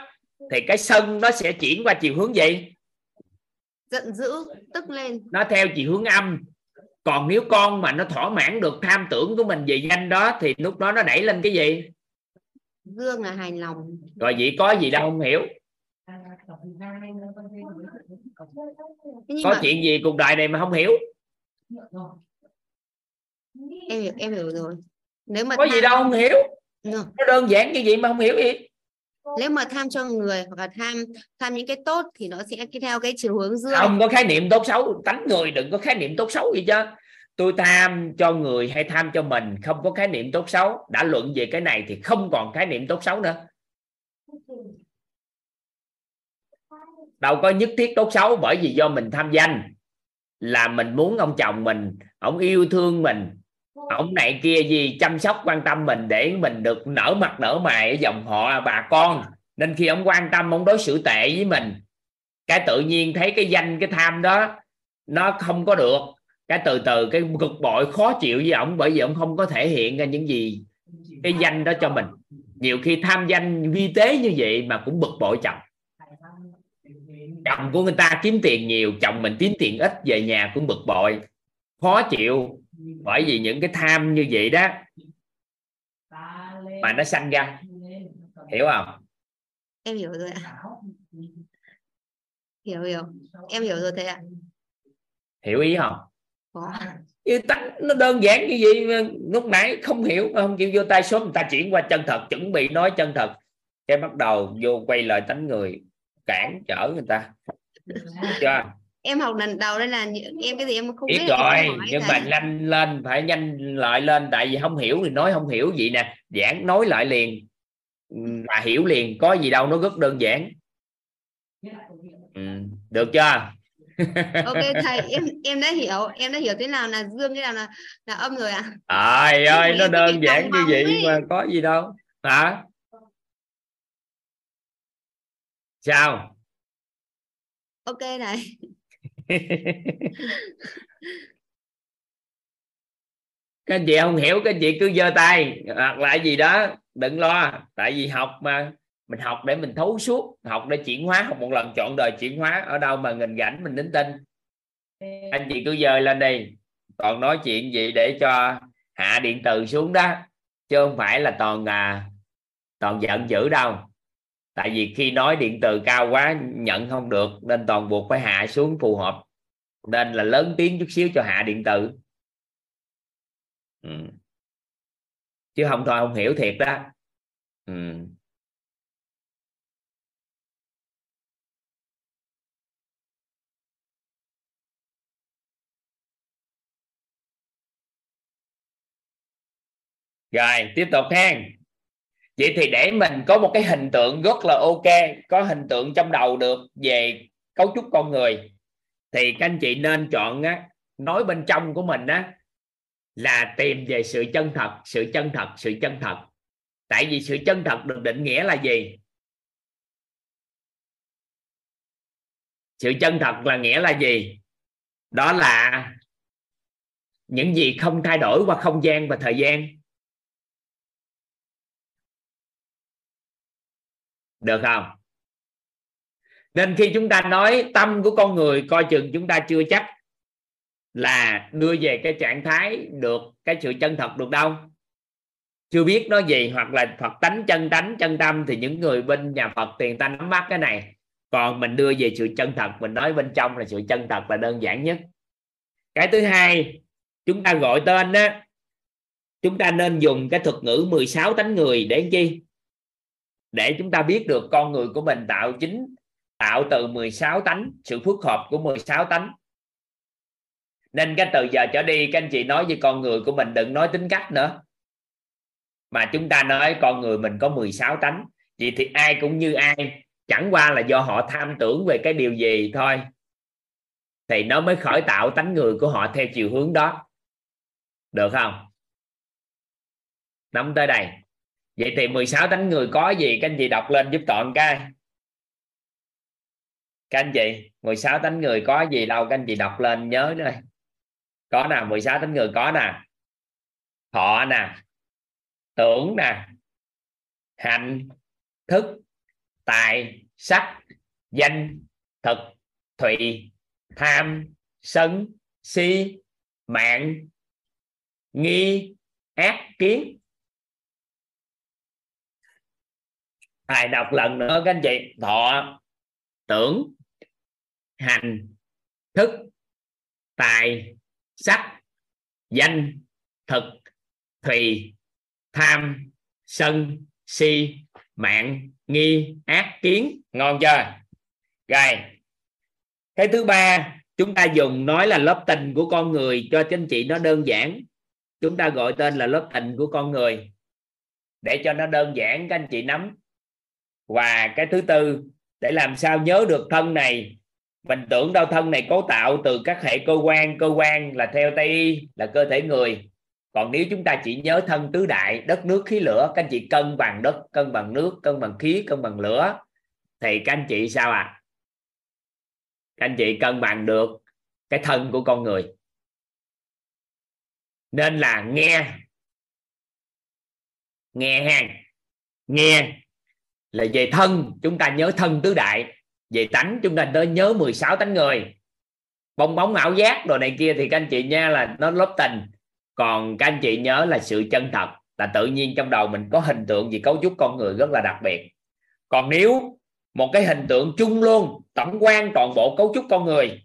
thì cái sân nó sẽ chuyển qua chiều hướng gì? Giận dữ tức lên. Nó theo chiều hướng âm. Còn nếu con mà nó thỏa mãn được tham tưởng của mình về danh đó thì lúc đó nó đẩy lên cái gì? Dương là hài lòng. Rồi vậy có gì đâu không hiểu. Nhưng có mà chuyện gì cuộc đời này mà không hiểu em hiểu em hiểu rồi. Nếu mà có gì tham, đâu không hiểu. Ừ. nó đơn giản như vậy mà không hiểu gì. Nếu mà tham cho người hoặc là tham tham những cái tốt thì nó sẽ theo cái chiều hướng dương không có khái niệm tốt xấu. Tánh người đừng có khái niệm tốt xấu gì chứ. Tôi tham cho người hay tham cho mình không có khái niệm tốt xấu. Đã luận về cái này thì không còn khái niệm tốt xấu nữa. Đâu có nhất thiết tốt xấu bởi vì do mình tham danh. Là mình muốn ông chồng mình ông yêu thương mình ông này kia gì chăm sóc, quan tâm mình để mình được nở mặt, nở mày ở dòng họ à, bà con. Nên khi ông quan tâm, ông đối xử tệ với mình. Cái tự nhiên thấy cái danh, cái tham đó, nó không có được. Cái từ từ, cái cực bội khó chịu với ông bởi vì ông không có thể hiện ra những gì, cái danh đó cho mình. Nhiều khi tham danh vi tế như vậy mà cũng bực bội chồng. Chồng của người ta kiếm tiền nhiều, chồng mình kiếm tiền ít, về nhà cũng bực bội, khó chịu bởi vì những cái tham như vậy đó mà nó sanh ra. Hiểu không? Em hiểu rồi ạ. Hiểu hiểu. Em hiểu rồi thầy ạ. Hiểu ý không? Có. Tánh nó đơn giản như vậy lúc nãy không hiểu mà không chịu vô tay số người ta chuyển qua chân thật chuẩn bị nói chân thật. Cái bắt đầu vô quay lại tánh người cản trở người ta. Chưa em học lần đầu đây là em cái gì em không biết biết là rồi nhưng mà nhanh lên phải nhanh lại lên tại vì không hiểu thì nói không hiểu gì nè giảng nói lại liền. Mà hiểu liền có gì đâu nó rất đơn giản. Ừ. được chưa? Ok thầy em em đã hiểu em đã hiểu thế nào là dương thế nào là là âm rồi ạ? Trời ơi Em nó đơn giản như vậy ấy. mà có gì đâu hả? Sao? Ok thầy các anh chị không hiểu các anh chị cứ giơ tay hoặc là gì đó đừng lo. Tại vì học mà mình học để mình thấu suốt học để chuyển hóa học một lần chọn đời chuyển hóa ở đâu mà nghìn rảnh mình đến tin. Anh chị cứ giơ lên đi. Còn nói chuyện gì để cho hạ điện từ xuống đó chứ không phải là toàn à, toàn giận dữ đâu tại vì khi nói điện từ cao quá, nhận không được, nên toàn buộc phải hạ xuống phù hợp nên là lớn tiếng chút xíu cho hạ điện từ ừ. chứ không thôi, không hiểu thiệt đó ừ. rồi, tiếp tục hen vậy thì để mình có một cái hình tượng rất là ok có hình tượng trong đầu được về cấu trúc con người thì các anh chị nên chọn á, nói bên trong của mình á là tìm về sự chân thật sự chân thật sự chân thật. Tại vì sự chân thật được định nghĩa là gì? Sự chân thật là nghĩa là gì? Đó là những gì không thay đổi qua không gian và thời gian. Được không? Nên khi chúng ta nói tâm của con người coi chừng chúng ta chưa chắc là đưa về cái trạng thái được cái sự chân thật được đâu. Chưa biết nó gì hoặc là Phật tánh, chân tánh, chân tâm thì những người bên nhà Phật tiền ta nắm bắt cái này. Còn mình đưa về sự chân thật, mình nói bên trong là sự chân thật là đơn giản nhất. Cái thứ hai, chúng ta gọi tên đó chúng ta nên dùng cái thuật ngữ 16 tánh người để chi? Để chúng ta biết được con người của mình tạo chính, tạo từ 16 tánh, sự phức hợp của 16 tánh. Nên cái từ giờ trở đi, các anh chị nói với con người của mình đừng nói tính cách nữa. Mà chúng ta nói con người mình có 16 tánh. Vậy thì ai cũng như ai, chẳng qua là do họ tham tưởng về cái điều gì thôi. Thì nó mới khởi tạo tánh người của họ theo chiều hướng đó. Được không? Nắm tới đây vậy thì 16 tánh người có gì? Các anh chị đọc lên giúp toàn cái. Các anh chị 16 tánh người có gì đâu, các anh chị đọc lên nhớ đây có nè 16 tánh người có nè. Thọ nè. Tưởng nè. Hành thức, tài, sắc, danh, thực, thụy, tham, sân, si, mạng, nghi, ác, kiến. Thầy đọc lần nữa các anh chị? Thọ, tưởng, hành, thức, tài, sắc, danh, thực, thùy, tham, sân, si, mạng, nghi, ác, kiến. Ngon chưa? Rồi. Cái thứ ba, chúng ta dùng nói là lớp tình của con người cho anh chị nó đơn giản. Chúng ta gọi tên là lớp tình của con người. Để cho nó đơn giản, các anh chị nắm và cái thứ tư, để làm sao nhớ được thân này, mình tưởng đâu thân này cấu tạo từ các hệ cơ quan cơ quan là theo tây y, là cơ thể người. Còn nếu chúng ta chỉ nhớ thân tứ đại, đất, nước, khí, lửa, các anh chị cân bằng đất, cân bằng nước, cân bằng khí, cân bằng lửa, thì các anh chị sao à các anh chị cân bằng được cái thân của con người. Nên là nghe nghe ha, nghe là về thân, chúng ta nhớ thân tứ đại. Về tánh, chúng ta tới nhớ 16 tánh người. Bong bóng ảo giác đồ này kia thì các anh chị nha là nó lớp tình. Còn các anh chị nhớ là sự chân thật, là tự nhiên trong đầu mình có hình tượng về cấu trúc con người rất là đặc biệt. Còn nếu một cái hình tượng chung luôn, tổng quan toàn bộ cấu trúc con người,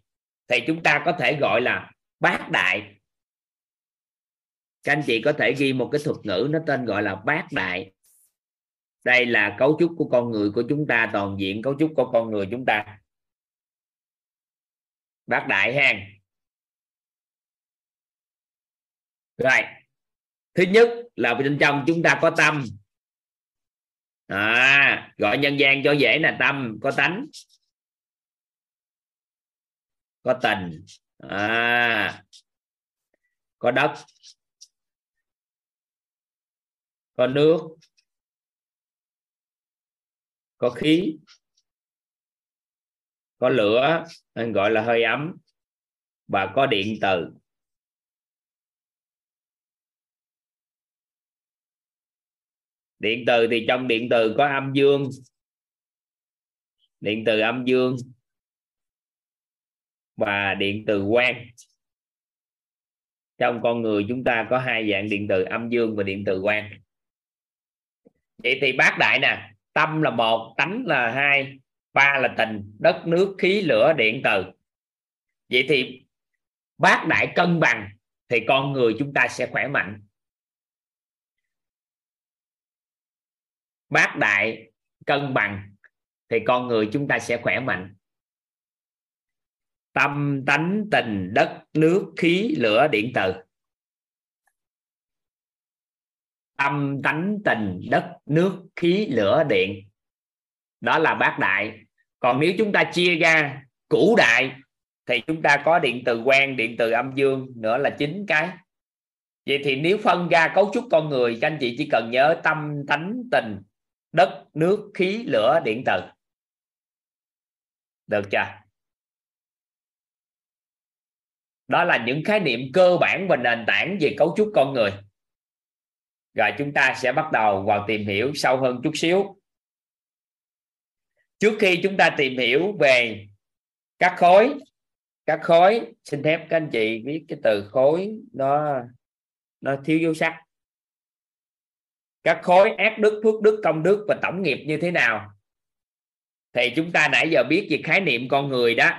thì chúng ta có thể gọi là bát đại. Các anh chị có thể ghi một cái thuật ngữ nó tên gọi là bát đại đây là cấu trúc của con người của chúng ta toàn diện cấu trúc của con người chúng ta. Bát đại ha. Rồi. Thứ nhất là bên trong chúng ta có tâm. À, gọi nhân gian cho dễ là tâm có tánh có tình. À, có đất có nước có khí, có lửa anh gọi là hơi ấm, và có điện từ. Điện từ thì trong điện từ có âm dương. Điện từ âm dương và điện từ quang trong con người chúng ta có hai dạng điện từ, âm dương và điện từ quang vậy thì bác đại nè tâm là một, tánh là hai, ba là tình, đất, nước, khí, lửa, điện, từ. Vậy thì bát đại cân bằng thì con người chúng ta sẽ khỏe mạnh. Bát đại cân bằng thì con người chúng ta sẽ khỏe mạnh. Tâm, tánh, tình, đất, nước, khí, lửa, điện, từ. Âm, tánh tình đất nước khí lửa điện. Đó là bát đại. Còn nếu chúng ta chia ra cũ đại thì chúng ta có điện từ quang, điện từ âm dương nữa là chín cái. Vậy thì nếu phân ra cấu trúc con người các anh chị chỉ cần nhớ tâm tánh tình đất nước khí lửa điện từ. Được chưa? Đó là những khái niệm cơ bản và nền tảng về cấu trúc con người rồi chúng ta sẽ bắt đầu vào tìm hiểu sâu hơn chút xíu. Trước khi chúng ta tìm hiểu về các khối các khối, xin phép các anh chị viết cái từ khối nó nó thiếu dấu sắc. Các khối ác đức, phước đức, công đức và tổng nghiệp như thế nào? Thì chúng ta nãy giờ biết về khái niệm con người đó.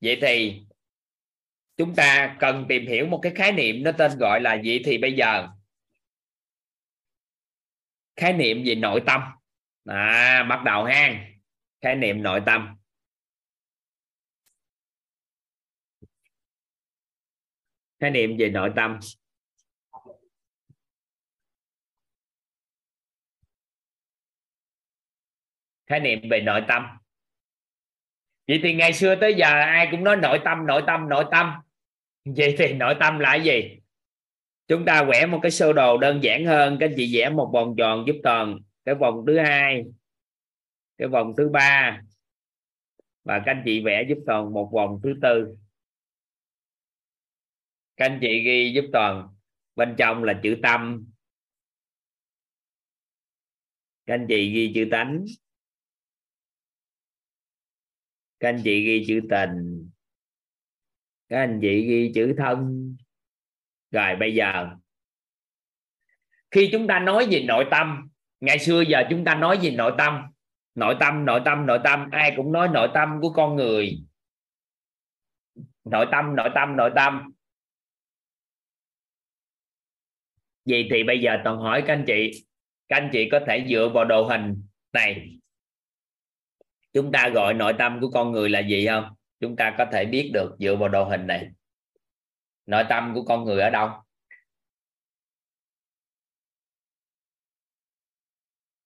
Vậy thì chúng ta cần tìm hiểu một cái khái niệm nó tên gọi là gì thì bây giờ khái niệm về nội tâm. À bắt đầu ha. Khái niệm nội tâm. Khái niệm về nội tâm. Khái niệm về nội tâm. Vậy thì ngày xưa tới giờ ai cũng nói nội tâm nội tâm nội tâm. Vậy thì nội tâm là gì? Chúng ta vẽ một cái sơ đồ đơn giản hơn, các anh chị vẽ một vòng tròn giúp toàn. Cái vòng thứ hai, cái vòng thứ ba. Và các anh chị vẽ giúp toàn một vòng thứ tư. Các anh chị ghi giúp toàn. Bên trong là chữ tâm. Các anh chị ghi chữ tánh. Các anh chị ghi chữ tình. Các anh chị ghi chữ thân rồi bây giờ, khi chúng ta nói về nội tâm, ngày xưa giờ chúng ta nói về nội tâm nội tâm nội tâm nội tâm, ai cũng nói nội tâm của con người. Nội tâm nội tâm nội tâm. Vậy thì bây giờ toàn hỏi các anh chị, các anh chị có thể dựa vào đồ hình này. Chúng ta gọi nội tâm của con người là gì không? Chúng ta có thể biết được dựa vào đồ hình này nội tâm của con người ở đâu?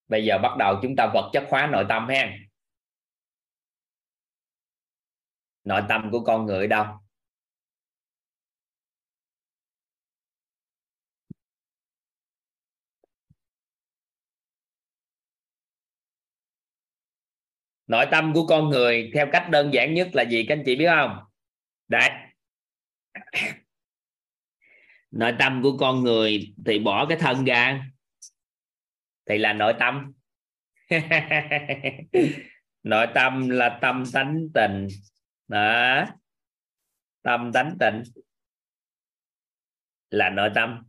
Bây giờ bắt đầu chúng ta vật chất hóa nội tâm ha nội tâm của con người ở đâu? Nội tâm của con người theo cách đơn giản nhất là gì các anh chị biết không? Đấy nội tâm của con người thì bỏ cái thân ra. Thì là nội tâm. Nội tâm là tâm tánh tình. Đó. Tâm tánh tình là nội tâm.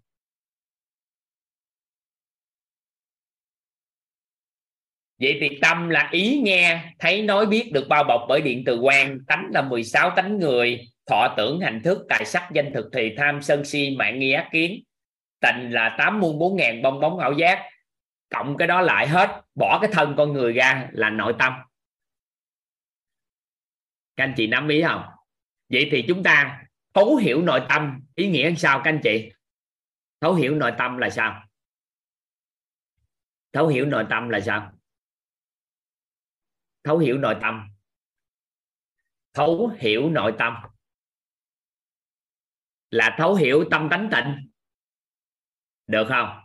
Vậy thì tâm là ý nghe, thấy nói biết được bao bọc bởi điện từ quan, tánh là 16 tánh người thọ tưởng hành thức, tài sắc, danh thực thì tham sân si, mạng nghi ác kiến. Tình là tám muôn bốn ngàn bong bóng ảo giác. Cộng cái đó lại hết, bỏ cái thân con người ra là nội tâm. Các anh chị nắm ý không? Vậy thì chúng ta thấu hiểu nội tâm, ý nghĩa sao các anh chị? Thấu hiểu nội tâm là sao? Thấu hiểu nội tâm là sao? Thấu hiểu nội tâm. Thấu hiểu nội tâm là thấu hiểu tâm tánh tịnh. Được không?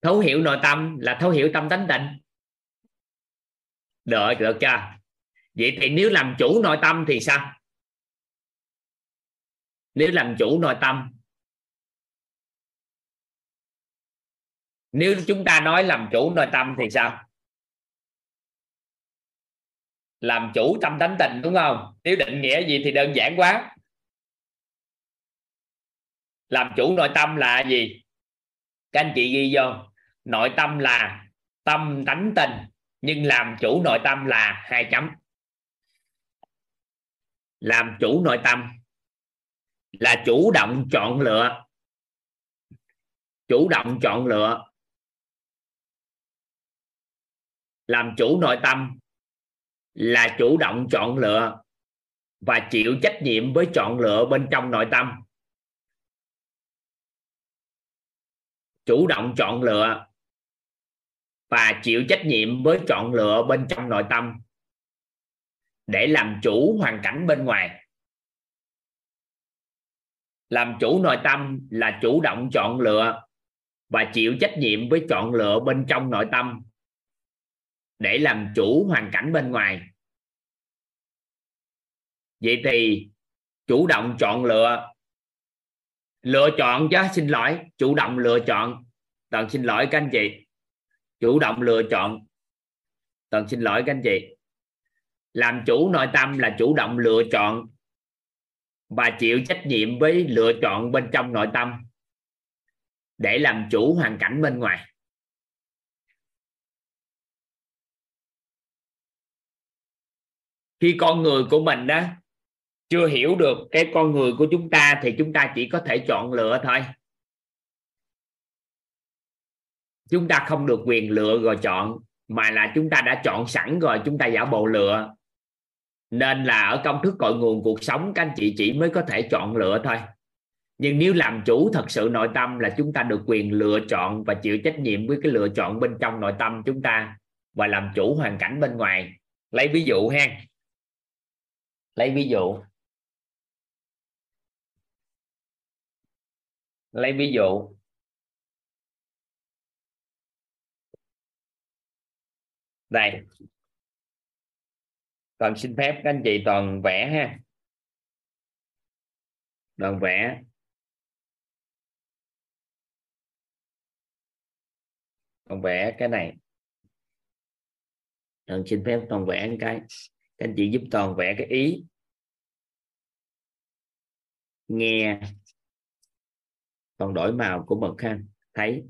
Thấu hiểu nội tâm là thấu hiểu tâm tánh tịnh. Được được chưa? Vậy thì nếu làm chủ nội tâm thì sao? Nếu làm chủ nội tâm. Nếu chúng ta nói làm chủ nội tâm thì sao? Làm chủ tâm tánh tình đúng không? Nếu định nghĩa gì thì đơn giản quá làm chủ nội tâm là gì? Các anh chị ghi vô. Nội tâm là tâm tánh tình, nhưng làm chủ nội tâm là hai chấm. Làm chủ nội tâm là chủ động chọn lựa. Chủ động chọn lựa. Làm chủ nội tâm là chủ động chọn lựa và chịu trách nhiệm với chọn lựa bên trong nội tâm. Chủ động chọn lựa và chịu trách nhiệm với chọn lựa bên trong nội tâm để làm chủ hoàn cảnh bên ngoài. Làm chủ nội tâm là chủ động chọn lựa và chịu trách nhiệm với chọn lựa bên trong nội tâm để làm chủ hoàn cảnh bên ngoài. Vậy thì chủ động chọn lựa lựa chọn chứ xin lỗi, chủ động lựa chọn. Toàn xin lỗi các anh chị. Chủ động lựa chọn. Toàn xin lỗi các anh chị. Làm chủ nội tâm là chủ động lựa chọn và chịu trách nhiệm với lựa chọn bên trong nội tâm để làm chủ hoàn cảnh bên ngoài. Khi con người của mình đó chưa hiểu được cái con người của chúng ta thì chúng ta chỉ có thể chọn lựa thôi. Chúng ta không được quyền lựa rồi chọn, mà là chúng ta đã chọn sẵn rồi, chúng ta giả bộ lựa. Nên là ở công thức cội nguồn cuộc sống, các anh chị chỉ mới có thể chọn lựa thôi. Nhưng nếu làm chủ thật sự nội tâm là chúng ta được quyền lựa chọn và chịu trách nhiệm với cái lựa chọn bên trong nội tâm chúng ta và làm chủ hoàn cảnh bên ngoài. Lấy ví dụ ha. Lấy ví dụ. Lấy ví dụ. Đây. Toàn xin phép các anh chị toàn vẽ ha. Toàn vẽ. Toàn vẽ cái này. Toàn xin phép toàn vẽ cái. Các anh chị giúp toàn vẽ cái ý. Nghe còn đổi màu của mực ha. Thấy.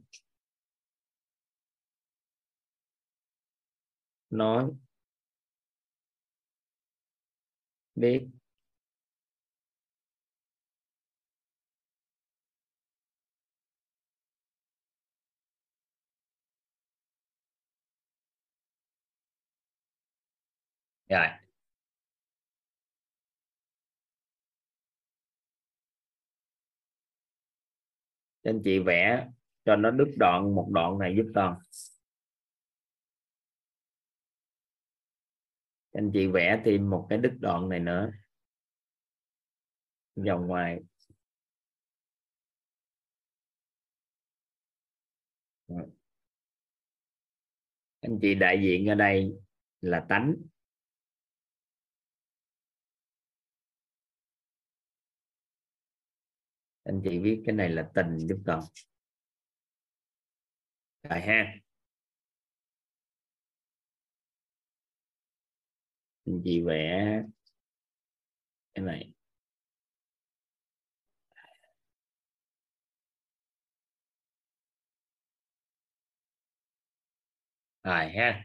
Nói. Biết. Rồi. Anh chị vẽ cho nó đứt đoạn, một đoạn này giúp con. Anh chị vẽ thêm một cái đứt đoạn này nữa. Vòng ngoài. Anh chị đại diện ở đây là tánh. Anh chị viết cái này là tình giúp con. Rồi ha. Anh chị vẽ cái này. Rồi ha.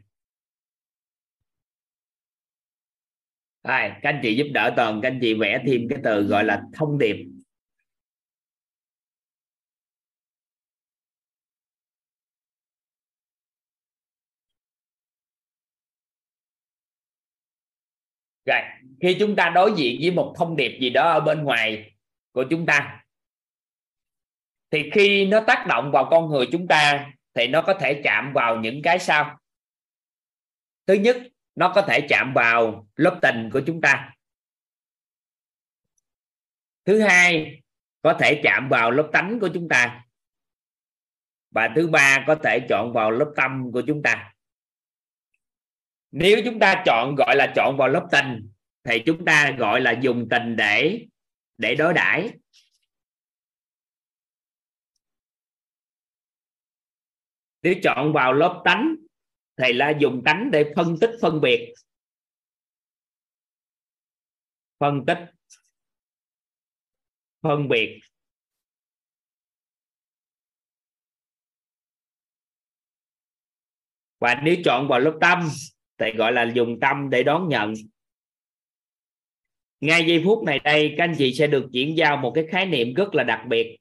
Rồi, các anh chị giúp đỡ toàn, các anh chị vẽ thêm cái từ gọi là thông điệp. Rồi, khi chúng ta đối diện với một thông điệp gì đó ở bên ngoài của chúng ta, thì khi nó tác động vào con người chúng ta thì nó có thể chạm vào những cái sau thứ nhất, nó có thể chạm vào lớp tình của chúng ta. Thứ hai, có thể chạm vào lớp tánh của chúng ta. Và thứ ba, có thể chọn vào lớp tâm của chúng ta nếu chúng ta chọn, gọi là chọn vào lớp tình, thì chúng ta gọi là dùng tình để để đối đãi. Nếu chọn vào lớp tánh, thì là dùng tánh để phân tích, phân biệt. Phân tích, phân biệt. Và nếu chọn vào lớp tâm thì gọi là dùng tâm để đón nhận. Ngay giây phút này đây, các anh chị sẽ được chuyển giao một cái khái niệm rất là đặc biệt.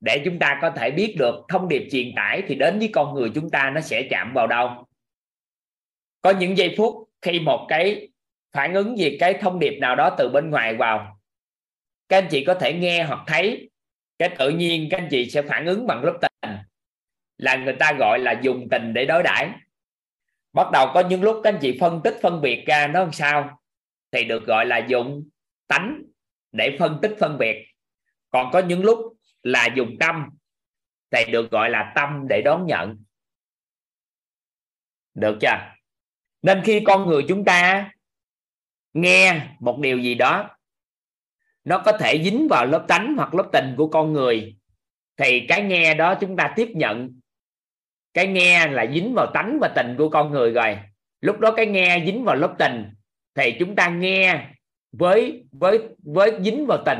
Để chúng ta có thể biết được thông điệp truyền tải thì đến với con người chúng ta nó sẽ chạm vào đâu. Có những giây phút khi một cái phản ứng về cái thông điệp nào đó từ bên ngoài vào, các anh chị có thể nghe hoặc thấy, cái tự nhiên các anh chị sẽ phản ứng bằng lớp tình. Là người ta gọi là dùng tình để đối đãi bắt đầu có những lúc các anh chị phân tích, phân biệt ra nó làm sao. Thì được gọi là dùng tánh để phân tích, phân biệt. Còn có những lúc là dùng tâm, thì được gọi là tâm để đón nhận. Được chưa? Nên khi con người chúng ta nghe một điều gì đó, nó có thể dính vào lớp tánh hoặc lớp tình của con người, thì cái nghe đó chúng ta tiếp nhận cái nghe là dính vào tánh và tình của con người rồi. Lúc đó cái nghe dính vào lớp tình, thì chúng ta nghe với với với dính vào tình.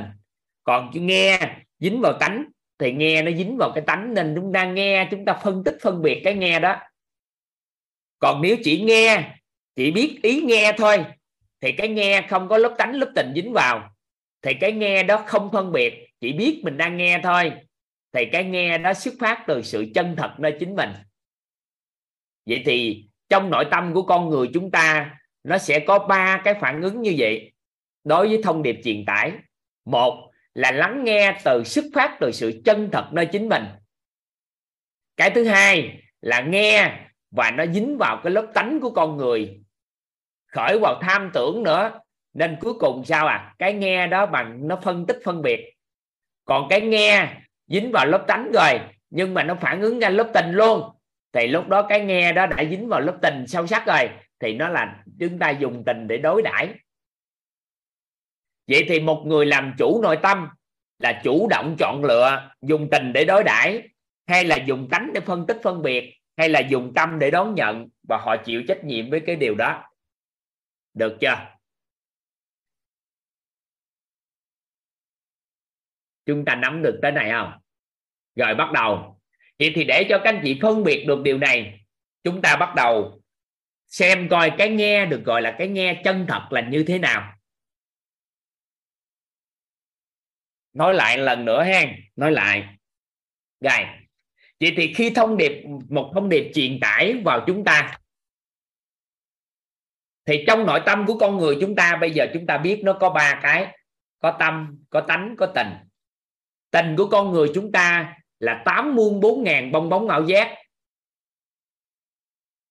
Còn nghe dính vào tánh, thì nghe nó dính vào cái tánh, nên chúng ta nghe, chúng ta phân tích, phân biệt cái nghe đó. Còn nếu chỉ nghe, chỉ biết ý nghe thôi, thì cái nghe không có lớp tánh, lớp tình dính vào. Thì cái nghe đó không phân biệt, chỉ biết mình đang nghe thôi. Thì cái nghe đó xuất phát từ sự chân thật nơi chính mình vậy thì trong nội tâm của con người chúng ta, nó sẽ có ba cái phản ứng như vậy. Đối với thông điệp truyền tải, một là lắng nghe từ xuất phát từ sự chân thật nơi chính mình. Cái thứ hai là nghe và nó dính vào cái lớp tánh của con người. Khởi vào tham tưởng nữa, nên cuối cùng sao à? Cái nghe đó bằng nó phân tích phân biệt. Còn cái nghe dính vào lớp tánh rồi, nhưng mà nó phản ứng ra lớp tình luôn thì lúc đó cái nghe đó đã dính vào lớp tình sâu sắc rồi. Thì nó là chúng ta dùng tình để đối đãi. Vậy thì một người làm chủ nội tâm là chủ động chọn lựa, dùng tình để đối đãi, hay là dùng tánh để phân tích phân biệt, hay là dùng tâm để đón nhận và họ chịu trách nhiệm với cái điều đó. Được chưa? Chúng ta nắm được tới này không? Rồi bắt đầu vậy thì để cho các anh chị phân biệt được điều này, chúng ta bắt đầu xem coi cái nghe được gọi là cái nghe chân thật là như thế nào. Nói lại lần nữa ha nói lại. Rồi, vậy thì khi thông điệp, một thông điệp truyền tải vào chúng ta, thì trong nội tâm của con người chúng ta, bây giờ chúng ta biết nó có ba cái, có tâm, có tánh, có tình. Tình của con người chúng ta là tám muôn bốn ngàn bong bóng ảo giác,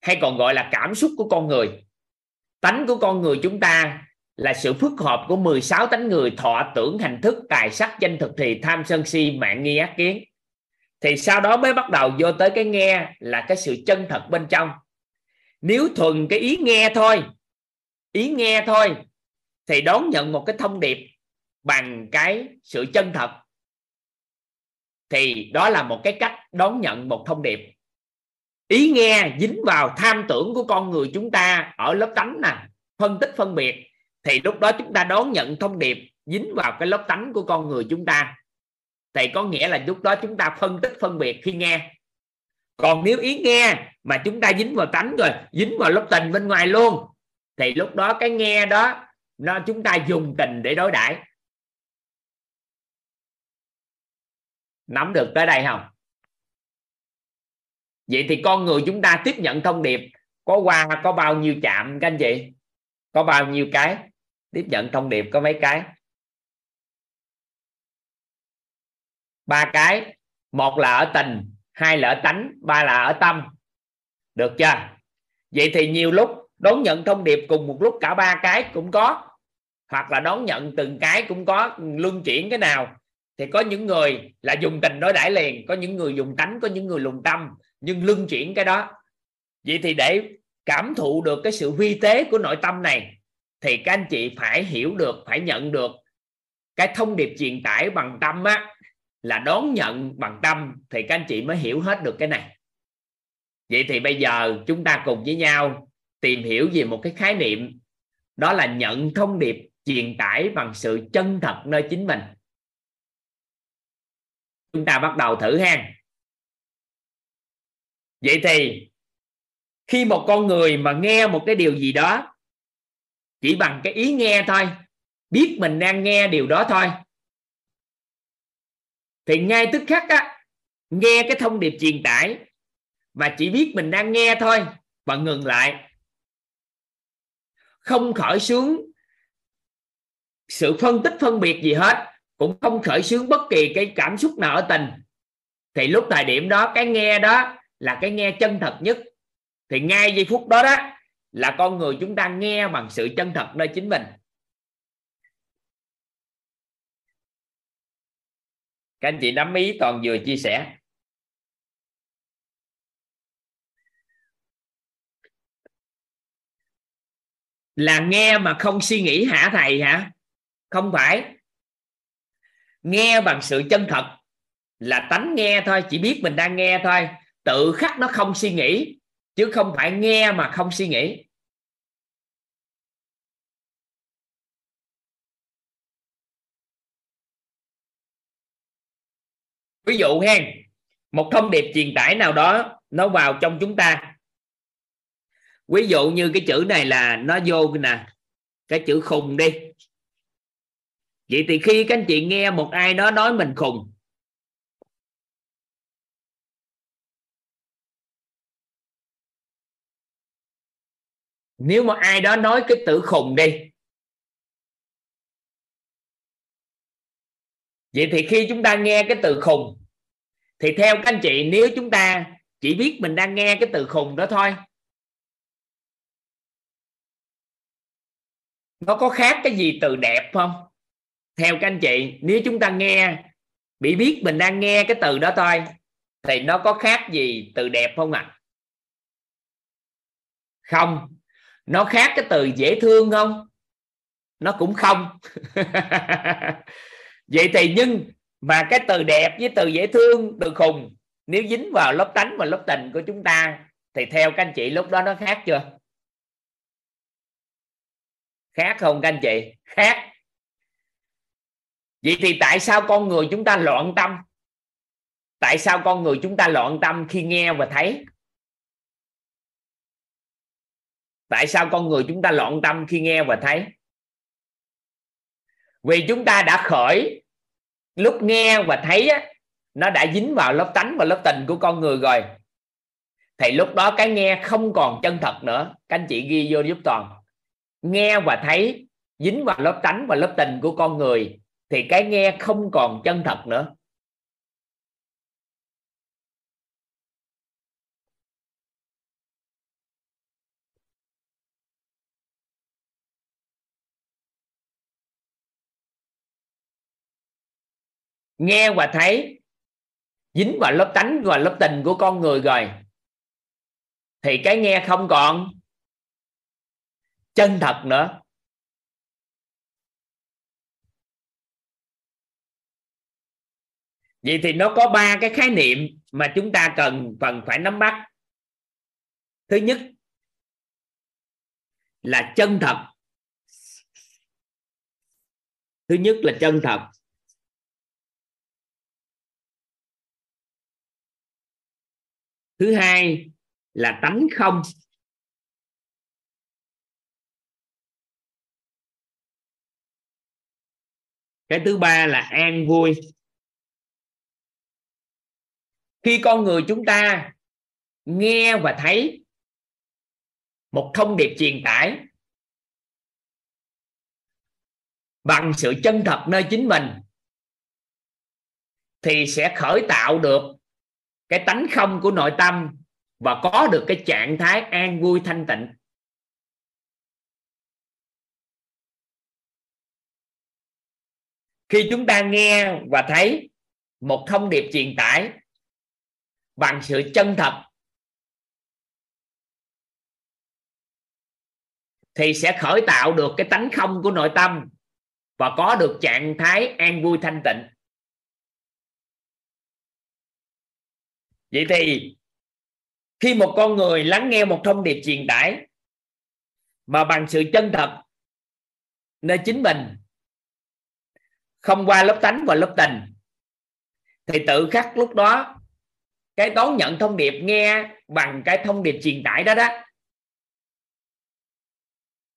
hay còn gọi là cảm xúc của con người. Tánh của con người chúng ta là sự phức hợp của 16 tánh người thọ tưởng, hành thức, tài sắc, danh thực thì tham sân si, mạng nghi ác kiến. Thì sau đó mới bắt đầu vô tới cái nghe là cái sự chân thật bên trong. Nếu thuần cái ý nghe thôi, ý nghe thôi, thì đón nhận một cái thông điệp bằng cái sự chân thật thì đó là một cái cách đón nhận một thông điệp. Ý nghe dính vào tham tưởng của con người chúng ta ở lớp tánh nè, phân tích phân biệt. Thì lúc đó chúng ta đón nhận thông điệp dính vào cái lớp tánh của con người chúng ta. Thì có nghĩa là lúc đó chúng ta phân tích phân biệt khi nghe. Còn nếu ý nghe mà chúng ta dính vào tánh rồi, dính vào lớp tình bên ngoài luôn, thì lúc đó cái nghe đó, nó chúng ta dùng tình để đối đãi. Nắm được tới đây không? Vậy thì con người chúng ta tiếp nhận thông điệp, có qua, có bao nhiêu chạm, các anh chị? Có bao nhiêu cái? Tiếp nhận thông điệp có mấy cái? Ba cái. Một là ở tình, hai là ở tánh, ba là ở tâm. Được chưa? Vậy thì nhiều lúc đón nhận thông điệp cùng một lúc cả ba cái cũng có, hoặc là đón nhận từng cái cũng có luân chuyển cái nào thì có những người là dùng tình đối đãi liền, có những người dùng tánh, có những người lùng tâm, nhưng luân chuyển cái đó. Vậy thì để cảm thụ được cái sự vi tế của nội tâm này, thì các anh chị phải hiểu được, phải nhận được cái thông điệp truyền tải bằng tâm á, là đón nhận bằng tâm, thì các anh chị mới hiểu hết được cái này. Vậy thì bây giờ chúng ta cùng với nhau tìm hiểu về một cái khái niệm, đó là nhận thông điệp truyền tải bằng sự chân thật nơi chính mình chúng ta bắt đầu thử ha. Vậy thì, khi một con người mà nghe một cái điều gì đó, chỉ bằng cái ý nghe thôi, biết mình đang nghe điều đó thôi, thì ngay tức khắc á, nghe cái thông điệp truyền tải mà chỉ biết mình đang nghe thôi và ngừng lại. Không khởi xướng sự phân tích phân biệt gì hết cũng không khởi xướng bất kỳ cái cảm xúc nào ở tình. Thì lúc thời điểm đó, cái nghe đó là cái nghe chân thật nhất. Thì ngay giây phút đó đó là con người chúng ta nghe bằng sự chân thật nơi chính mình. Các anh chị nắm ý toàn vừa chia sẻ. Là nghe mà không suy nghĩ hả thầy hả? Không phải nghe bằng sự chân thật là tánh nghe thôi, chỉ biết mình đang nghe thôi. Tự khắc nó không suy nghĩ, chứ không phải nghe mà không suy nghĩ. Ví dụ hen một thông điệp truyền tải nào đó, nó vào trong chúng ta. Ví dụ như cái chữ này là, nó vô nè, cái chữ khùng đi vậy thì khi các anh chị nghe một ai đó nói mình khùng, nếu mà ai đó nói cái từ khùng đi, vậy thì khi chúng ta nghe cái từ khùng, thì theo các anh chị, nếu chúng ta chỉ biết mình đang nghe cái từ khùng đó thôi, nó có khác cái gì từ đẹp không? Theo các anh chị, nếu chúng ta nghe, bị biết mình đang nghe cái từ đó thôi, thì nó có khác gì từ đẹp không ạ? À? không. Nó khác cái từ dễ thương không? Nó cũng không. Vậy thì nhưng mà cái từ đẹp với từ dễ thương, từ khùng, nếu dính vào lớp tánh và lớp tình của chúng ta, thì theo các anh chị lúc đó nó khác chưa? Khác không các anh chị? Khác vậy thì tại sao con người chúng ta loạn tâm? Tại sao con người chúng ta loạn tâm khi nghe và thấy? Tại sao con người chúng ta loạn tâm khi nghe và thấy? Vì chúng ta đã khởi lúc nghe và thấy á, nó đã dính vào lớp tánh và lớp tình của con người rồi. Thì lúc đó cái nghe không còn chân thật nữa. Các anh chị ghi vô giúp toàn. Nghe và thấy dính vào lớp tánh và lớp tình của con người thì cái nghe không còn chân thật nữa. Nghe và thấy, dính vào lớp tánh và lớp tình của con người rồi. Thì cái nghe không còn chân thật nữa. Vậy thì nó có ba cái khái niệm mà chúng ta cần phần phải nắm bắt. Thứ nhất là chân thật. Thứ nhất là chân thật. Thứ hai là tánh không. Cái thứ ba là an vui khi con người chúng ta nghe và thấy một thông điệp truyền tải bằng sự chân thật nơi chính mình, thì sẽ khởi tạo được cái tánh không của nội tâm và có được cái trạng thái an vui thanh tịnh. Khi chúng ta nghe và thấy một thông điệp truyền tải bằng sự chân thật thì sẽ khởi tạo được cái tánh không của nội tâm và có được trạng thái an vui thanh tịnh. Vậy thì, khi một con người lắng nghe một thông điệp truyền tải mà bằng sự chân thật, nơi chính mình, không qua lớp tánh và lớp tình, thì tự khắc lúc đó cái đón nhận thông điệp nghe bằng cái thông điệp truyền tải đó đó.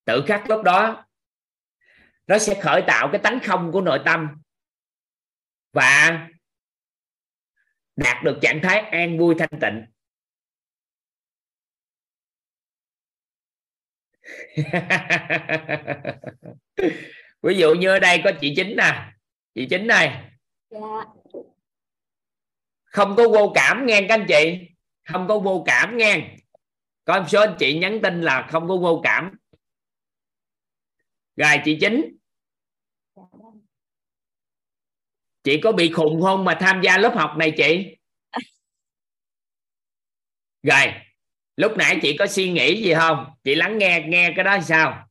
Tự khắc lúc đó, nó sẽ khởi tạo cái tánh không của nội tâm và đạt được trạng thái an vui thanh tịnh. Ví dụ như ở đây có chị chính nè. Chị chính này dạ không có vô cảm nghe các anh chị. Không có vô cảm nghe. Có một số anh chị nhắn tin là không có vô cảm. Rồi chị chính. Chị có bị khùng không mà tham gia lớp học này chị? Rồi lúc nãy chị có suy nghĩ gì không? Chị lắng nghe nghe cái đó sao?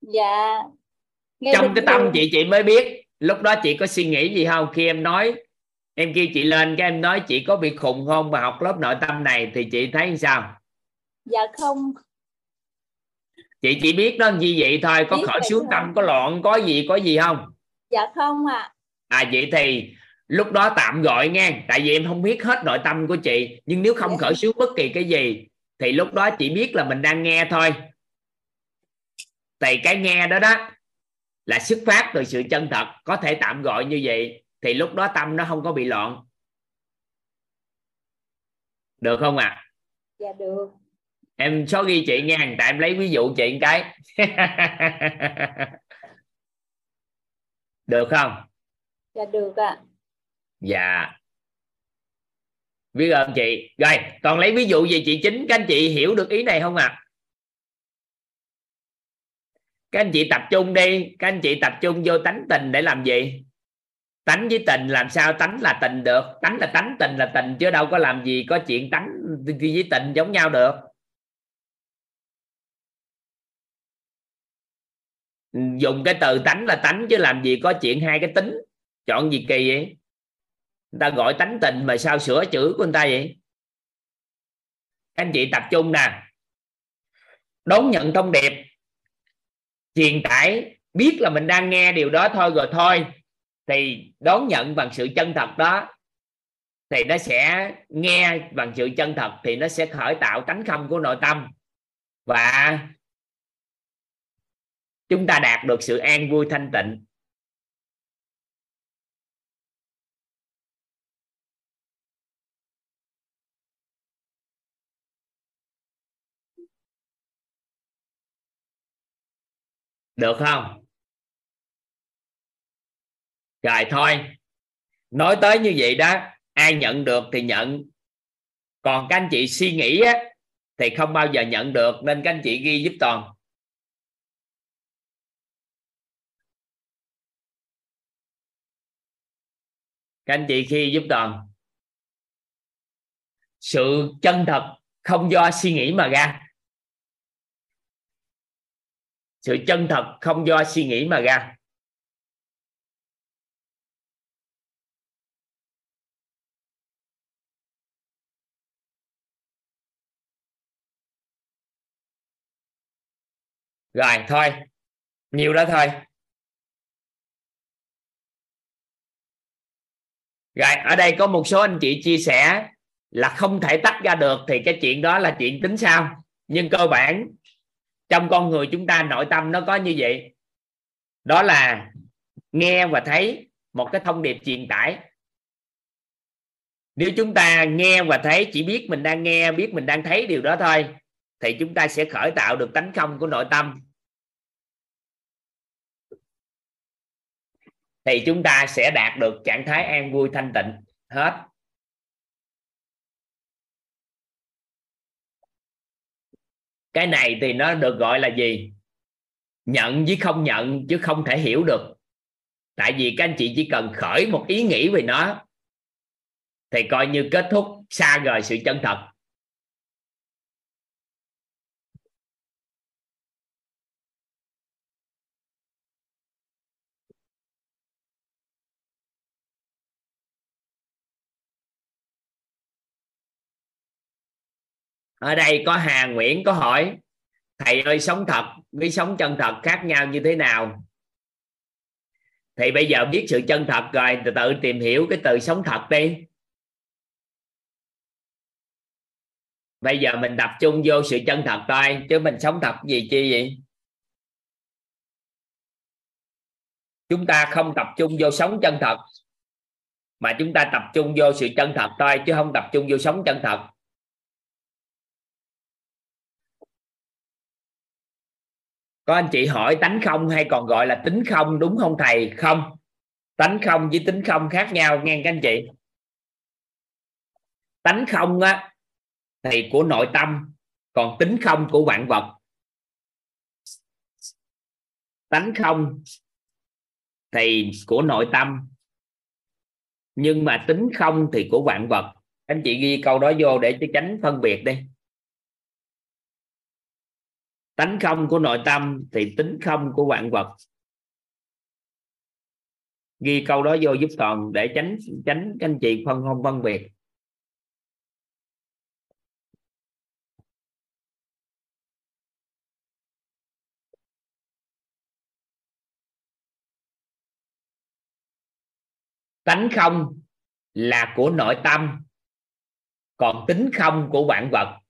Dạ nghe trong cái tâm chị chị mới biết. Lúc đó chị có suy nghĩ gì không khi em nói em kia chị lên cái em nói chị có bị khùng không mà học lớp nội tâm này thì chị thấy sao? Dạ không. Chị chỉ biết nó như vậy thôi có khởi xuống tâm có loạn có gì có gì không? Dạ không ạ. À. à vậy thì lúc đó tạm gọi nghe tại vì em không biết hết nội tâm của chị nhưng nếu không Dạ. khởi xướng bất kỳ cái gì thì lúc đó chị biết là mình đang nghe thôi. Thì cái nghe đó đó là xuất phát từ sự chân thật có thể tạm gọi như vậy thì lúc đó tâm nó không có bị loạn. Được không ạ? À? dạ được. Em số ghi chị nghe tại em lấy ví dụ chị một cái. Được không? Dạ được ạ. Dạ. Biết ơn chị. Rồi còn lấy ví dụ gì chị chính các anh chị hiểu được ý này không ạ? À? các anh chị tập trung đi. Các anh chị tập trung vô tánh tình để làm gì tánh với tình làm sao tánh là tình được? Tánh là tánh, tình là tình, chứ đâu có làm gì có chuyện tánh với tình giống nhau được. Dùng cái từ tánh là tánh, chứ làm gì có chuyện hai cái tính. Chọn gì kỳ vậy? Người ta gọi tánh tình mà sao sửa chữ của người ta vậy? Anh chị tập trung nè. Đón nhận thông điệp. Truyền tải biết là mình đang nghe điều đó thôi rồi thôi thì đón nhận bằng sự chân thật đó, thì nó sẽ nghe bằng sự chân thật, thì nó sẽ khởi tạo tánh không của nội tâm. Và chúng ta đạt được sự an vui thanh tịnh. Được không? Rồi thôi. Nói tới như vậy đó ai nhận được thì nhận. Còn các anh chị suy nghĩ á, thì không bao giờ nhận được nên các anh chị ghi giúp toàn. Các anh chị khi giúp toàn. Sự chân thật không do suy nghĩ mà ra. Sự chân thật không do suy nghĩ mà ra. Rồi, thôi. Nhiều đó thôi. Rồi, ở đây có một số anh chị chia sẻ là không thể tách ra được thì cái chuyện đó là chuyện tính sao nhưng cơ bản, trong con người chúng ta nội tâm nó có như vậy. Đó là nghe và thấy một cái thông điệp truyền tải. Nếu chúng ta nghe và thấy, chỉ biết mình đang nghe, biết mình đang thấy điều đó thôi thì chúng ta sẽ khởi tạo được tánh không của nội tâm. Thì chúng ta sẽ đạt được trạng thái an vui thanh tịnh. Hết. Cái này thì nó được gọi là gì? Nhận với không nhận chứ không thể hiểu được. Tại vì các anh chị chỉ cần khởi một ý nghĩ về nó, thì coi như kết thúc xa rời sự chân thật. Ở đây có Hà Nguyễn, có hỏi, thầy ơi, sống thật với sống chân thật khác nhau như thế nào? Thì bây giờ biết sự chân thật rồi, từ tự tìm hiểu cái từ sống thật đi. Bây giờ mình tập trung vô sự chân thật thôi, chứ mình sống thật gì chi vậy? Chúng ta không tập trung vô sống chân thật, mà chúng ta tập trung vô sự chân thật thôi, chứ không tập trung vô sống chân thật. Có anh chị hỏi tánh không hay còn gọi là tính không đúng không thầy? Không. Tánh không với tính không khác nhau, nghe các anh chị. Tánh không á, thì của nội tâm, còn tính không của vạn vật. Tánh không thì của nội tâm, nhưng mà tính không thì của vạn vật. Anh chị ghi câu đó vô để cho tránh phân biệt đi tánh không của nội tâm thì tính không của vạn vật. Ghi câu đó vô giúp toàn để tránh tránh các anh chị phân không phân biệt. Tánh không là của nội tâm, còn tính không của vạn vật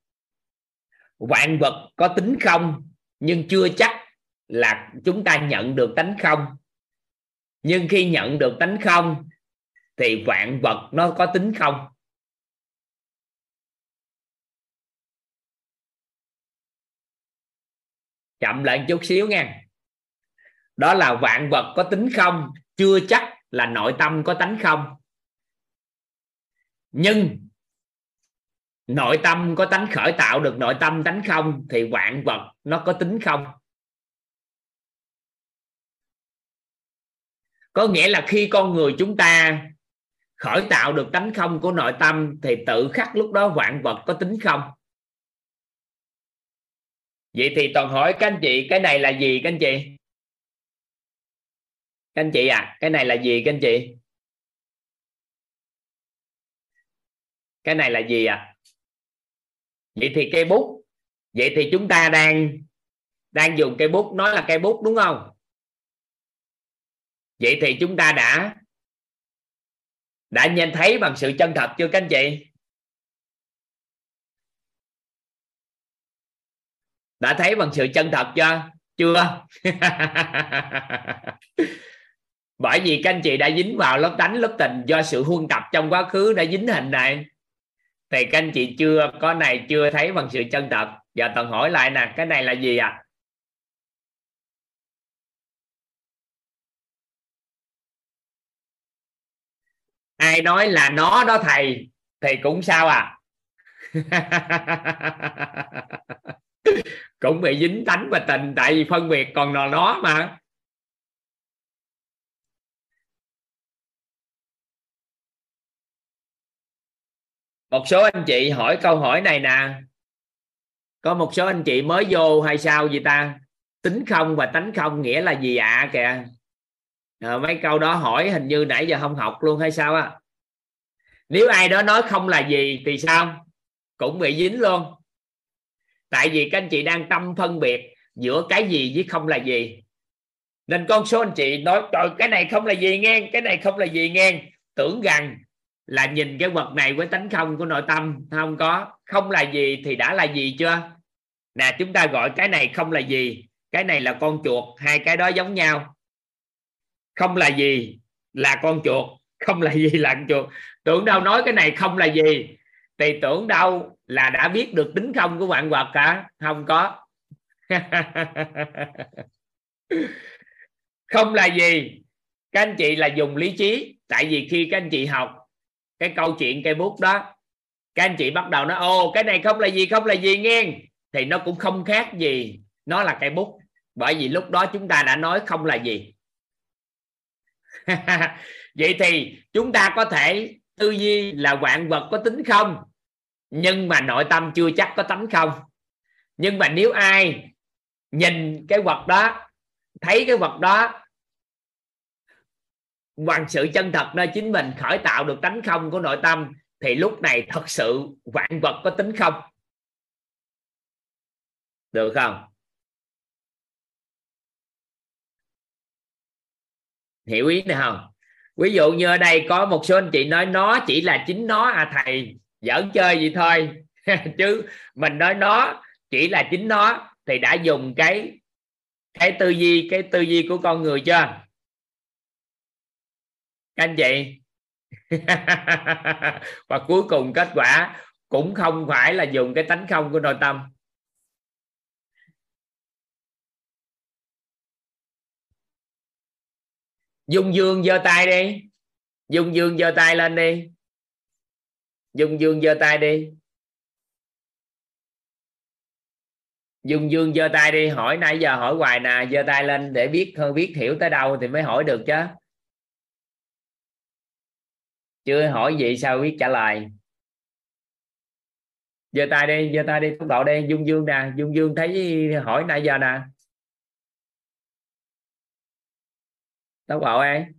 vạn vật có tính không, nhưng chưa chắc là chúng ta nhận được tánh không. Nhưng khi nhận được tánh không, thì vạn vật nó có tính không? Chậm lại chút xíu nha. Đó là vạn vật có tính không, chưa chắc là nội tâm có tánh không. Nhưng nội tâm có tánh khởi tạo được nội tâm tánh không thì vạn vật nó có tính không? Có nghĩa là khi con người chúng ta khởi tạo được tánh không của nội tâm thì tự khắc lúc đó vạn vật có tính không? Vậy thì toàn hỏi các anh chị, cái này là gì các anh chị? Các anh chị à cái này là gì các anh chị? Cái này là gì à? Vậy thì cây bút, vậy thì chúng ta đang đang dùng cây bút, nói là cây bút đúng không? Vậy thì chúng ta đã đã nhìn thấy bằng sự chân thật chưa các anh chị? Đã thấy bằng sự chân thật chưa? Chưa. Bởi vì các anh chị đã dính vào lớp đánh, lớp tình do sự huân tập trong quá khứ đã dính hình này thì các anh chị chưa có này, chưa thấy bằng sự chân thật. Giờ toàn hỏi lại nè, cái này là gì à ai nói là nó đó thầy, thì cũng sao à? Cũng bị dính tánh và tình, tại vì phân biệt còn là nó mà. Một số anh chị hỏi câu hỏi này nè. Có một số anh chị mới vô hay sao gì ta? Tính không và tánh không nghĩa là gì ạ à kìa? À, mấy câu đó hỏi hình như nãy giờ không học luôn hay sao á? Nếu ai đó nói không là gì thì sao? Cũng bị dính luôn. Tại vì các anh chị đang tâm phân biệt giữa cái gì với không là gì. Nên con số anh chị nói trời cái này không là gì nghe cái này không là gì nghe. Tưởng rằng là nhìn cái vật này với tánh không của nội tâm, không có. Không là gì thì đã là gì chưa? Nè, chúng ta gọi cái này không là gì. Cái này là con chuột, hai cái đó giống nhau. Không là gì là con chuột, không là gì là con chuột. Tưởng đâu nói cái này không là gì. Thì tưởng đâu là đã biết được tính không của vạn vật cả. Không có. Không là gì. Các anh chị là dùng lý trí. Tại vì khi các anh chị học cái câu chuyện cây bút đó, các anh chị bắt đầu nói ô cái này không là gì, không là gì nghe. Thì nó cũng không khác gì, nó là cây bút. Bởi vì lúc đó chúng ta đã nói không là gì. Vậy thì chúng ta có thể tư duy là vạn vật có tính không? Nhưng mà nội tâm chưa chắc có tánh không? Nhưng mà nếu ai nhìn cái vật đó, thấy cái vật đó bằng sự chân thật nơi chính mình khởi tạo được tánh không của nội tâm, thì lúc này thật sự vạn vật có tính không? Được không? Hiểu ý này không? Ví dụ như ở đây có một số anh chị nói, nó chỉ là chính nó à thầy, giỡn chơi gì thôi. Chứ mình nói nó chỉ là chính nó, thì đã dùng cái cái tư duy, cái tư duy của con người chưa? Các anh chị. Và cuối cùng kết quả cũng không phải là dùng cái tánh không của nội tâm. Dung dương giơ tay đi. Dung dương giơ tay lên đi. Dung dương giơ tay đi. Dung dương giơ tay đi. Hỏi nãy giờ hỏi hoài nè, giơ tay lên để biết, hơn biết hiểu tới đâu thì mới hỏi được chứ chưa hỏi gì sao biết trả lời. Giơ tay đi, giơ tay đi, tốc độ đi. Dung dương nè, dung dương thấy hỏi nãy giờ nè. Tốc độ em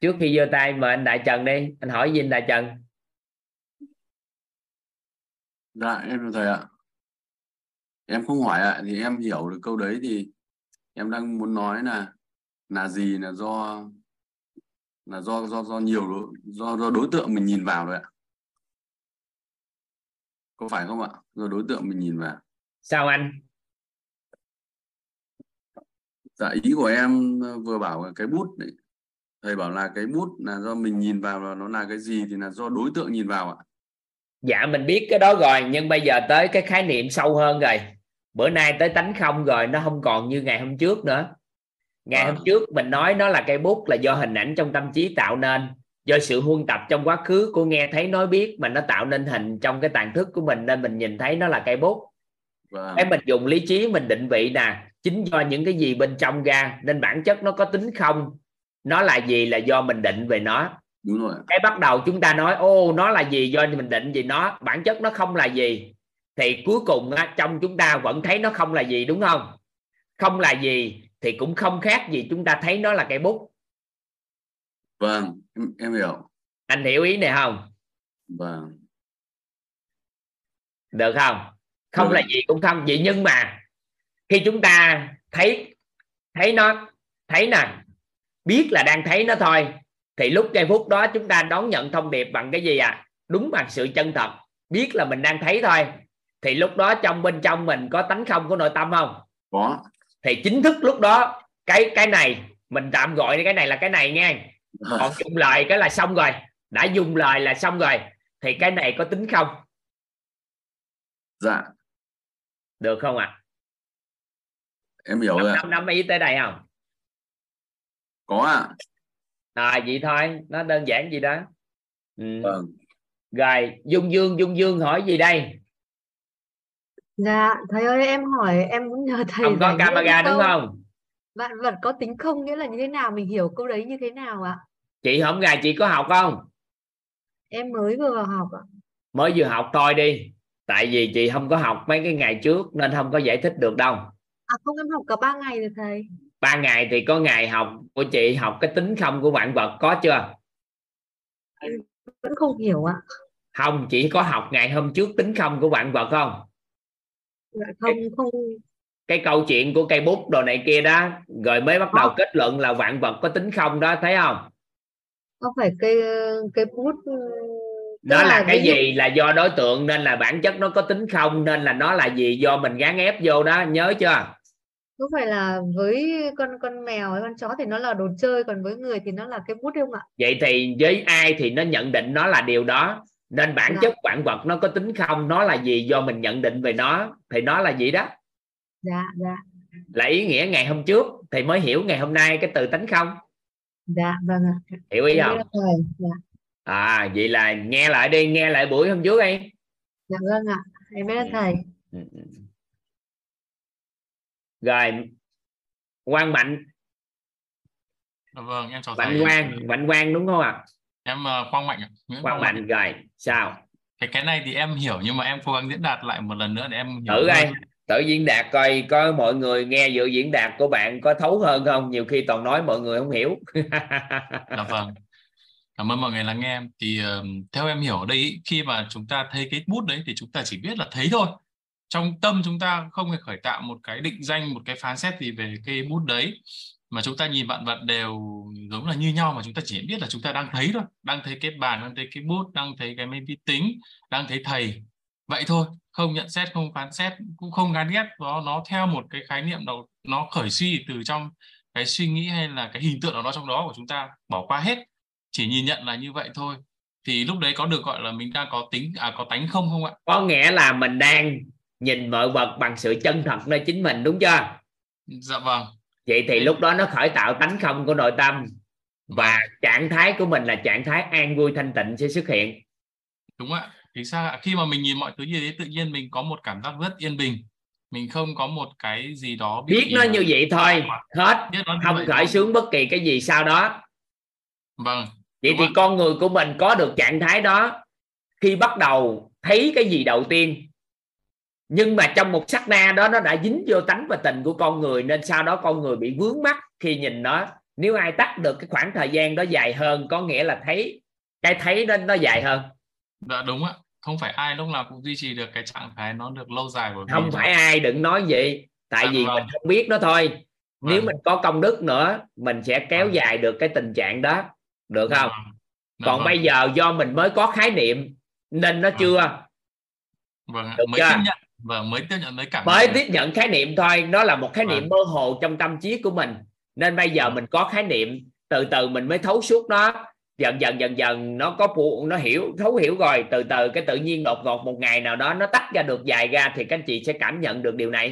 trước khi giơ tay, mời anh đại trần đi. Anh hỏi gì anh đại trần? Dạ em thầy ạ. Em không hỏi ạ, thì em hiểu được câu đấy thì em đang muốn nói là là gì là do là do do do nhiều đối, do do đối tượng mình nhìn vào đấy ạ. Có phải không ạ? Do đối tượng mình nhìn vào. Sao anh? Dạ ý của em vừa bảo cái bút đấy thầy bảo là cái bút là do mình nhìn vào là nó là cái gì thì là do đối tượng nhìn vào ạ. Dạ mình biết cái đó rồi nhưng bây giờ tới cái khái niệm sâu hơn rồi. Bữa nay tới tánh không rồi nó không còn như ngày hôm trước nữa ngày À. hôm trước mình nói nó là cây bút là do hình ảnh trong tâm trí tạo nên do sự huân tập trong quá khứ của nghe thấy nói biết mà nó tạo nên hình trong cái tàn thức của mình nên mình nhìn thấy nó là cây bút. Và cái mình dùng lý trí mình định vị nè chính do những cái gì bên trong ra nên bản chất nó có tính không nó là gì là do mình định về nó. Đúng rồi cái bắt đầu chúng ta nói ô nó là gì do mình định gì nó? Bản chất nó không là gì. Thì cuối cùng á, trong chúng ta vẫn thấy nó không là gì đúng không? Không là gì thì cũng không khác gì chúng ta thấy nó là cây bút. Vâng em, em hiểu. Anh hiểu ý này không? Vâng. Được không? Không Được. là gì cũng không vậy nhưng mà khi chúng ta thấy thấy nó thấy nè biết là đang thấy nó thôi thì lúc giây phút đó chúng ta đón nhận thông điệp bằng cái gì à? Đúng bằng sự chân thật biết là mình đang thấy thôi thì lúc đó trong bên trong mình có tánh không của nội tâm không? Có thì chính thức lúc đó cái cái này mình tạm gọi cái này là cái này nha. Còn dùng lời cái là xong rồi. Đã dùng lời là xong rồi. Thì cái này có tính không? Dạ. Được không ạ? Em hiểu à? rồi năm năm ý tới đây không? Có ạ. À vậy thôi. Nó đơn giản gì đó. Ừ. vâng. Rồi dung dương dung dương hỏi gì đây Dạ, thầy ơi em hỏi em muốn nhờ thầy không có camera đúng không Vạn vật có tính không nghĩa là như thế nào? Mình hiểu câu đấy như thế nào ạ? chị không gà chị có học không Em mới vừa vào học ạ. mới vừa học thôi đi tại vì chị không có học mấy cái ngày trước nên không có giải thích được đâu À không em học cả ba ngày rồi thầy. ba ngày thì có ngày học của chị học cái tính không của vạn vật có chưa Vẫn không hiểu ạ. không chỉ có học ngày hôm trước tính không của vạn vật không không không. cái câu chuyện của cây bút đồ này kia đó rồi mới bắt đầu kết luận là vạn vật có tính không đó thấy không? Không phải cây cây bút tức nó là cái ví dụ- gì là do đối tượng nên là bản chất nó có tính không nên là nó là gì do mình gán ép vô đó nhớ chưa? Không phải là với con con mèo hay con chó thì nó là đồ chơi còn với người thì nó là cái bút không ạ? vậy thì với ai thì nó nhận định nó là điều đó nên bản Dạ. chất vạn vật nó có tính không nó là gì do mình nhận định về nó thì nó là gì đó Dạ dạ là ý nghĩa ngày hôm trước thì mới hiểu ngày hôm nay cái từ tính không dạ vâng ạ. hiểu ý không. Dạ à vậy là nghe lại đi nghe lại buổi hôm trước đi dạ vâng ạ. Em biết thầy. Ừ, ừ. rồi quang mạnh Dạ vâng, em chào mạnh thầy. quang mạnh quang đúng không ạ Em ờ, Quang Mạnh, Nguyễn quang Quang mạnh rồi sao? Cái cái này thì em hiểu nhưng mà em cố gắng diễn đạt lại một lần nữa để em hiểu thử coi. Tự diễn đạt coi có mọi người nghe dự diễn đạt của bạn có thấu hơn không? Nhiều khi toàn nói mọi người không hiểu. Dạ vâng. Cảm ơn mọi người lắng nghe em. Thì ờ, theo em hiểu đây ý, khi mà chúng ta thấy cái bút đấy thì chúng ta chỉ biết là thấy thôi. Trong tâm chúng ta không hề khởi tạo một cái định danh, một cái phán xét gì về cái bút đấy mà chúng ta nhìn vạn vật đều giống là như nhau mà chúng ta chỉ biết là chúng ta đang thấy thôi, đang thấy cái bàn, đang thấy cái bút, đang thấy cái máy vi tính, đang thấy thầy. Vậy thôi, không nhận xét, không phán xét, cũng không gán ghép nó nó theo một cái khái niệm đầu nó khởi suy từ trong cái suy nghĩ hay là cái hình tượng nào đó trong đó của chúng ta bỏ qua hết. Chỉ nhìn nhận là như vậy thôi. Thì lúc đấy có được gọi là mình đang có tính à có tánh không không ạ? Có nghĩa là mình đang nhìn mọi vật bằng sự chân thật nơi chính mình đúng chưa? Dạ vâng vậy thì lúc đó nó khởi tạo tánh không của nội tâm và trạng thái của mình là trạng thái an vui thanh tịnh sẽ xuất hiện. Đúng ạ thì sao khi mà mình nhìn mọi thứ như thế tự nhiên mình có một cảm giác rất yên bình. Mình không có một cái gì đó bị biết nó như vậy thôi hết. Biết nó như không khởi xướng bất kỳ cái gì sau đó. Vâng vậy Đúng thì ạ. con người của mình có được trạng thái đó khi bắt đầu thấy cái gì đầu tiên nhưng mà trong một sát na đó nó đã dính vô tánh và tình của con người nên sau đó con người bị vướng mắt khi nhìn nó nếu ai tắt được cái khoảng thời gian đó dài hơn có nghĩa là thấy cái thấy nó nó dài hơn dạ đúng ạ không phải ai lúc nào cũng duy trì được cái trạng thái nó được lâu dài vì không phải ai đừng nói vậy tại Dạ vì vâng. mình không biết nó thôi nếu Vâng. mình có công đức nữa mình sẽ kéo dài được cái tình trạng đó được Dạ không vâng. Dạ còn vâng. bây giờ do mình mới có khái niệm nên nó Vâng. chưa Vâng Được mới chưa? tiếp nhận vâng mới tiếp nhận mới cảm mới tiếp nhận khái niệm thôi. Nó là một khái niệm Vâng. mơ hồ trong tâm trí của mình. Nên bây giờ Vâng. mình có khái niệm từ từ mình mới thấu suốt nó. Dần dần dần dần nó có phụ nó hiểu thấu hiểu rồi. Từ từ cái tự nhiên đột ngột một ngày nào đó nó tách ra được dài ra thì các anh chị sẽ cảm nhận được điều này.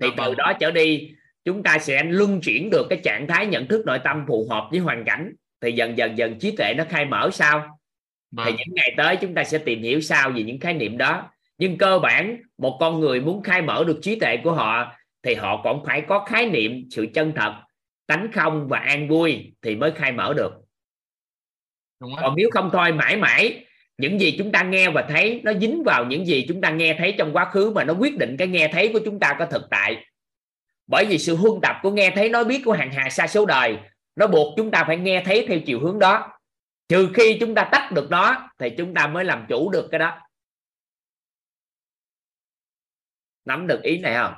Thì Dạ từ vâng. đó trở đi chúng ta sẽ luân chuyển được cái trạng thái nhận thức nội tâm phù hợp với hoàn cảnh. Thì dần dần dần trí tuệ nó khai mở sau thì Vâng. những ngày tới chúng ta sẽ tìm hiểu sau về những khái niệm đó nhưng cơ bản một con người muốn khai mở được trí tuệ của họ thì họ còn phải có khái niệm sự chân thật tánh không và an vui thì mới khai mở được. Đúng còn nếu không thôi mãi mãi những gì chúng ta nghe và thấy nó dính vào những gì chúng ta nghe thấy trong quá khứ mà nó quyết định cái nghe thấy của chúng ta có thực tại. Bởi vì sự huân tập của nghe thấy nói biết của hàng hà sa số đời nó buộc chúng ta phải nghe thấy theo chiều hướng đó. Trừ khi chúng ta tách được nó thì chúng ta mới làm chủ được cái đó nắm được ý này không?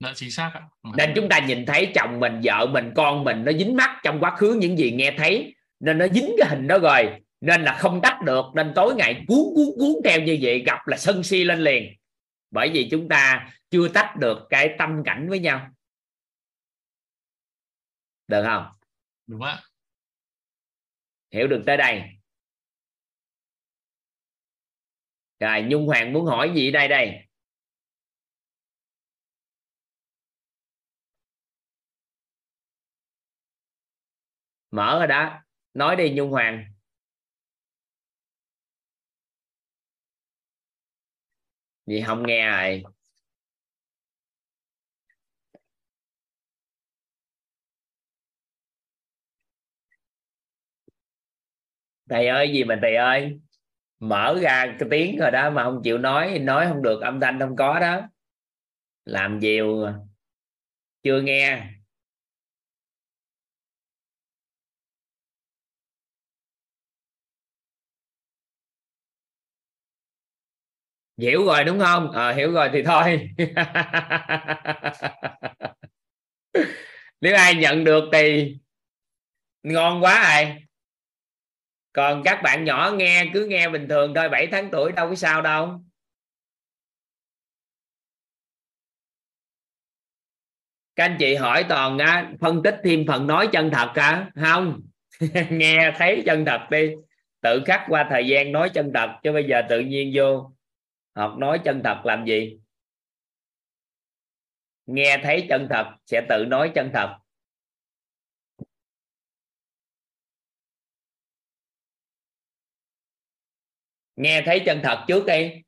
Dạ chính xác ạ. Nên chúng ta nhìn thấy chồng mình vợ mình con mình nó dính mắc trong quá khứ những gì nghe thấy. Nên nó dính cái hình đó rồi. Nên là không tách được. Nên tối ngày cuốn cuốn cuốn theo như vậy gặp là sân si lên liền. Bởi vì chúng ta chưa tách được cái tâm cảnh với nhau. Được không? Đúng ạ. hiểu được tới đây. Rồi nhung hoàng muốn hỏi gì đây đây mở rồi đó. Nói đi, nhung hoàng. Gì không nghe rồi? Thầy ơi, gì mà thầy ơi? Mở ra cái tiếng rồi đó mà không chịu nói nói không được, âm thanh không có đó. Làm nhiều chưa nghe? Hiểu rồi đúng không? À, hiểu rồi thì thôi. Nếu ai nhận được thì ngon quá ai còn các bạn nhỏ nghe cứ nghe bình thường thôi 7 tháng tuổi đâu có sao đâu. Các anh chị hỏi toàn á, phân tích thêm phần nói chân thật á không. Nghe thấy chân thật đi. Tự khắc qua thời gian nói chân thật chứ bây giờ tự nhiên vô học nói chân thật làm gì? Nghe thấy chân thật sẽ tự nói chân thật. Nghe thấy chân thật trước đi.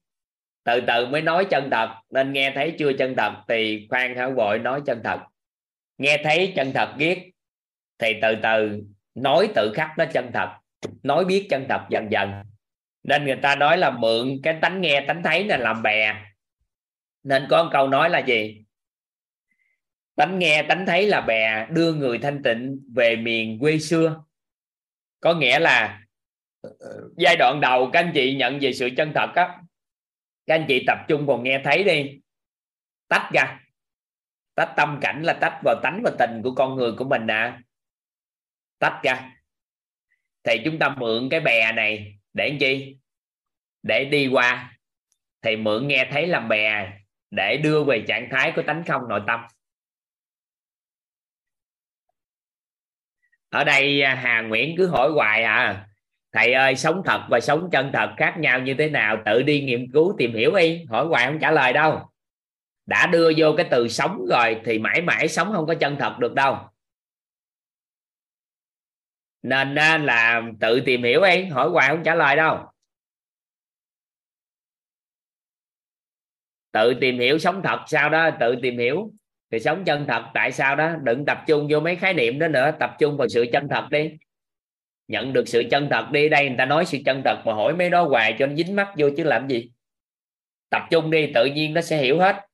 Từ từ mới nói chân thật. Nên nghe thấy chưa chân thật thì khoan hảo vội nói chân thật. Nghe thấy chân thật biết thì từ từ nói tự khắc nó chân thật. Nói biết chân thật dần dần nên người ta nói là mượn cái tánh nghe, tánh thấy là làm bè. Nên có một câu nói là gì? Tánh nghe, tánh thấy là bè đưa người thanh tịnh về miền quê xưa. Có nghĩa là ờ, giai đoạn đầu các anh chị nhận về sự chân thật á, các anh chị tập trung vào nghe thấy đi. Tách ra. Tách tâm cảnh là tách vào tánh và tình của con người của mình nè. Tách ra. Thì chúng ta mượn cái bè này để làm chi? Để đi qua. Thì mượn nghe thấy làm bè để đưa về trạng thái của tánh không nội tâm. Ở đây à, Hà Nguyễn cứ hỏi hoài à. Thầy ơi, sống thật và sống chân thật khác nhau như thế nào? Tự đi nghiên cứu tìm hiểu đi hỏi hoài không trả lời đâu. Đã đưa vô cái từ sống rồi thì mãi mãi sống không có chân thật được đâu nên là tự tìm hiểu đi, hỏi hoài không trả lời đâu. Tự tìm hiểu sống thật sao đó, tự tìm hiểu thì sống chân thật. Tại sao đó? Đừng tập trung vô mấy khái niệm đó nữa, tập trung vào sự chân thật đi. Nhận được sự chân thật đi, đây người ta nói sự chân thật mà hỏi mấy đó hoài cho nó dính mắt vô chứ làm gì. Tập trung đi, tự nhiên nó sẽ hiểu hết.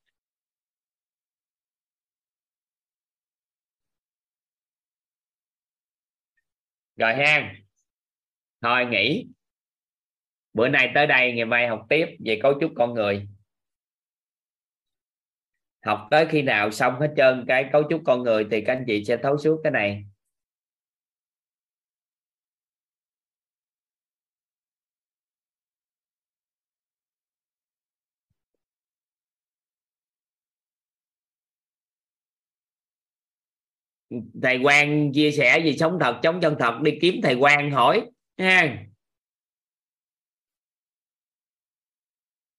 Rồi ha thôi nghỉ. Bữa nay tới đây ngày mai học tiếp về cấu trúc con người. Học tới khi nào xong hết trơn cái cấu trúc con người thì các anh chị sẽ thấu suốt cái này. Thầy Quang chia sẻ gì sống thật chống chân thật đi kiếm thầy Quang hỏi ha.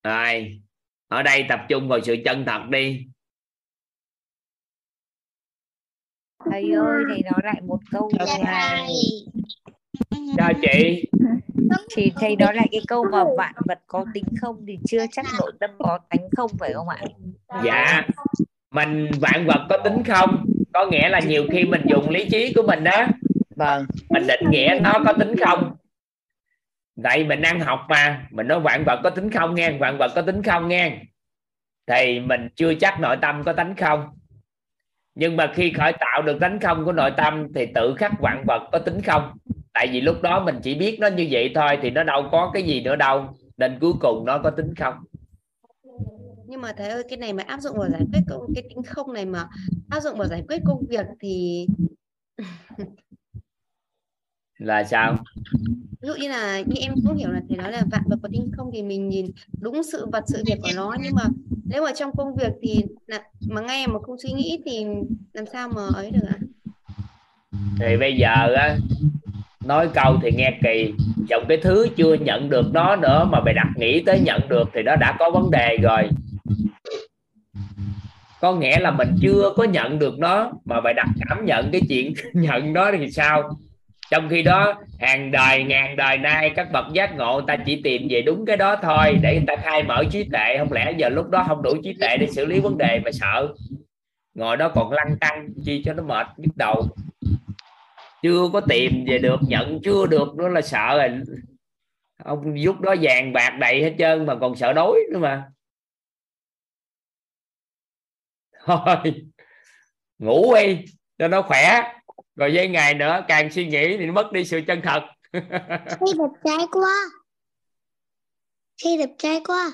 Rồi ở đây tập trung vào sự chân thật đi. Thầy ơi thầy nói lại một câu Dạ là thầy. chào chị? Thì thầy nói lại cái câu mà vạn vật có tính không thì chưa chắc nội tâm có tánh không phải không ạ? Dạ. Mình vạn vật có tính không có nghĩa là nhiều khi mình dùng lý trí của mình đó vâng. mình định nghĩa nó có tính không? Tại mình đang học mà mình nói vạn vật có tính không nghe vạn vật có tính không nghe. Thì mình chưa chắc nội tâm có tánh không. Nhưng mà khi khởi tạo được tánh không của nội tâm thì tự khắc vạn vật có tính không? Tại vì lúc đó mình chỉ biết nó như vậy thôi thì nó đâu có cái gì nữa đâu nên cuối cùng nó có tính không nhưng mà thầy ơi cái này mà áp dụng vào giải quyết công cái tính không này mà áp dụng vào giải quyết công việc thì là sao? Ví dụ như là như em cũng hiểu là thầy nói là vạn vật có tính không thì mình nhìn đúng sự vật sự việc của nó. Nhưng mà nếu mà trong công việc thì là, mà nghe mà không suy nghĩ thì làm sao mà ấy được ạ? Thì bây giờ á nói câu thì nghe kỳ. Chồng cái thứ chưa nhận được nó nữa mà mày đặt nghĩ tới nhận được thì nó đã có vấn đề rồi có nghĩa là mình chưa có nhận được nó, mà phải đặt cảm nhận cái chuyện nhận nó thì sao? Trong khi đó, hàng đời ngàn đời nay, các bậc giác ngộ, người ta chỉ tìm về đúng cái đó thôi, để người ta khai mở trí tuệ. Không lẽ giờ lúc đó không đủ trí tuệ để xử lý vấn đề mà sợ? Ngồi đó còn lăn tăng, chi cho nó mệt nhức đầu. Chưa có tìm về được, nhận chưa được nữa là sợ rồi. Ông giúp đó vàng bạc đầy hết trơn mà còn sợ đói nữa mà thôi ngủ đi cho nó khỏe. Rồi giây ngày nữa càng suy nghĩ thì nó mất đi sự chân thật. Khi đẹp trai quá. Khi đẹp trai quá.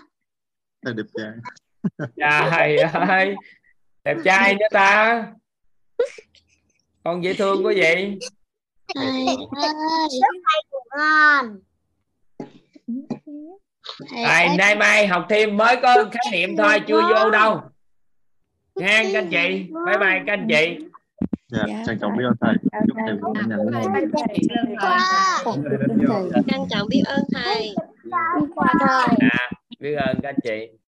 Đẹp trai. Trời ơi đẹp trai nữa ta. Con dễ thương quá vậy. Thầy ơi. Ngon Thầy nay mai học thêm mới có khái niệm thôi chưa vô đâu nha các anh chị. Bye bye các anh chị. Dạ, trân trọng biết ơn thầy. Chúc thầy vẻ nhận quá trân trọng biết ơn thầy. À biết ơn các anh chị